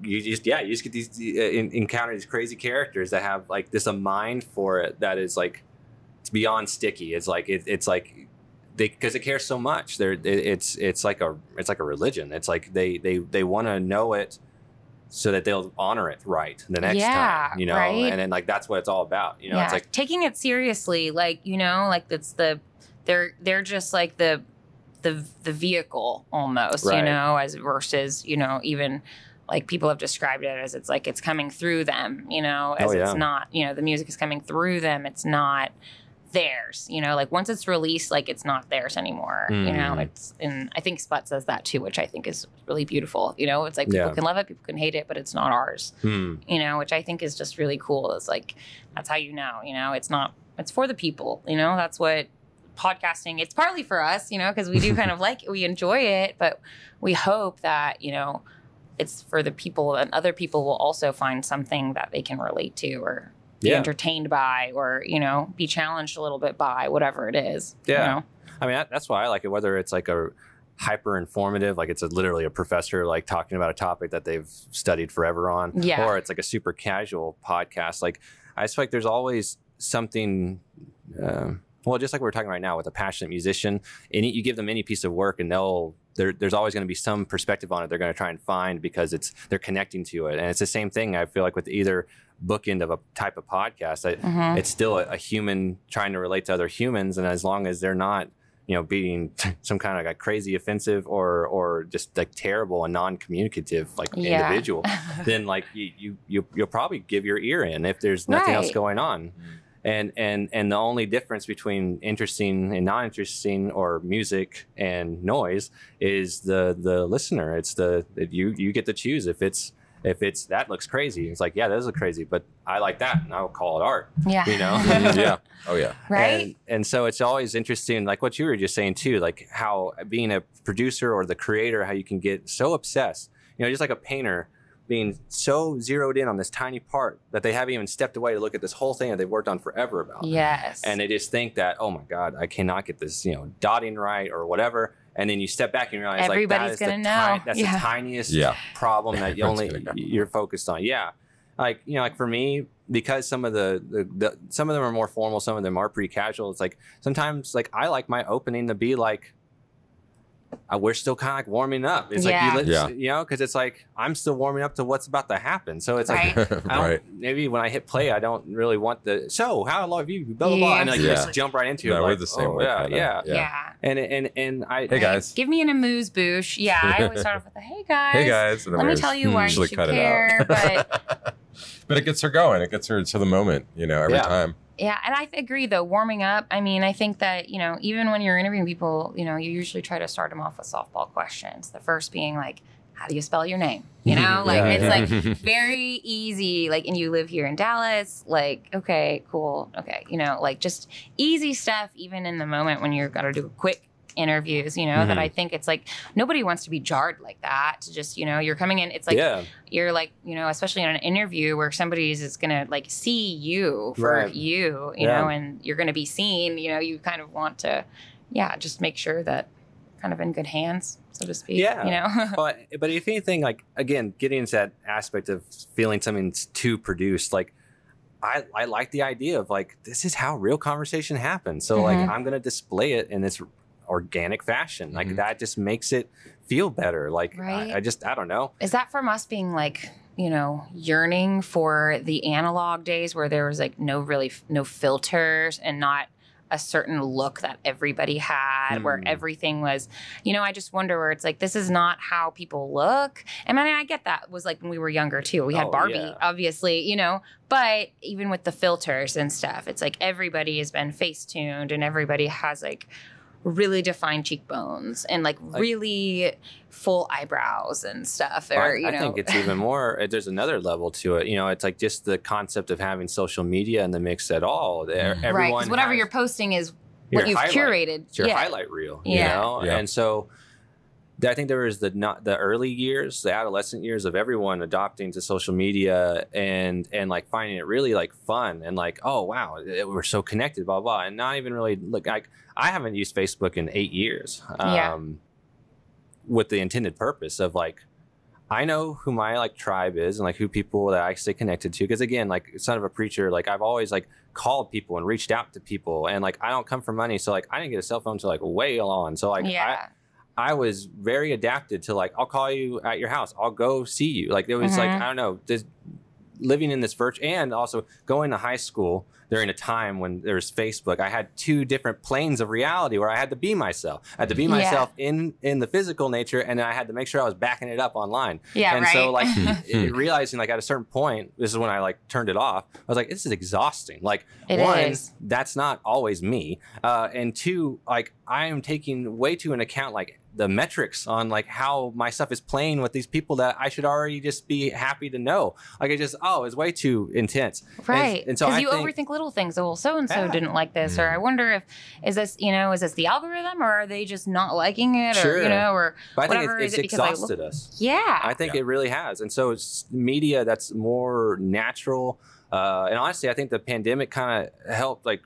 you just yeah you just get these uh, in, encounter these crazy characters that have like this a mind for it that is like it's beyond sticky. It's like it, it's like they because they care so much. They're it, it's it's like a it's like a religion. It's like they they they want to know it so that they'll honor it right the next Yeah, time. You know, right? and then like that's what it's all about. You know, yeah, it's like taking it seriously, like you know, like it's the they're they're just like the the the vehicle almost, you know, as versus you know even like people have described it as it's like it's coming through them, you know, oh, as Oh, yeah. it's not, you know, the music is coming through them. It's not theirs, you know, like once it's released, like it's not theirs anymore, you know, Mm. it's, and I think Sput says that too, which I think is really beautiful, you know, it's like people Yeah. can love it, people can hate it, but it's not ours, Hmm. you know, which I think is just really cool. It's like, that's how you know, you know, it's not, it's for the people, you know, that's what podcasting, it's partly for us, you know, because we do kind of like, it, we enjoy it, but we hope that, you know, it's for the people and other people will also find something that they can relate to or be Yeah. entertained by or, you know, be challenged a little bit by whatever it is. you Yeah. know? I mean, that's why I like it. Whether it's like a hyper informative, like it's a, literally a professor like talking about a topic that they've studied forever on, Yeah. or it's like a super casual podcast. Like I just feel like there's always something. Um, well, just like we're talking right now with a passionate musician, any you give them any piece of work and they'll there, there's always going to be some perspective on it they're going to try and find because it's they're connecting to it, and it's the same thing. I feel like with either bookend of a type of podcast, I, Mhm. it's still a, a human trying to relate to other humans and as long as they're not you know being some kind of like crazy offensive or or just like terrible and non-communicative like Yeah. individual then like you, you you you'll probably give your ear in if there's nothing else going on. And and and the only difference between interesting and non-interesting or music and noise is the the listener. It's the you you get to choose if it's if it's that looks crazy it's like yeah that does look crazy but i like that and i'll call it art yeah. you know yeah. Oh yeah. right? and, and so it's always interesting, like what you were just saying too, like how being a producer or the creator, how you can get so obsessed, you know, just like a painter being so zeroed in on this tiny part that they haven't even stepped away to look at this whole thing that they've worked on forever about. yes. And they just think that, oh my God, I cannot get this, you know, dotting right or whatever. And then you step back and realize like that Everybody's is the gonna ti- know. that's Yeah. the tiniest Yeah. problem that you only you're focused on. Yeah, like you know, like for me, because some of the, the the some of them are more formal, some of them are pretty casual. It's like sometimes like I like my opening to be like. Uh, we're still kind of like warming up. It's Yeah. like you, let, Yeah. you know, because it's like I'm still warming up to what's about to happen. So it's like Right. I don't, right. maybe when I hit play, I don't really want the so how long have you blah blah blah, and like you Yeah. just jump right into it. No, we're like, the same oh, way, yeah, kinda. yeah, Yeah. yeah. and and and I Hey guys. Give me an amuse bouche. Yeah, I always start off with a hey guys. Hey guys. And Let me tell you why you usually should cut it out. but but it gets her going. It gets her to the moment. You know, every Yeah. time. Yeah, and I agree though. Warming up. I mean, I think that you know, even when you're interviewing people, you know, you usually try to start them off with softball questions. The first being like, how do you spell your name? You know, like Yeah, it's yeah. like very easy. Like, and you live here in Dallas. Like, okay, cool. Okay, you know, like just easy stuff. Even in the moment when you've got to do a quick interviews, you know, that Mhm. I think it's like nobody wants to be jarred like that. To just, you know, you're coming in. It's like yeah, you're like you know especially in an interview where somebody's is gonna like see you for Right. you you Yeah. know and you're gonna be seen you know you kind of want to yeah just make sure that kind of in good hands so to speak Yeah. you know but but if anything, like again, getting into that aspect of feeling something's too produced, like I I like the idea of like this is how real conversation happens. So like Mhm. I'm gonna display it in this organic fashion. Like Mhm. that just makes it feel better. Like Right. I, I just I don't know. is that from us being like you know yearning for the analog days where there was like no really no filters and not a certain look that everybody had where Hmm. everything was you know i just wonder where it's like this is not how people look and i mean i get that was like when we were younger too we had Oh, barbie yeah. obviously you know but even with the filters and stuff it's like everybody has been face tuned and everybody has like really defined cheekbones and like Like- really full eyebrows and stuff I, or you I think it's even more. uh, There's another level to it. You know, it's like just the concept of having social media in the mix at all. There, right everyone because whatever has you're posting is your what you've highlight. curated It's your yeah highlight reel. You Yeah. know, Yeah. and so. I think there was the not the early years, the adolescent years of everyone adopting to social media and and like finding it really like fun and like oh wow it- we're so connected blah blah and not even really look like I haven't used Facebook in eight years um, Yeah. with the intended purpose of like I know who my like tribe is and like who people that I stay connected to because again like son of a preacher like I've always like called people and reached out to people and like I don't come for money so like I didn't get a cell phone until like way on so like yeah I was very adapted to like I'll call you at your house. I'll go see you. Like it was like Mhm. I don't know. This, living in this virtual and also going to high school during a time when there was Facebook, I had two different planes of reality where I had to be myself. I had to be Yeah. myself in in the physical nature, and then I had to make sure I was backing it up online. Yeah, and right. so like realizing like at a certain point, this is when I like turned it off. I was like, this is exhausting. Like It one, is. that's not always me, uh, and two, like I am taking way too an account like the metrics on like how my stuff is playing with these people that I should already just be happy to know. Like it just oh, it's way too intense. Right. And, so I you think, overthink little things. Oh, well, so and so didn't like this, or I wonder if is this, you know, is this the algorithm, or are they just not liking it, or Sure. you know, or but I think whatever, it's, is it's it because I look- exhausted us. yeah, I think Yeah. it really has. And so it's media that's more natural. Uh, and honestly, I think the pandemic kind of helped like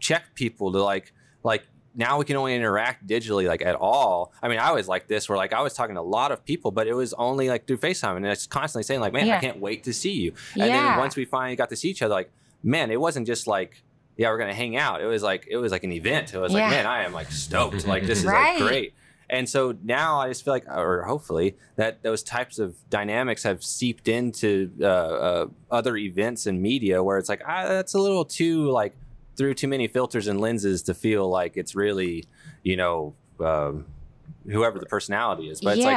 check people to like like now we can only interact digitally like at all. I mean, I was like this where like I was talking to a lot of people, but it was only like through FaceTime and it's constantly saying like, man, Yeah. I can't wait to see you. And yeah, then once we finally got to see each other, like, man, it wasn't just like, yeah, we're gonna hang out. It was like it was like an event. It was Yeah. like, man, I am like stoked. like this is Right. like great. And so now I just feel like, or hopefully, that those types of dynamics have seeped into uh, uh, other events and media where it's like, ah, that's a little too like through too many filters and lenses to feel like it's really, you know, um, whoever the personality is. But it's like.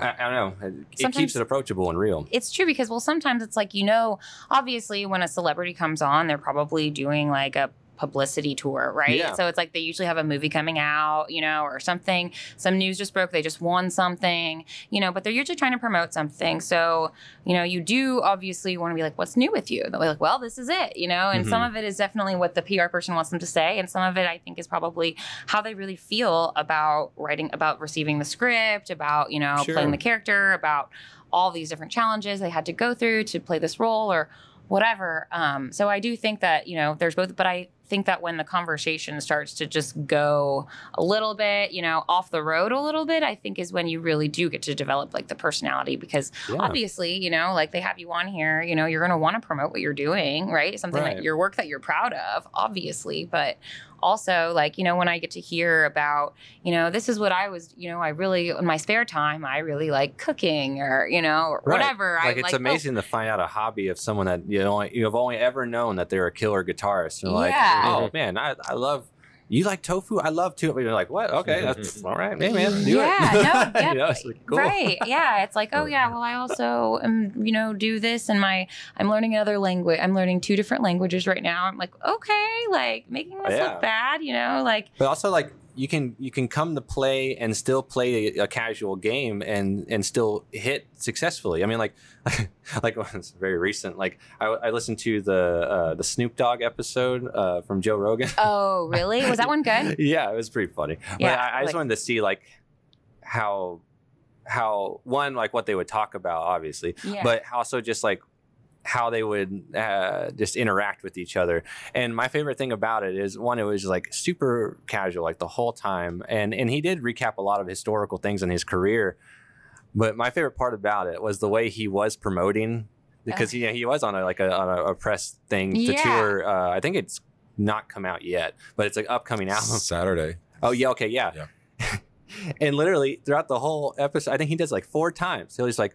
I, I don't know, it, it Sometimes- keeps it approachable and real. it's true because well sometimes it's like you know obviously when a celebrity comes on they're probably doing like a publicity tour right Yeah. so it's like they usually have a movie coming out you know or something some news just broke they just won something you know but they're usually trying to promote something so you know you do obviously want to be like what's new with you they're like well this is it you know and some Mhm. of it is definitely what the pr person wants them to say and some of it i think is probably how they really feel about writing about receiving the script about you know Sure. playing the character about all these different challenges they had to go through to play this role or whatever. Um, so I do think that, you know, there's both, but I think that when the conversation starts to just go a little bit, you know, off the road a little bit, I think is when you really do get to develop like the personality because Yeah. obviously, you know, like they have you on here, you know, you're going to want to promote what you're doing, right? Something Right. that your work that you're proud of, obviously, but also like, you know, when I get to hear about, you know, this is what I was, you know, I really in my spare time, I really like cooking or, you know, or Right. whatever. Like I it's oh, amazing to find out a hobby of someone that you only you have only ever known that they're a killer guitarist. And like, Yeah. oh man, I, I love you like tofu. I love too. You're like, what? Okay, that's all right. Hey man, do yeah, it. no, yeah, you know, it's like, cool. right. Yeah, it's like, oh yeah, well, I also um, you know, do this, and my I'm learning another language. I'm learning two different languages right now. I'm like, okay, like making this Yeah. look bad, you know, like But also like you can you can come to play and still play a, a casual game and and still hit successfully. I mean like like it's very recent. Like I, I listened to the uh, the Snoop Dogg episode uh, from Joe Rogan. oh really? Was that one good? yeah, it was pretty funny. Yeah, but I, I just like- wanted to see like how how one like what they would talk about, obviously, Yeah. but also just like how they would uh, just interact with each other. And my favorite thing about it is one, it was like super casual, like the whole time, and and he did recap a lot of historical things in his career. But my favorite part about it was the way he was promoting because he he was on a like a, on a, a press thing to Yeah. tour. Uh, I think it's not come out yet, but it's like upcoming album. Saturday. Oh yeah, okay, yeah. and literally throughout the whole episode, I think he does like four times. He'll just like,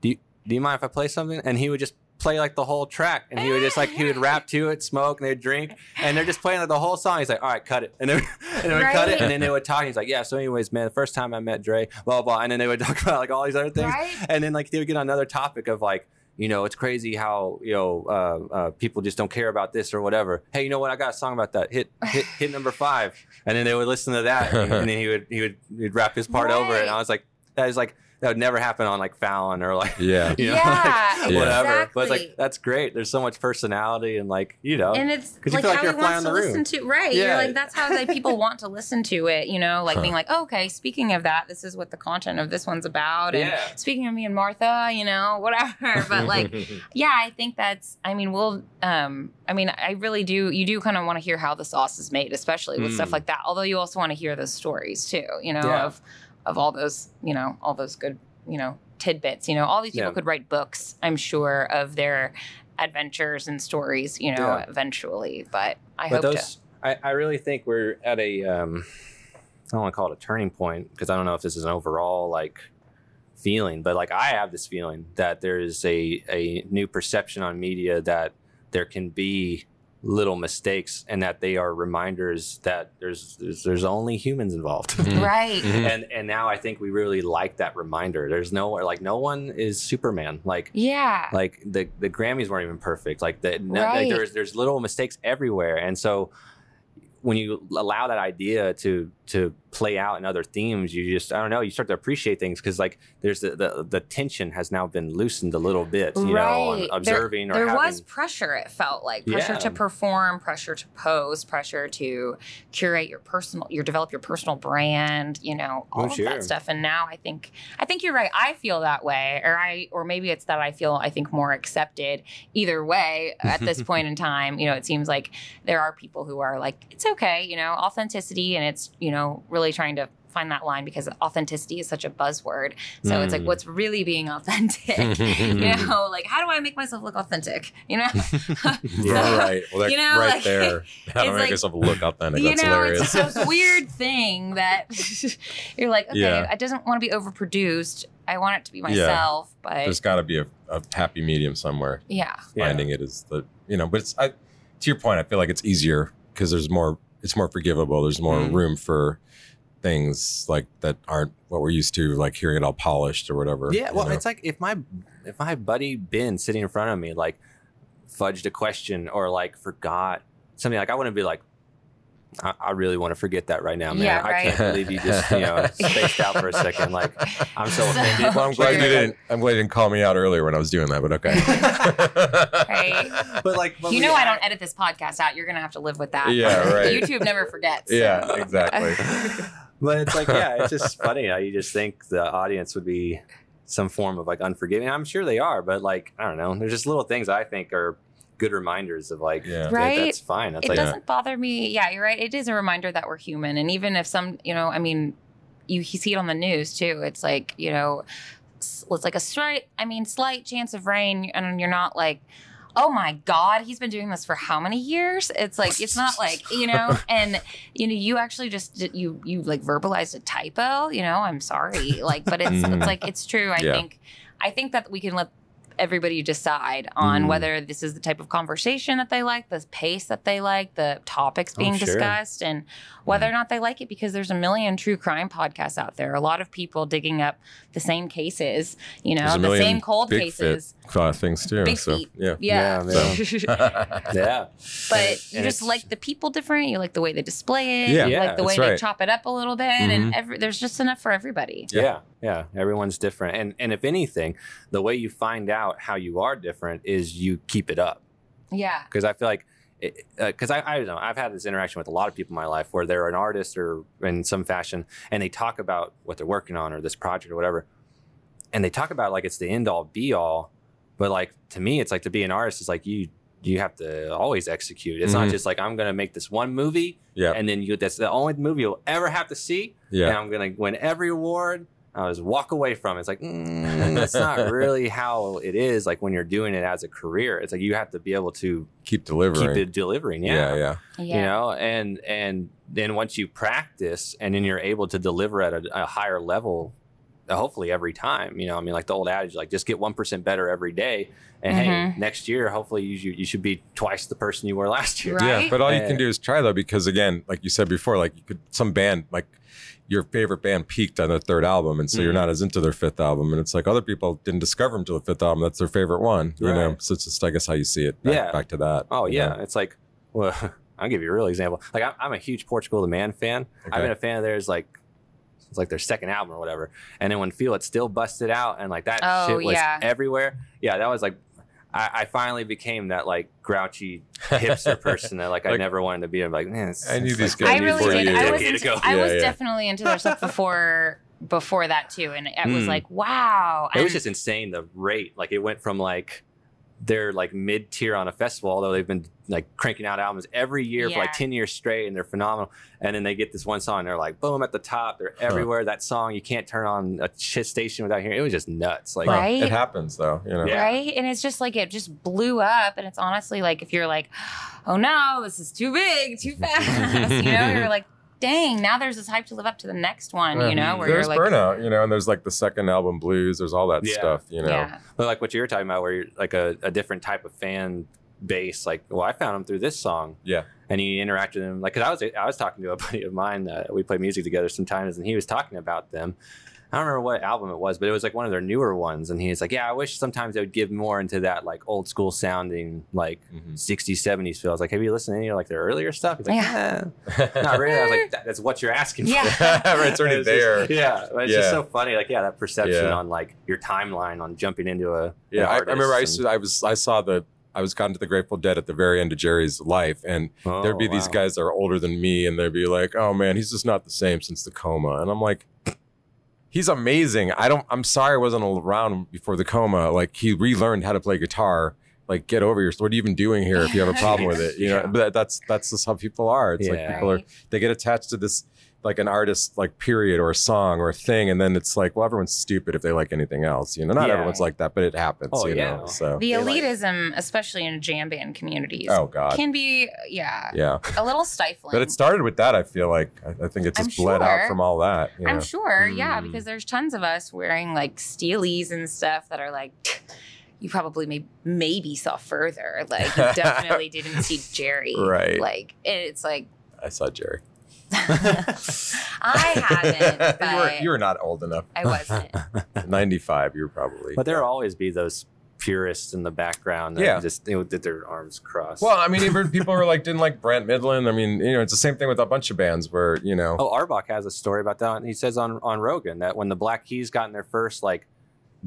do you do you mind if I play something? And he would just play like the whole track, and he would just like he would rap to it, smoke, and they'd drink, and they're just playing like the whole song. He's like, all right, cut it, and then and they would cut it, and then they would talk. And he's like, yeah. So, anyways, man, the first time I met Dre, blah blah, blah. and then they would talk about like all these other things, Right? and then like they would get on another topic of like. You know, it's crazy how you know uh, uh, people just don't care about this or whatever. Hey, you know what? I got a song about that. Hit hit hit number five, and then they would listen to that, and, and then he would he would he'd rap his part over it. And I was like, that is like that would never happen on like Fallon or like Yeah. you know Yeah, like, whatever. But it's like that's great. There's so much personality and like you know and it's 'Cause you like feel like how you're he wants to the listen room. to right Yeah. you're like that's how like people want to listen to it you know like being like oh, okay speaking of that this is what the content of this one's about and Yeah. speaking of me and martha you know whatever but like yeah i think that's i mean we'll um i mean i really do you do kind of want to hear how the sauce is made especially with stuff Mm. like that although you also want to hear those stories too you know Yeah. of of all those you know all those good you know tidbits you know all these people Yeah. could write books i'm sure of their adventures and stories you know Yeah. eventually but i but hope those I, I really think we're at a um I don't want to call it a turning point because I don't know if this is an overall like feeling. But like I have this feeling that there is a a new perception on media that there can be little mistakes and that they are reminders that there's there's, there's only humans involved. Mhm. Right. Mhm. and and now I think we really like that reminder. There's no like no one is Superman. Like Yeah. like the the Grammys weren't even perfect. Like the no- like there's there's little mistakes everywhere, and so when you allow that idea to to play out in other themes, you just I don't know you start to appreciate things because like there's the, the the tension has now been loosened a little bit, you know, on observing there, or there having, was pressure it felt like. Pressure Yeah. to perform pressure to pose pressure to curate your personal your develop your personal brand you know oh, all Oh, of sure. that stuff. And now i think i think you're right. I feel that way or i or maybe it's that i feel i think more accepted. Either way at this point in time you know it seems like there are people who are like it's okay you know authenticity and it's you know really trying to find that line because authenticity is such a buzzword so it's like Mm. what's really being authentic you know like how do i make myself look authentic you know Yeah, right. Well, that, You know, right like, there. How do I make like- yourself look authentic. you know hilarious. it's just this weird thing that you're like okay Yeah. i doesn't want to be overproduced i want it to be myself but There's got to be a, a happy medium somewhere. yeah Yeah. Finding it is the you know, but it's I, to your point. I feel like it's easier because there's more. It's more forgivable. There's more Mhm. room for things like that aren't what we're used to, like hearing it all polished or whatever. Yeah, you well, know? it's like if my if my buddy Ben sitting in front of me like fudged a question or like forgot something, like I wouldn't be like, I, I really want to forget that right now, man. Yeah, I can't believe you just you know spaced out for a second. Like I'm so offended. Well, I'm glad you didn't. I'm glad you didn't call me out earlier when I was doing that. But okay. Right. But like, but you we know i don't edit this podcast out you're gonna have to live with that Yeah, right. youtube never forgets yeah, exactly. But it's like, yeah, it's just funny how you just think the audience would be some form of like unforgiving. I'm sure they are, but like, I don't know. There's just little things I think are good reminders of like, Yeah. like, Right. that's fine. That's it like, doesn't bother me. Yeah, you're right. It is a reminder that we're human, and even if some, you know, I mean, you, you see it on the news too. It's like you know, it's like a slight, I mean, slight chance of rain, and you're not like. Oh my God, he's been doing this for how many years? It's like it's not like you know, and you know, you actually just you you like verbalized a typo. You know, I'm sorry, like, but it's it's mm. like it's true. I Yeah. think I think that we can let everybody decide on Mhm. whether this is the type of conversation that they like, the pace that they like, the topics Oh, being sure. discussed, and whether or not they like it because there's a million true crime podcasts out there. A lot of people digging up the same cases, you know, the same cold big cases. fit things too. Big so feet. yeah. Yeah. Yeah, yeah. but And you it- just like the people different. You like the way they display it. Yeah. you Yeah, like the way that's they chop it up a little bit. And Mhm. every, there's just enough for everybody. Yeah. Yeah. Yeah, Everyone's different, and and if anything, the way you find out how you are different is you keep it up. Yeah. Because I feel like, because I I don't know, I've had this interaction with a lot of people in my life where they're an artist or in some fashion, and they talk about what they're working on or this project or whatever, and they talk about it like it's the end all be all, but like to me, it's like to be an artist is like you you have to always execute. It's not Mhm. just like I'm gonna make this one movie Yeah. and then you that's the only movie you'll ever have to see and Yeah. I'm gonna win every award. I was walk away from it. It's like mm, that's not really how it is. Like when you're doing it as a career, it's like you have to be able to Keep delivering. keep it delivering. yeah. Yeah, Yeah. Yeah. you know, and and then once you practice and then you're able to deliver at a, a higher level, hopefully every time. You know, I mean, like the old adage, like just get one percent better every day, and hey, Mhm. next year hopefully you you should be twice the person you were last year. Right. Yeah, but all you can do is try though, because again, like you said before, like you could some band like your favorite band peaked on their third album, and so you're Mhm. not as into their fifth album, and it's like other people didn't discover them till the fifth album. That's their favorite one, you know. So it's just I guess how you see it. Back, Yeah. back to that. Oh yeah, know? it's like well, I'll give you a real example. Like I'm, I'm a huge Portugal the Man fan. Okay. I've been a fan of theirs like it's like their second album or whatever. And then when Feel It still busted out and like that Oh, shit was yeah. everywhere. Yeah, that was like I, I finally became that like grouchy hipster person that like, I Like- never wanted to be. I'm like, man, it's, I knew it's these like guys I before really did. you. I was, decade into, ago. I Yeah, was yeah. definitely into their stuff before before that too, and it was Mm. like, wow. It was And- just insane the rate. Like it went from like they're like mid tier on a festival, although they've been like cranking out albums every year for like 10 years straight and they're phenomenal. And then they get this one song and they're like, boom, at the top. They're everywhere. That song, you can't turn on a shit station without hearing it. was just nuts. Like, Right? It happens though, you know. Yeah. right? And it's just like it just blew up, and it's honestly like if you're like, oh no, this is too big, too fast, you know, you're like, dang, now there's this hype to live up to the next one, Yeah. you know, mm-hmm. where there's you're like, burnout, you know, and there's like the second album blues. There's all that Yeah. stuff, you know. yeah, But like what you were talking about, where you're like a, a different type of fan base. Like, well, I found them through this song. Yeah. And you interact with them. like, cause I was I was talking to a buddy of mine. that we play music together sometimes, and he was talking about them. I don't remember what album it was, but it was like one of their newer ones. And he's like, "Yeah, I wish sometimes they would give more into that like old school sounding, like Mhm. 60s, 70s feel." I was like, "Have you listened to any of like their earlier stuff?" He's like, Yeah. "Yeah, not really." I was like, that, "That's what you're asking for." Yeah. it's already just- there. yeah, but it's just so funny. Like, yeah, that perception Yeah. on like your timeline on jumping into a Yeah, I, I remember I used to, I was I saw the I was gotten to the Grateful Dead at the very end of Jerry's life, and and- there'd be Oh, these guys that are older than me, and they'd be like, "Oh man, he's just not the same since the coma," and I'm like. He's amazing. I don't. I'm sorry I wasn't around before the coma. Like he relearned how to play guitar. Like get over yourself. What are you even doing here if you have a problem with it? You know. Yeah. But that's that's just how people are. It's like people are they get attached to this like an artist like period or a song or a thing and then it's like well everyone's stupid if they like anything else you know not Yeah. everyone's like that but it happens Oh, you yeah. know so the They like- elitism, especially in jam band communities, oh god can be yeah, yeah a little stifling. but it started with that i feel like i, I think it I'm just bled out from all that you I'm know? sure, yeah, Mm. because there's tons of us wearing like steelies and stuff that are like, you probably may, maybe saw further. Like, you definitely didn't see Jerry. Right. Like, it's like, i saw jerry I haven't, but you, were, you were not old enough I wasn't. 95 you're probably But there will always be those purists in the background that Yeah. just you know, did their arms crossed. well i mean even people who like didn't like Brent Mydland i mean you know it's the same thing with a bunch of bands where you know oh, Auerbach has a story about that. He says on on Rogan that when the Black Keys got in their first like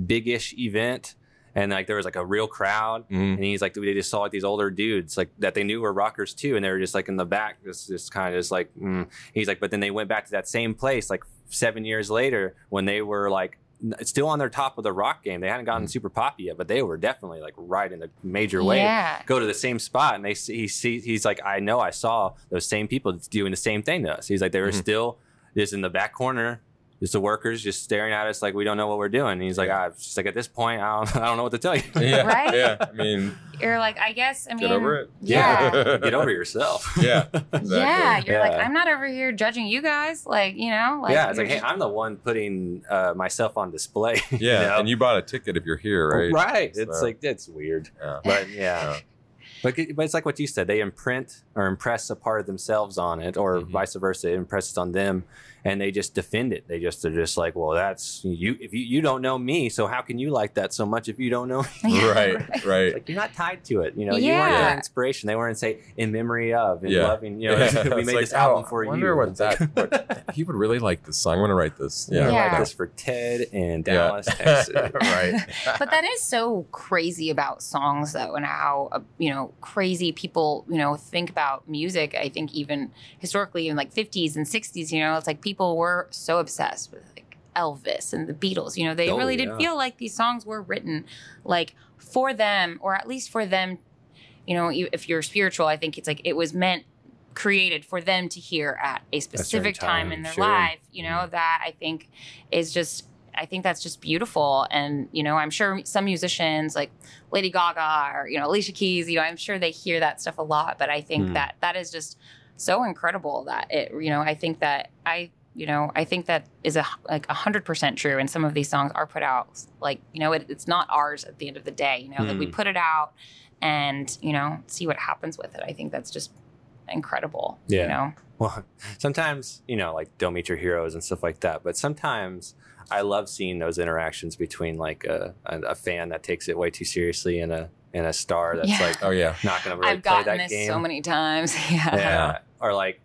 big-ish event, and like there was like a real crowd, mm, and he's like they just saw like these older dudes like that they knew were rockers too, and they were just like in the back, just just kind of just like mm. he's like, but then they went back to that same place like seven years later when they were like still on their top of the rock game. They hadn't gotten super poppy yet, but they were definitely like right in a major way. Yeah. Go to the same spot, and they see he see he's like, I know I saw those same people doing the same thing to us. He's like, they were Mhm. still just in the back corner. Just the workers just staring at us like we don't know what we're doing. And he's like, Yeah. ah, just like at this point, I don't, I don't know what to tell you. yeah Right? yeah i mean You're like, I guess, I mean, get over it Yeah. Get over yourself. yeah exactly. Yeah. You're like, I'm not over here judging you guys. Like, you know, like, yeah, it's you're like, hey, I'm the one putting uh, myself on display. you yeah know? and you bought a ticket if you're here right right. It's like it's weird, yeah. but yeah. But, but it's like what you said. They imprint or impress a part of themselves on it, or Mhm. vice versa. It impresses on them, and they just defend it. They just are just like, well, that's you. If you, you don't know me, so how can you like that so much if you don't know? Me? Yeah, right right like you're not tied to it. You know, you weren't Yeah. their inspiration. They weren't say in memory of and Yeah. loving. You know, Yeah. we It's made like, this album oh, for I wonder you. what It's like- that- he would really like this song. I'm gonna write this. Yeah, Yeah, Yeah. like this for Ted in Yeah. Dallas, Texas. right. but that is so crazy about songs though and how uh, you know crazy people you know think about music i think even historically in like 50s and 60s you know it's like people were so obsessed with like elvis and the beatles you know they Oh, really yeah. did feel like these songs were written like for them or at least for them you know if you're spiritual i think it's like it was meant created for them to hear at a specific time, time, in their sure. life you know that i think is just I think that's just beautiful. And, you know, I'm sure some musicians like Lady Gaga or, you know, Alicia Keys, you know, I'm sure they hear that stuff a lot. But I think Mm. that that is just so incredible that it, you know, I think that I, you know, I think that is a like a hundred percent true. And some of these songs are put out like, you know, it, it's not ours at the end of the day, you know, like we Mm. put it out and, you know, see what happens with it. I think that's just incredible. Yeah. You know? Well, sometimes, you know, like don't meet your heroes and stuff like that. But sometimes I love seeing those interactions between like a, a, a fan that takes it way too seriously and a and a star that's Yeah. like Oh yeah. not going to really I've play gotten that this game. so many times. Yeah. yeah. Or like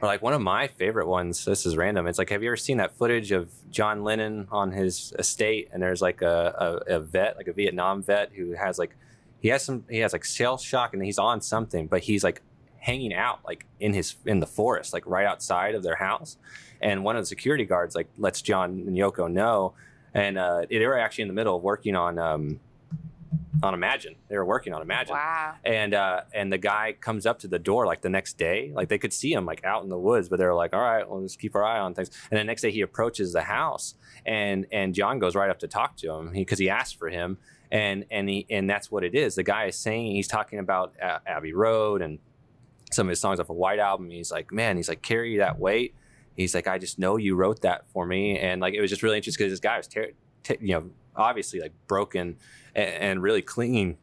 or like one of my favorite ones, this is random. It's like have you ever seen that footage of John Lennon on his estate and there's like a, a, a vet, like a Vietnam vet who has like he has some he has like shell shock and he's on something, but he's like hanging out like in his in the forest, like right outside of their house. And one of the security guards like lets John and Yoko know. And uh, they were actually in the middle of working on um on Imagine. They were working on Imagine Wow. and uh and the guy comes up to the door like the next day like they could see him like out in the woods but they were like all right well let's keep our eye on things and the next day he approaches the house and and john goes right up to talk to him because he, asked for him and and he and that's what it is the guy is saying he's talking about uh, abbey road and some of his songs off a White Album. He's like, man, he's like, carry that weight. He's like, I just know you wrote that for me, and like it was just really interesting because this guy was, ter- t- you know, obviously like broken and, and really clinging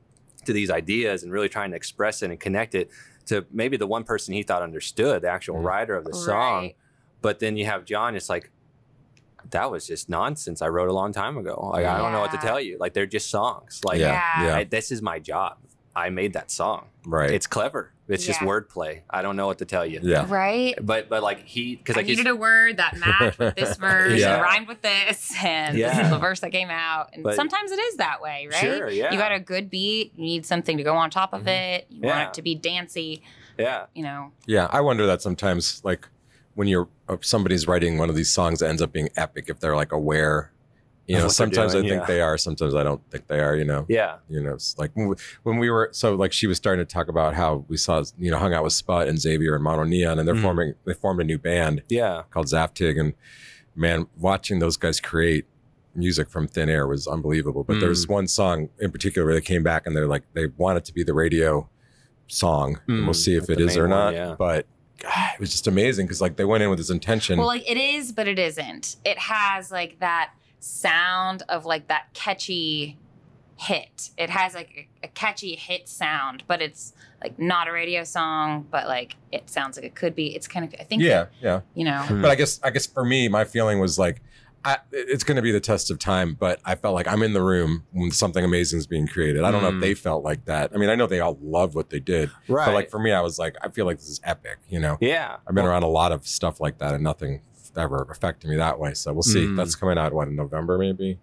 to these ideas and really trying to express it and connect it to maybe the one person he thought understood, the actual Mhm. writer of the song. But then you have John. It's like that was just nonsense. I wrote a long time ago. Like I don't know what to tell you. Like they're just songs. Like yeah, Yeah. yeah, I, this is my job. I made that song. right. It's clever. It's just wordplay. I don't know what to tell you. yeah, Right. But but like he because I like he's, needed a word that matched with this verse Yeah. and rhymed with this, and this Yeah. is the verse that came out. And But- sometimes it is that way, right? Sure, yeah. You got a good beat, you need something to go on top of Mhm. it. You want it to be dancey, yeah you know. yeah. I wonder that sometimes, like when you're uh, somebody's writing one of these songs that ends up being epic, if they're like aware. You know, sometimes doing, I think yeah. they are. Sometimes I don't think they are. You know. yeah you know, it's like when we- when we were so like she was starting to talk about how we saw you know hung out with Sput and Xavier and MonoNeon and they're Mhm. forming they formed a new band yeah called Zaptig and man watching those guys create music from thin air was unbelievable but Mm. there's one song in particular where they came back and they're like they want it to be the radio song and we'll Mm, see if like it the is or one, not yeah. but God, it was just amazing because like they went in with this intention Well, like it is, but it isn't. It has like that sound of like that catchy hit. It has like a, a catchy hit sound, but it's like not a radio song, but like it sounds like it could be. It's kind of I think yeah yeah you know. Hmm. but I guess I guess for me, my feeling was like, I, it's going to be the test of time. But I felt like I'm in the room when something amazing is being created. I don't know if Mm. they felt like that. I mean, I know they all love what they did, right but like for me, I was like, I feel like this is epic. You know, yeah I've been around a lot of stuff like that, and nothing ever affected me that way. So we'll see. Mm. That's coming out what in November maybe.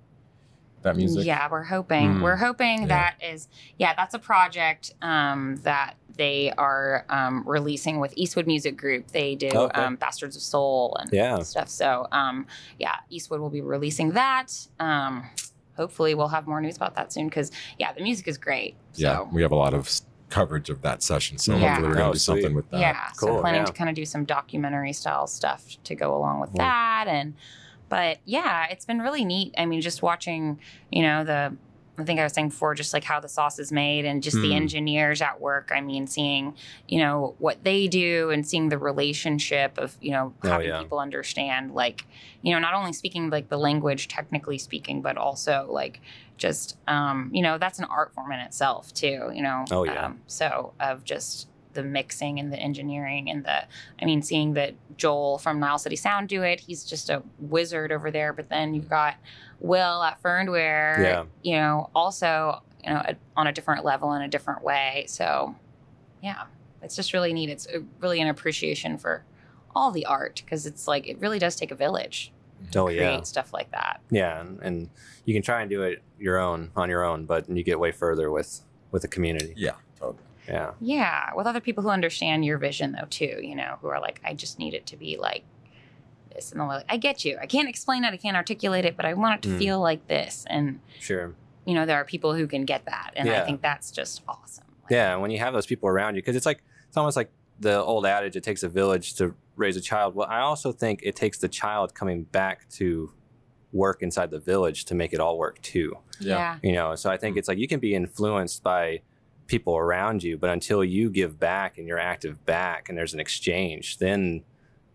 That music. Yeah, we're hoping. Mm. We're hoping Yeah. that is yeah, that's a project um, that they are um, releasing with Eastwood Music Group. They do Okay. um, Bastards of Soul and Yeah. stuff. So um, yeah, Eastwood will be releasing that. Um, hopefully, we'll have more news about that soon because yeah, the music is great. Yeah, So, we have a lot of s- coverage of that session, so Yeah. hopefully we're gonna Oh, do something sweet. with that. yeah, so Cool, planning yeah. to kind of do some documentary style stuff to go along with Cool. that and but yeah it's been really neat i mean just watching you know the i think i was saying before just like how the sauce is made and just the Hmm. engineers at work i mean seeing you know what they do and seeing the relationship of you know Oh, having yeah. people understand like you know not only speaking like the language technically speaking but also like just um you know that's an art form in itself too you know Oh, yeah. um, so of just the mixing and the engineering and the I mean seeing that Joel from Niles City Sound do it he's just a wizard over there. But then you've got Will at Fernware Yeah. you know also you know a, on a different level in a different way. So yeah it's just really neat. It's a, really an appreciation for all the art because it's like it really does take a village oh to yeah. create stuff like that. Yeah and, and you can try and do it your own on your own but you get way further with with the community. Yeah, totally. Yeah Yeah, with other people who understand your vision though too, you know, who are like, I just need it to be like this, and they're like, I get you. I can't explain it, I can't articulate it, but I want it to Mm. feel like this. And sure you know, there are people who can get that, and I think that's just awesome. Like, Yeah, and when you have those people around you, because it's like it's almost like the old adage: it takes a village to raise a child. Well, I also think it takes the child coming back to work inside the village to make it all work too. yeah, You know, so I think it's like you can be influenced by people around you, but until you give back and you're active back, and there's an exchange, then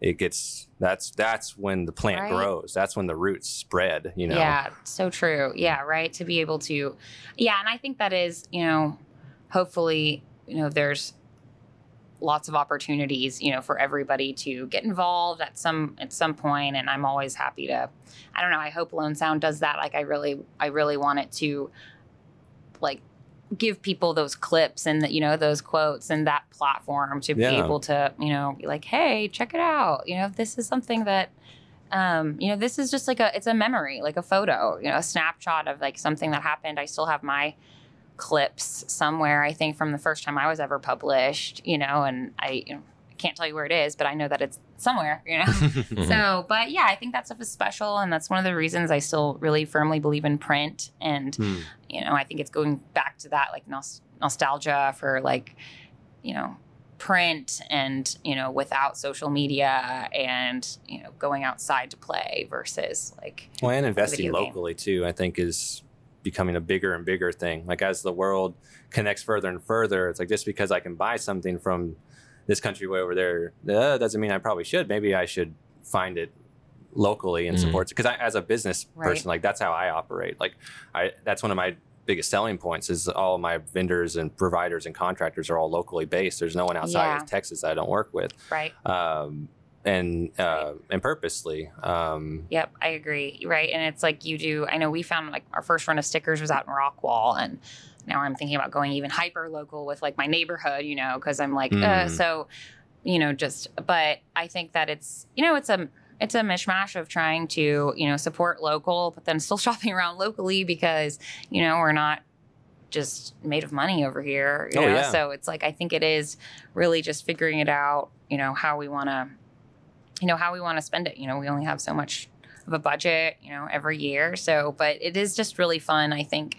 it gets that's that's when the plant Right. grows. That's when the roots spread. You know. Yeah, so true. Yeah, right. To be able to, yeah, and I think that is, you know, hopefully, you know, there's lots of opportunities, you know, for everybody to get involved at some at some point, and I'm always happy to. I don't know. I hope Lone Sound does that. Like, I really, I really want it to, like, give people those clips and you know those quotes and that platform to be able to you know be like hey check it out you know this is something that um, you know, this is just like a it's a memory, like a photo, you know, a snapshot of like something that happened. I still have my clips somewhere, I think, from the first time I was ever published, you know, and I, you know, I can't tell you where it is, but I know that it's somewhere, you know. so, but yeah, I think that stuff is special, and that's one of the reasons I still really firmly believe in print. And Hmm. you know, I think it's going back to that like nos- nostalgia for like, you know, print and you know without social media and you know going outside to play versus like Well, and investing video game. locally too, I think is becoming a bigger and bigger thing. Like as the world connects further and further, it's like just because I can buy something from this country way over there. Uh, doesn't mean I probably should. Maybe I should find it locally and Mhm. support it. because I, as a business Right. person, like that's how I operate. Like I, that's one of my biggest selling points is all my vendors and providers and contractors are all locally based. There's no one outside Yeah. of Texas that I don't work with, Right. um, and uh, and purposely. Um, Yep, I agree. Right. And it's like you do, I know we found like our first run of stickers was out in Rockwall. And now I'm thinking about going even hyper local with like my neighborhood, you know, because I'm like, uh, Mm. so, you know, just, but I think that it's, you know, it's a, it's a mishmash of trying to, you know, support local, but then still shopping around locally because, you know, we're not just made of money over here. You Oh, know? yeah. So it's like, I think it is really just figuring it out, you know, how we want to, you know, how we want to spend it. You know, we only have so much of a budget, you know, every year. So, but it is just really fun. I think,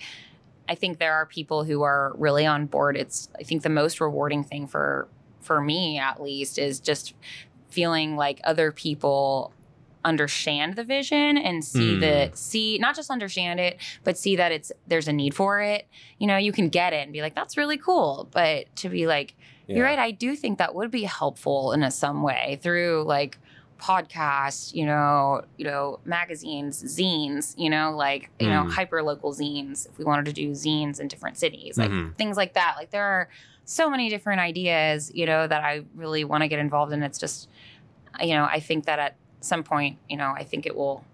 I think there are people who are really on board. It's, I think the most rewarding thing for, for me at least is just feeling like other people understand the vision and see Mm. that see not just understand it but see that it's there's a need for it you know you can get it and be like that's really cool but to be like yeah. you're right. I do think that would be helpful in a some way through like podcasts, you know, you know, magazines, zines, you know, like you know, Mm. hyper local zines. If we wanted to do zines in different cities, like Mhm. things like that. Like there are so many different ideas, you know, that I really want to get involved in. It's just, you know, I think that at some point, you know, I think it will.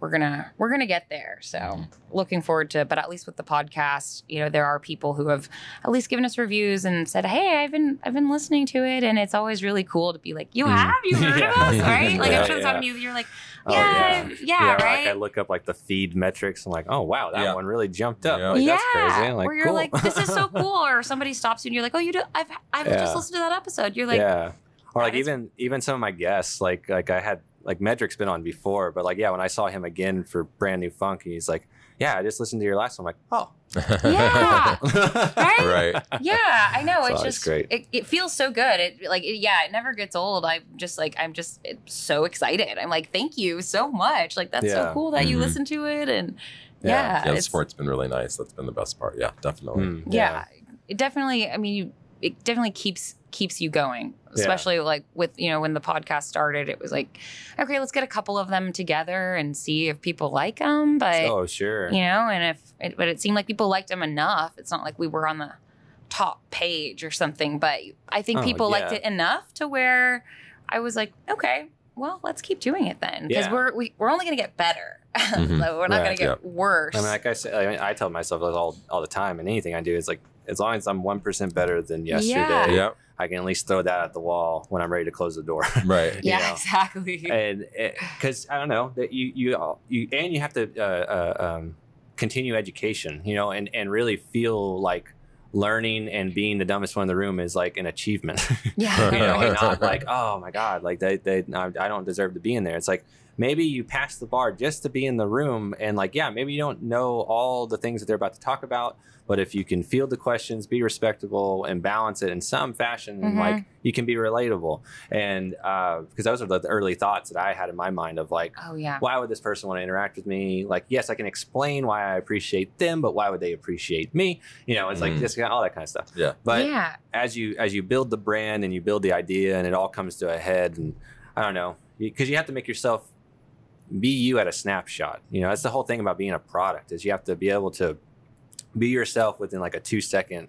We're gonna we're gonna get there. So looking forward to. But at least with the podcast, you know, there are people who have at least given us reviews and said, "Hey, I've been I've been listening to it, and it's always really cool to be like, you Mm. have you heard Yeah. of us, right? Like Yeah, I'm sure it's yeah. happened to you. You're like, Oh, yeah, yeah, or right. Like I look up like the feed metrics. I'm like, oh wow, that Yeah. one really jumped up. Yeah. Like, yeah, that's crazy. I'm like, where you're cool. like, this is so cool. Or somebody stops you and you're like, oh, you do. I've I've Yeah. just listened to that episode. You're like, yeah. Or like even even some of my guests, like like I had like Medric's been on before, but like yeah, when I saw him again for brand new funk, he's like, yeah, I just listened to your last one. I'm like, oh, yeah, right? right. Yeah, I know. It's It's just great. It, it feels so good. It like it, yeah, it never gets old. I'm just like I'm just so excited. I'm like, thank you so much. Like that's so cool that you Mhm. listen to it and Yeah. yeah, Yeah, the it's- sport's been really nice. That's been the best part. Yeah, definitely. Mm, yeah. It definitely. I mean, you, it definitely keeps keeps you going. Yeah. Especially like with you know when the podcast started, it was like, okay, let's get a couple of them together and see if people like them. But Oh sure. you know and if it, but it seemed like people liked them enough it's not like we were on the top page or something but i think Oh, people liked it enough to where i was like okay well let's keep doing it then because Yeah. we're we, we're only going to get better Mhm. So we're not Right, going to get worse I mean, like I said, I, mean, I tell myself all all the time, and anything I do is like, as long as I'm one percent better than yesterday, Yeah. Yeah, I can at least throw that at the wall when I'm ready to close the door. right. yeah know. exactly and because I don't know that you you all- you and you have to uh, uh, um, continue education, you know, and and really feel like learning and being the dumbest one in the room is like an achievement, yeah you know, and not like oh my god, like they they I I don't deserve to be in there. It's like maybe you pass the bar just to be in the room, and like yeah, maybe you don't know all the things that they're about to talk about. But if you can field the questions, be respectable, and balance it in some fashion, Mhm. like you can be relatable. And because those are the early thoughts that I had in my mind of like, oh yeah why would this person want to interact with me? Like, yes, I can explain why I appreciate them, but why would they appreciate me? You know, it's like Mm. just all that kind of stuff. Yeah. But yeah as you as you build the brand and you build the idea and it all comes to a head, and I don't know, because you have to make yourself be you at a snapshot. You know, that's the whole thing about being a product is you have to be able to be yourself within like a two second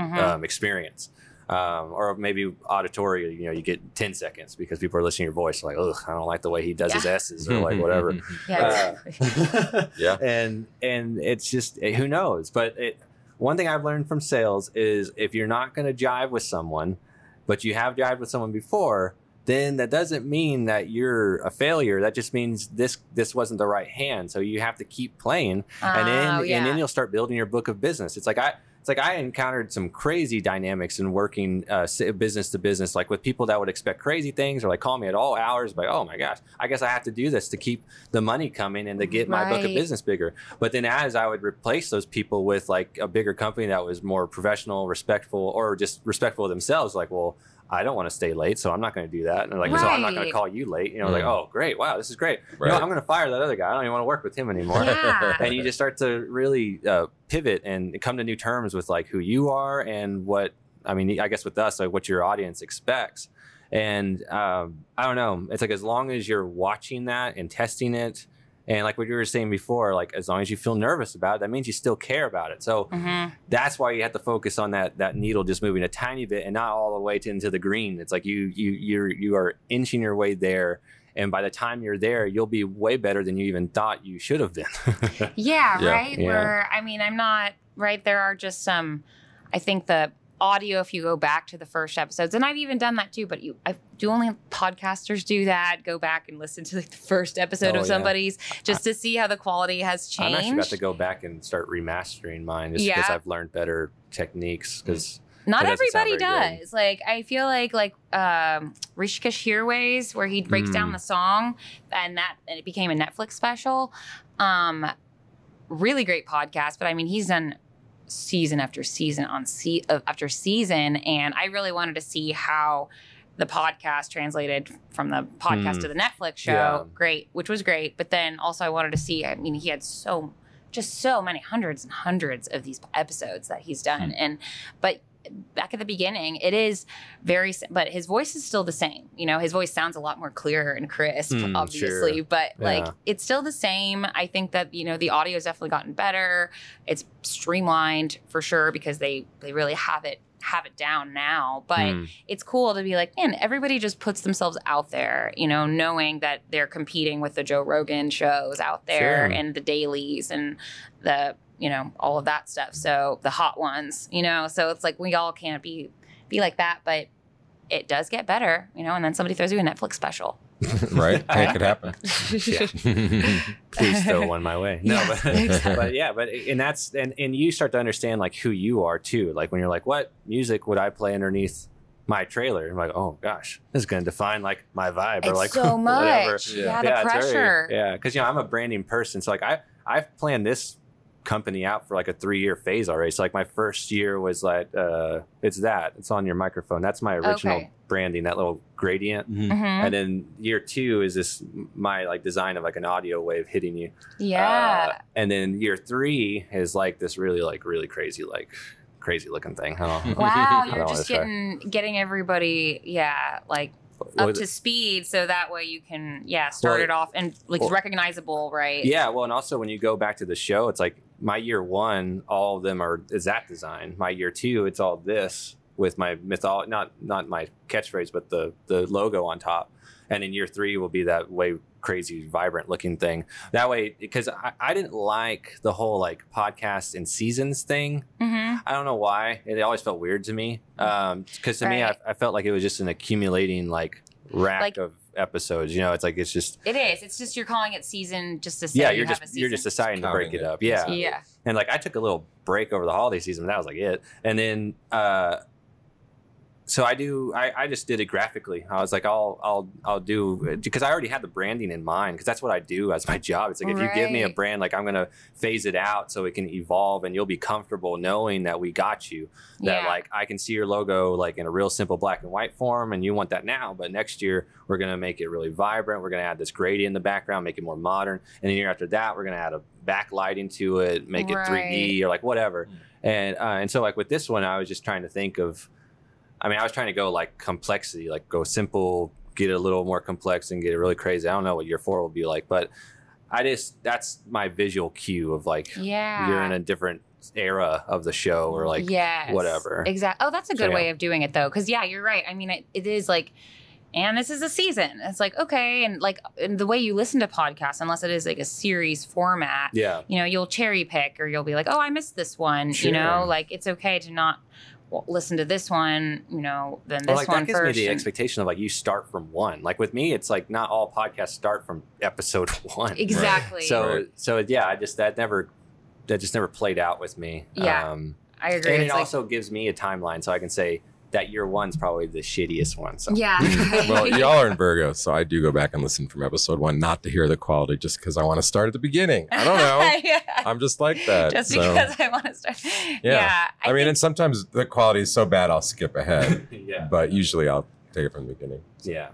Mhm. um, experience. Um, or maybe auditory, you know, you get 10 seconds because people are listening to your voice, like, ugh, I don't like the way he does his S's or like whatever. yeah Uh, exactly Yeah. and and it's just eh, who knows but it one thing i've learned from sales is if you're not going to jive with someone but you have jived with someone before then that doesn't mean that you're a failure that just means this this wasn't the right hand so you have to keep playing and then oh, yeah. and then you'll start building your book of business. It's like I it's like I encountered some crazy dynamics in working uh, business to business, like with people that would expect crazy things or like call me at all hours, like oh my gosh, I guess I have to do this to keep the money coming and to get my book of business bigger. But then as I would replace those people with like a bigger company that was more professional, respectful, or just respectful of themselves, like well. I don't want to stay late, so I'm not going to do that. And they're like, so I'm not going to call you late. You know, like, Mm. oh, great, wow, this is great. You know, I'm going to fire that other guy. I don't even want to work with him anymore Yeah. and you just start to really uh, pivot and come to new terms with like who you are and what I mean, I guess with us, like what your audience expects. And um, I don't know. It's like as long as you're watching that and testing it, and like what you were saying before, like as long as you feel nervous about it, that means you still care about it. So Mhm. that's why you have to focus on that that needle just moving a tiny bit and not all the way to into the green. It's like you you you're you are inching your way there. And by the time you're there, you'll be way better than you even thought you should have been. Yeah, Yeah. right. Yeah. Where I mean, I'm not right. There are just some. I think the audio, if you go back to the first episodes, and I've even done that too. But you, I do only podcasters do that. Go back and listen to like the first episode Oh, of yeah. somebody's just to see how the quality has changed I'm actually about to go back and start remastering mine just because Yeah. I've learned better techniques. Because Not everybody good. does. Like I feel like like um Hrishikesh Hirway's where he breaks down Mm. the song and that and it became a Netflix special. Um really great podcast, but I mean he's done season after season on se- after season and I really wanted to see how the podcast translated from the podcast Mm. to the Netflix show. Yeah. Great, which was great, but then also I wanted to see I mean he had so just so many hundreds and hundreds of these episodes that he's done and but back at the beginning it is very but his voice is still the same you know his voice sounds a lot more clear and crisp Mm, obviously sure. but like it's still the same i think that you know the audio has definitely gotten better it's streamlined for sure because they they really have it have it down now but Hmm. it's cool to be like, man, everybody just puts themselves out there, you know, knowing that they're competing with the Joe Rogan shows out there Sure. and the dailies and the, you know, all of that stuff. So the hot ones, you know, so it's like we all can't be be like that, but it does get better, you know, and then somebody throws you a Netflix special. right? Hey, it could happen. please throw one my way. No, Yeah, but, exactly. but yeah, but and that's and and you start to understand like who you are too. Like when you're like, what music would I play underneath my trailer? I'm like, oh gosh, this is going to define like my vibe or It's like so whatever. much. Yeah. Yeah, the it's very- pressure. yeah, because you know I'm a branding person, so like I I've planned this company out for like a three year phase already. So like my first year was like uh it's that it's on your microphone. That's my original Okay. branding, that little gradient. Mhm. Mhm. And then year two is this my like design of like an audio wave hitting you. Yeah. Uh, and then year three is like this really like really crazy like crazy looking thing. I don't know. wow, you're just wanna try. getting getting everybody, yeah, like up to speed so that way you can yeah start Well, it off and like well- recognizable right Yeah, well, and also when you go back to the show, it's like my year one, all of them are is that design. My year two, it's all this with my mythol not not my catchphrase, but the the logo on top. And in year three will be that way crazy, vibrant looking thing. That way, because I, I didn't like the whole like podcast and seasons thing. hmm I don't know why. It always felt weird to me. Because to me, I, I felt like it was just an accumulating like rack Like- of episodes. You know, it's like it's just it is it's just you're calling it season just to say yeah. you You're have just a you're just season. deciding to break Counting it it. up. Yeah. yeah And like I took a little break over the holiday season. But that was like it. And then uh, so I do. I, I just did it graphically. I was like, I'll I'll I'll do because I already had the branding in mind because that's what I do as my job. It's like if you give me a brand, like I'm gonna phase it out so it can evolve and you'll be comfortable knowing that we got you. That yeah like I can see your logo like in a real simple black and white form, and you want that now. But next year we're gonna make it really vibrant. We're gonna add this gradient in the background, make it more modern. And the year after that, we're gonna add a backlighting to it, make it 3D or like whatever. And uh, and so like with this one, I was just trying to think of. I mean, I was trying to go like complexity, like go simple, get a little more complex, and get it really crazy. I don't know what year four will be like, but I just that's my visual cue of like yeah you're in a different era of the show or like yes. whatever. exactly oh that's a So, good yeah. way of doing it though because yeah you're right i mean it, it is like and this is a season it's like okay and like and the way you listen to podcasts unless it is like a series format yeah. you know you'll cherry pick or you'll be like oh i missed this one Sure. you know like it's okay to not w- listen to this one you know then this Well, like one that gives first me the and- expectation of like you start from one. Like with me, it's like not all podcasts start from episode one. exactly So Right. so yeah, I just that never that just never played out with me. Yeah. Um, i agree and it like- also gives me a timeline so I can say that year one's probably the shittiest one. So yeah well, y'all are in Virgo, so I do go back and listen from episode one, not to hear the quality, just because I want to start at the beginning. I don't know. yeah. I'm just like that. just so. because i want to start yeah, Yeah. I, mean, think- and sometimes the quality is so bad, I'll skip ahead, yeah. but usually I'll take it from the beginning. Yeah.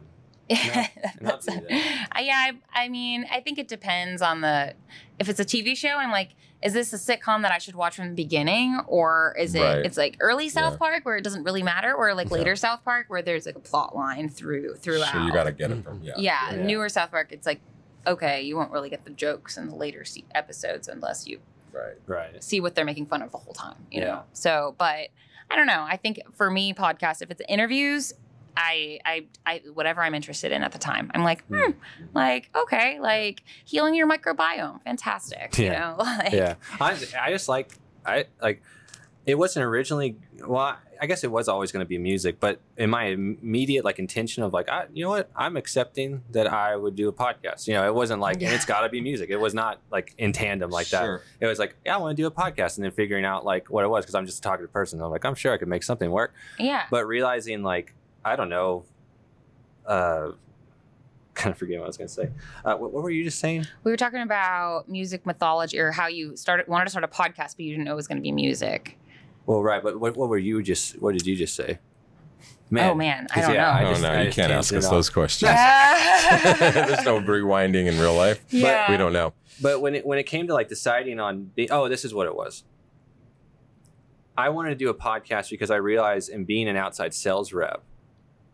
Not That's- do that. I- yeah, I, I mean, I think it depends on the. If it's a TV show, I'm like, is this a sitcom that I should watch from the beginning, or is it? Right. It's like early South Yeah. Park where it doesn't really matter, or like Yeah. later South Park where there's like a plot line through throughout. So you got to get it from yeah. yeah, Yeah. newer South Park, it's like okay, you won't really get the jokes in the later se- episodes unless you Right. Right. see what they're making fun of the whole time, you Yeah. know. So, but I don't know. I think for me, podcast, if it's interviews, I, I, I, whatever I'm interested in at the time, I'm like, hmm, like okay, like healing your microbiome, fantastic. You Yeah. know, like, yeah. I, I just like i like it wasn't originally well i guess it was always going to be music but in my immediate like intention of like I, you know what? I'm accepting that i would do a podcast. You know it wasn't like Yeah. and it's got to be music. It was not like in tandem like that. It was like yeah i want to do a podcast and then figuring out like what it was because i'm just a talkative person. I'm like i'm sure i could make something work. Yeah. but realizing like i don't know uh kind of forget what i was going to say uh, what, what were you just saying We were talking about music mythology or how you started wanted to start a podcast, but you didn't know it was going to be music. well right but what, what were you just what did you just say oh man, I don't yeah, know. I oh no, I you can't can't ask us those questions. There's no rewinding in real life. Yeah. We don't know. But when it when it came to like deciding on being, oh, this is what it was. I wanted to do a podcast because I realized in being an outside sales rep,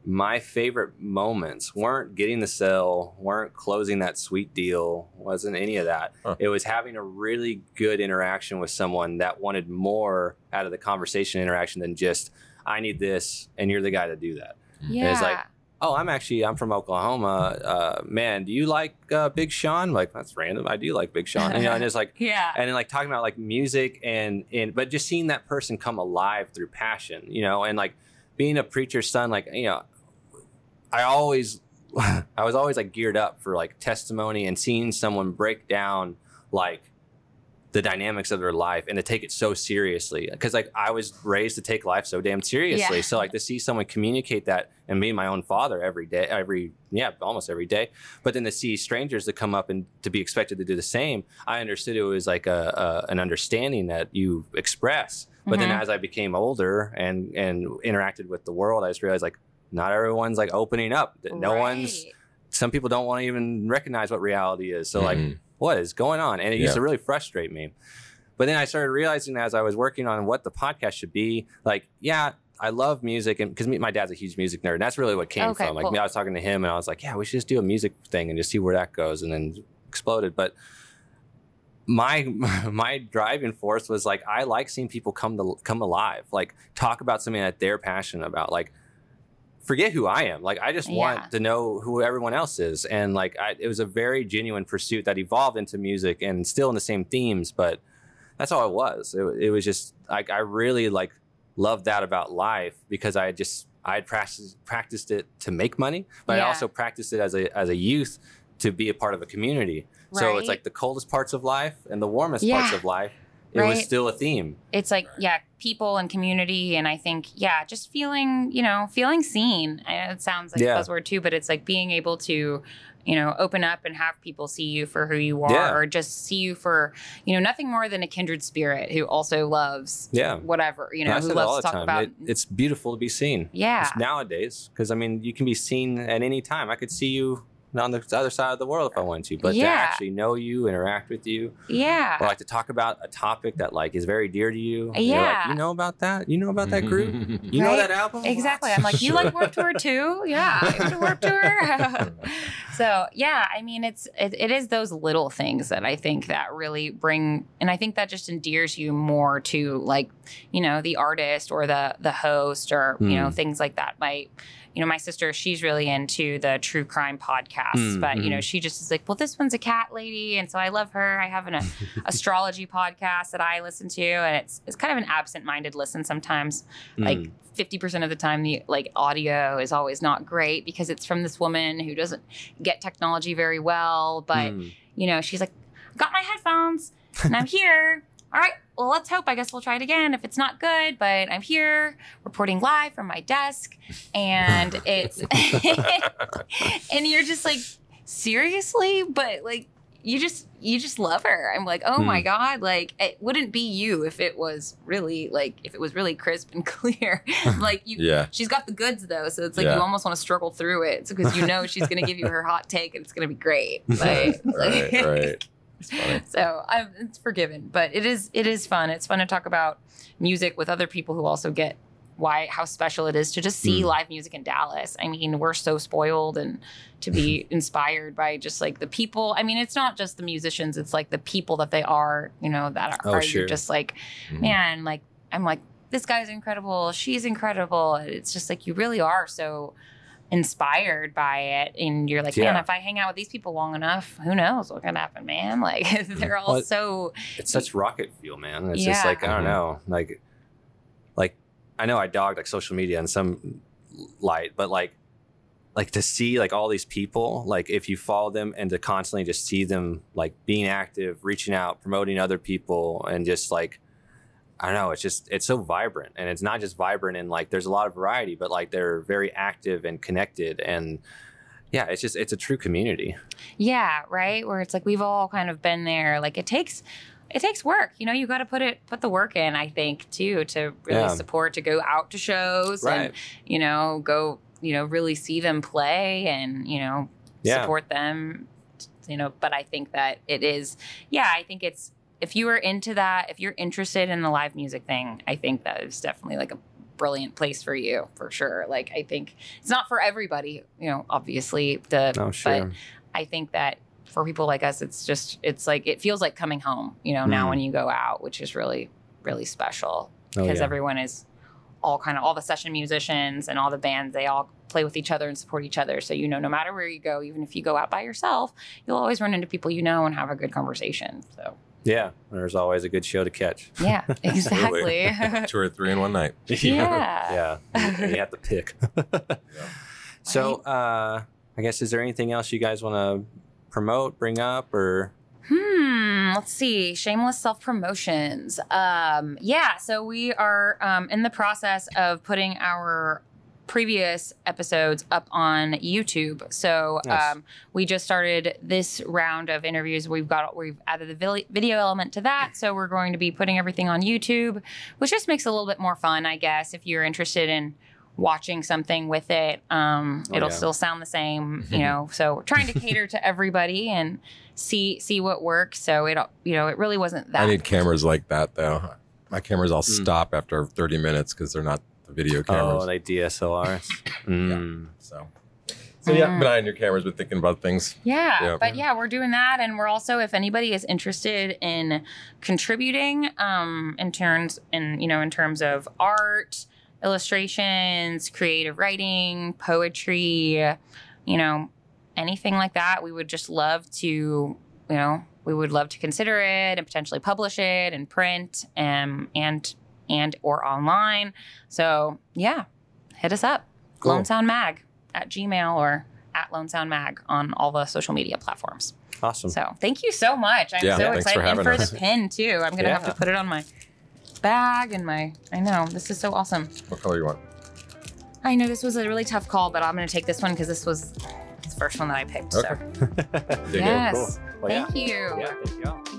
my favorite moments weren't getting the sale, weren't closing that sweet deal, wasn't any of that. Huh. It was having a really good interaction with someone that wanted more out of the conversation interaction than just I need this and you're the guy to do that. Yeah. it's like, oh, I'm actually I'm from Oklahoma. Uh, man, do you like uh, Big Sean? Like that's random. I do like Big Sean. You know, and it's like yeah. and then like talking about like music and and but just seeing that person come alive through passion, you know, and like being a preacher's son, like you know, I always I was always like geared up for like testimony and seeing someone break down like the dynamics of their life and to take it so seriously because like I was raised to take life so damn seriously. Yeah. So like to see someone communicate that and and my own father every day, every yeah, almost every day. But then to see strangers to come up and to be expected to do the same, I understood it was like a, a an understanding that you express. But then Mhm. as I became older and and interacted with the world, I just realized like not everyone's like opening up. That no one's some people don't want to even recognize what reality is. So like Mhm. what is going on? And it used to really frustrate me. But then I started realizing as I was working on what the podcast should be, like, yeah, I love music, and because my dad's a huge music nerd, and that's really what came Okay, from. Like, cool. me, I was talking to him, and I was like, yeah, we should just do a music thing and just see where that goes, and then exploded. But my my driving force was like I like seeing people come to come alive, like talk about something that they're passionate about, like forget who I am. Like I just Yeah. want to know who everyone else is, and like I, it was a very genuine pursuit that evolved into music and still in the same themes, but that's all it was. It, it was just like I really like loved that about life because I just I had practiced practiced it to make money, but I also practiced it as a as a youth to be a part of a community. So it's like the coldest parts of life and the warmest parts of life. It was still a theme. it's like yeah people and community and i think yeah just feeling you know feeling seen it sounds like Yeah. a buzzword too but it's like being able to you know open up and have people see you for who you are Yeah. or just see you for you know nothing more than a kindred spirit who also loves Yeah. whatever you know who say that all loves to talk time. about It- it's beautiful to be seen. yeah nowadays because I mean you can be seen at any time. I could see you on the other side of the world if I wanted to, but to actually know you, interact with you, yeah or like to talk about a topic that like is very dear to you. you're Yeah. like, you know about that? You know about that group? You know that album? Exactly. I'm like, you like Warped Tour too? Yeah, you went to Warped Tour. so yeah, I mean, it's it, it is those little things that I think that really bring, and I think that just endears you more to like, you know, the artist or the the host or you know Mm. things like that. My, you know, my sister, she's really into the true crime podcasts, Mm, but you know, mhm. she just is like, well, this one's a cat lady, and so I love her. I have an astrology podcast that I listen to, and it's it's kind of an absent minded listen sometimes like Mm. 50% of the time the like audio is always not great because it's from this woman who doesn't get technology very well but Mm. you know she's like got my headphones and i'm here all right well let's hope i guess we'll try it again if it's not good but i'm here reporting live from my desk and it's and you're just like seriously but like you just you just love her. I'm like, oh my Hmm. god, like it wouldn't be you if it was really like if it was really crisp and clear. like you, Yeah. she's got the goods though, so it's like Yeah. you almost want to struggle through it because you know she's gonna give you her hot take and it's gonna be great. Like, Right, like- right. So I'm, it's forgiven, but it is it is fun. It's fun to talk about music with other people who also get why how special it is to just see Mm. live music in Dallas. I mean, we're so spoiled and to be inspired by just like the people. I mean, it's not just the musicians; it's like the people that they are. You know, that are, Oh, are sure. you're just like, Mhm. man, like I'm like this guy's incredible, she's incredible. It's just like you really are so inspired by it and you're like man if i hang out with these people long enough who knows what can happen man like they're all Well, so it's such rocket fuel, man. It's just like I don't Mhm. know, like, like I know I dogged like social media in some light, but like, like to see like all these people, like if you follow them and to constantly just see them like being active, reaching out, promoting other people, and just like. I don't know. It's just it's so vibrant, and it's not just vibrant and like there's a lot of variety, but like they're very active and connected, and yeah, it's just it's a true community. Yeah, right. Where it's like we've all kind of been there. Like it takes it takes work. You know, you got to put it put the work in. I think too to really Yeah. support to go out to shows and you know go you know really see them play and you know Yeah. support them. You know, but I think that it is. Yeah, I think it's if you are into that, if you're interested in the live music thing, I think that is definitely like a brilliant place for you for sure. Like I think it's not for everybody. You know, obviously the Oh, but. I think that for people like us, it's just it's like it feels like coming home. You know, now Mm. when you go out, which is really really special Oh, because yeah. everyone is all kind of all the session musicians and all the bands they all play with each other and support each other so you know no matter where you go even if you go out by yourself you'll always run into people you know and have a good conversation so Yeah, there's always a good show to catch. yeah exactly Two or three in one night. Yeah. yeah. You have to pick. So, uh, I guess is there anything else you guys want to promote, bring up, or Hmm. Let's see. Shameless self promotions. Um. Yeah. So we are um, in the process of putting our previous episodes up on YouTube. So Nice. um, we just started this round of interviews. We've got we've added the video element to that. So we're going to be putting everything on YouTube, which just makes it a little bit more fun, I guess. If you're interested in watching something with it, um, Oh, it'll yeah. still sound the same, you know. So we're trying to cater to everybody and see see what works. So it you know it really wasn't that. I need cameras like that though. My cameras all Mm. stop after 30 minutes because they're not the video oh, like DSLRs? Mm. so, so yeah, Mm. behind your cameras, but thinking about things. Yeah, Yeah. but yeah, we're doing that, and we're also, if anybody is interested in contributing, um, in terms, in you know, in terms of art, illustrations, creative writing, poetry, you know, anything like that, we would just love to, you know, we would love to consider it and potentially publish it and print and and and or online. So yeah, hit us up, Cool. Lone Sound Mag at Gmail or at Lone Sound Mag on all the social media platforms. Awesome. So thank you so much. I'm Yeah, so thanks for excited and for us. the pin too. I'm gonna have to put it on my bag and my. I know this is so awesome. What color you want? I know this was a really tough call, but I'm gonna take this one because this was the first one that I picked. Okay. So yes, Well, yeah. you. Yeah, thank you.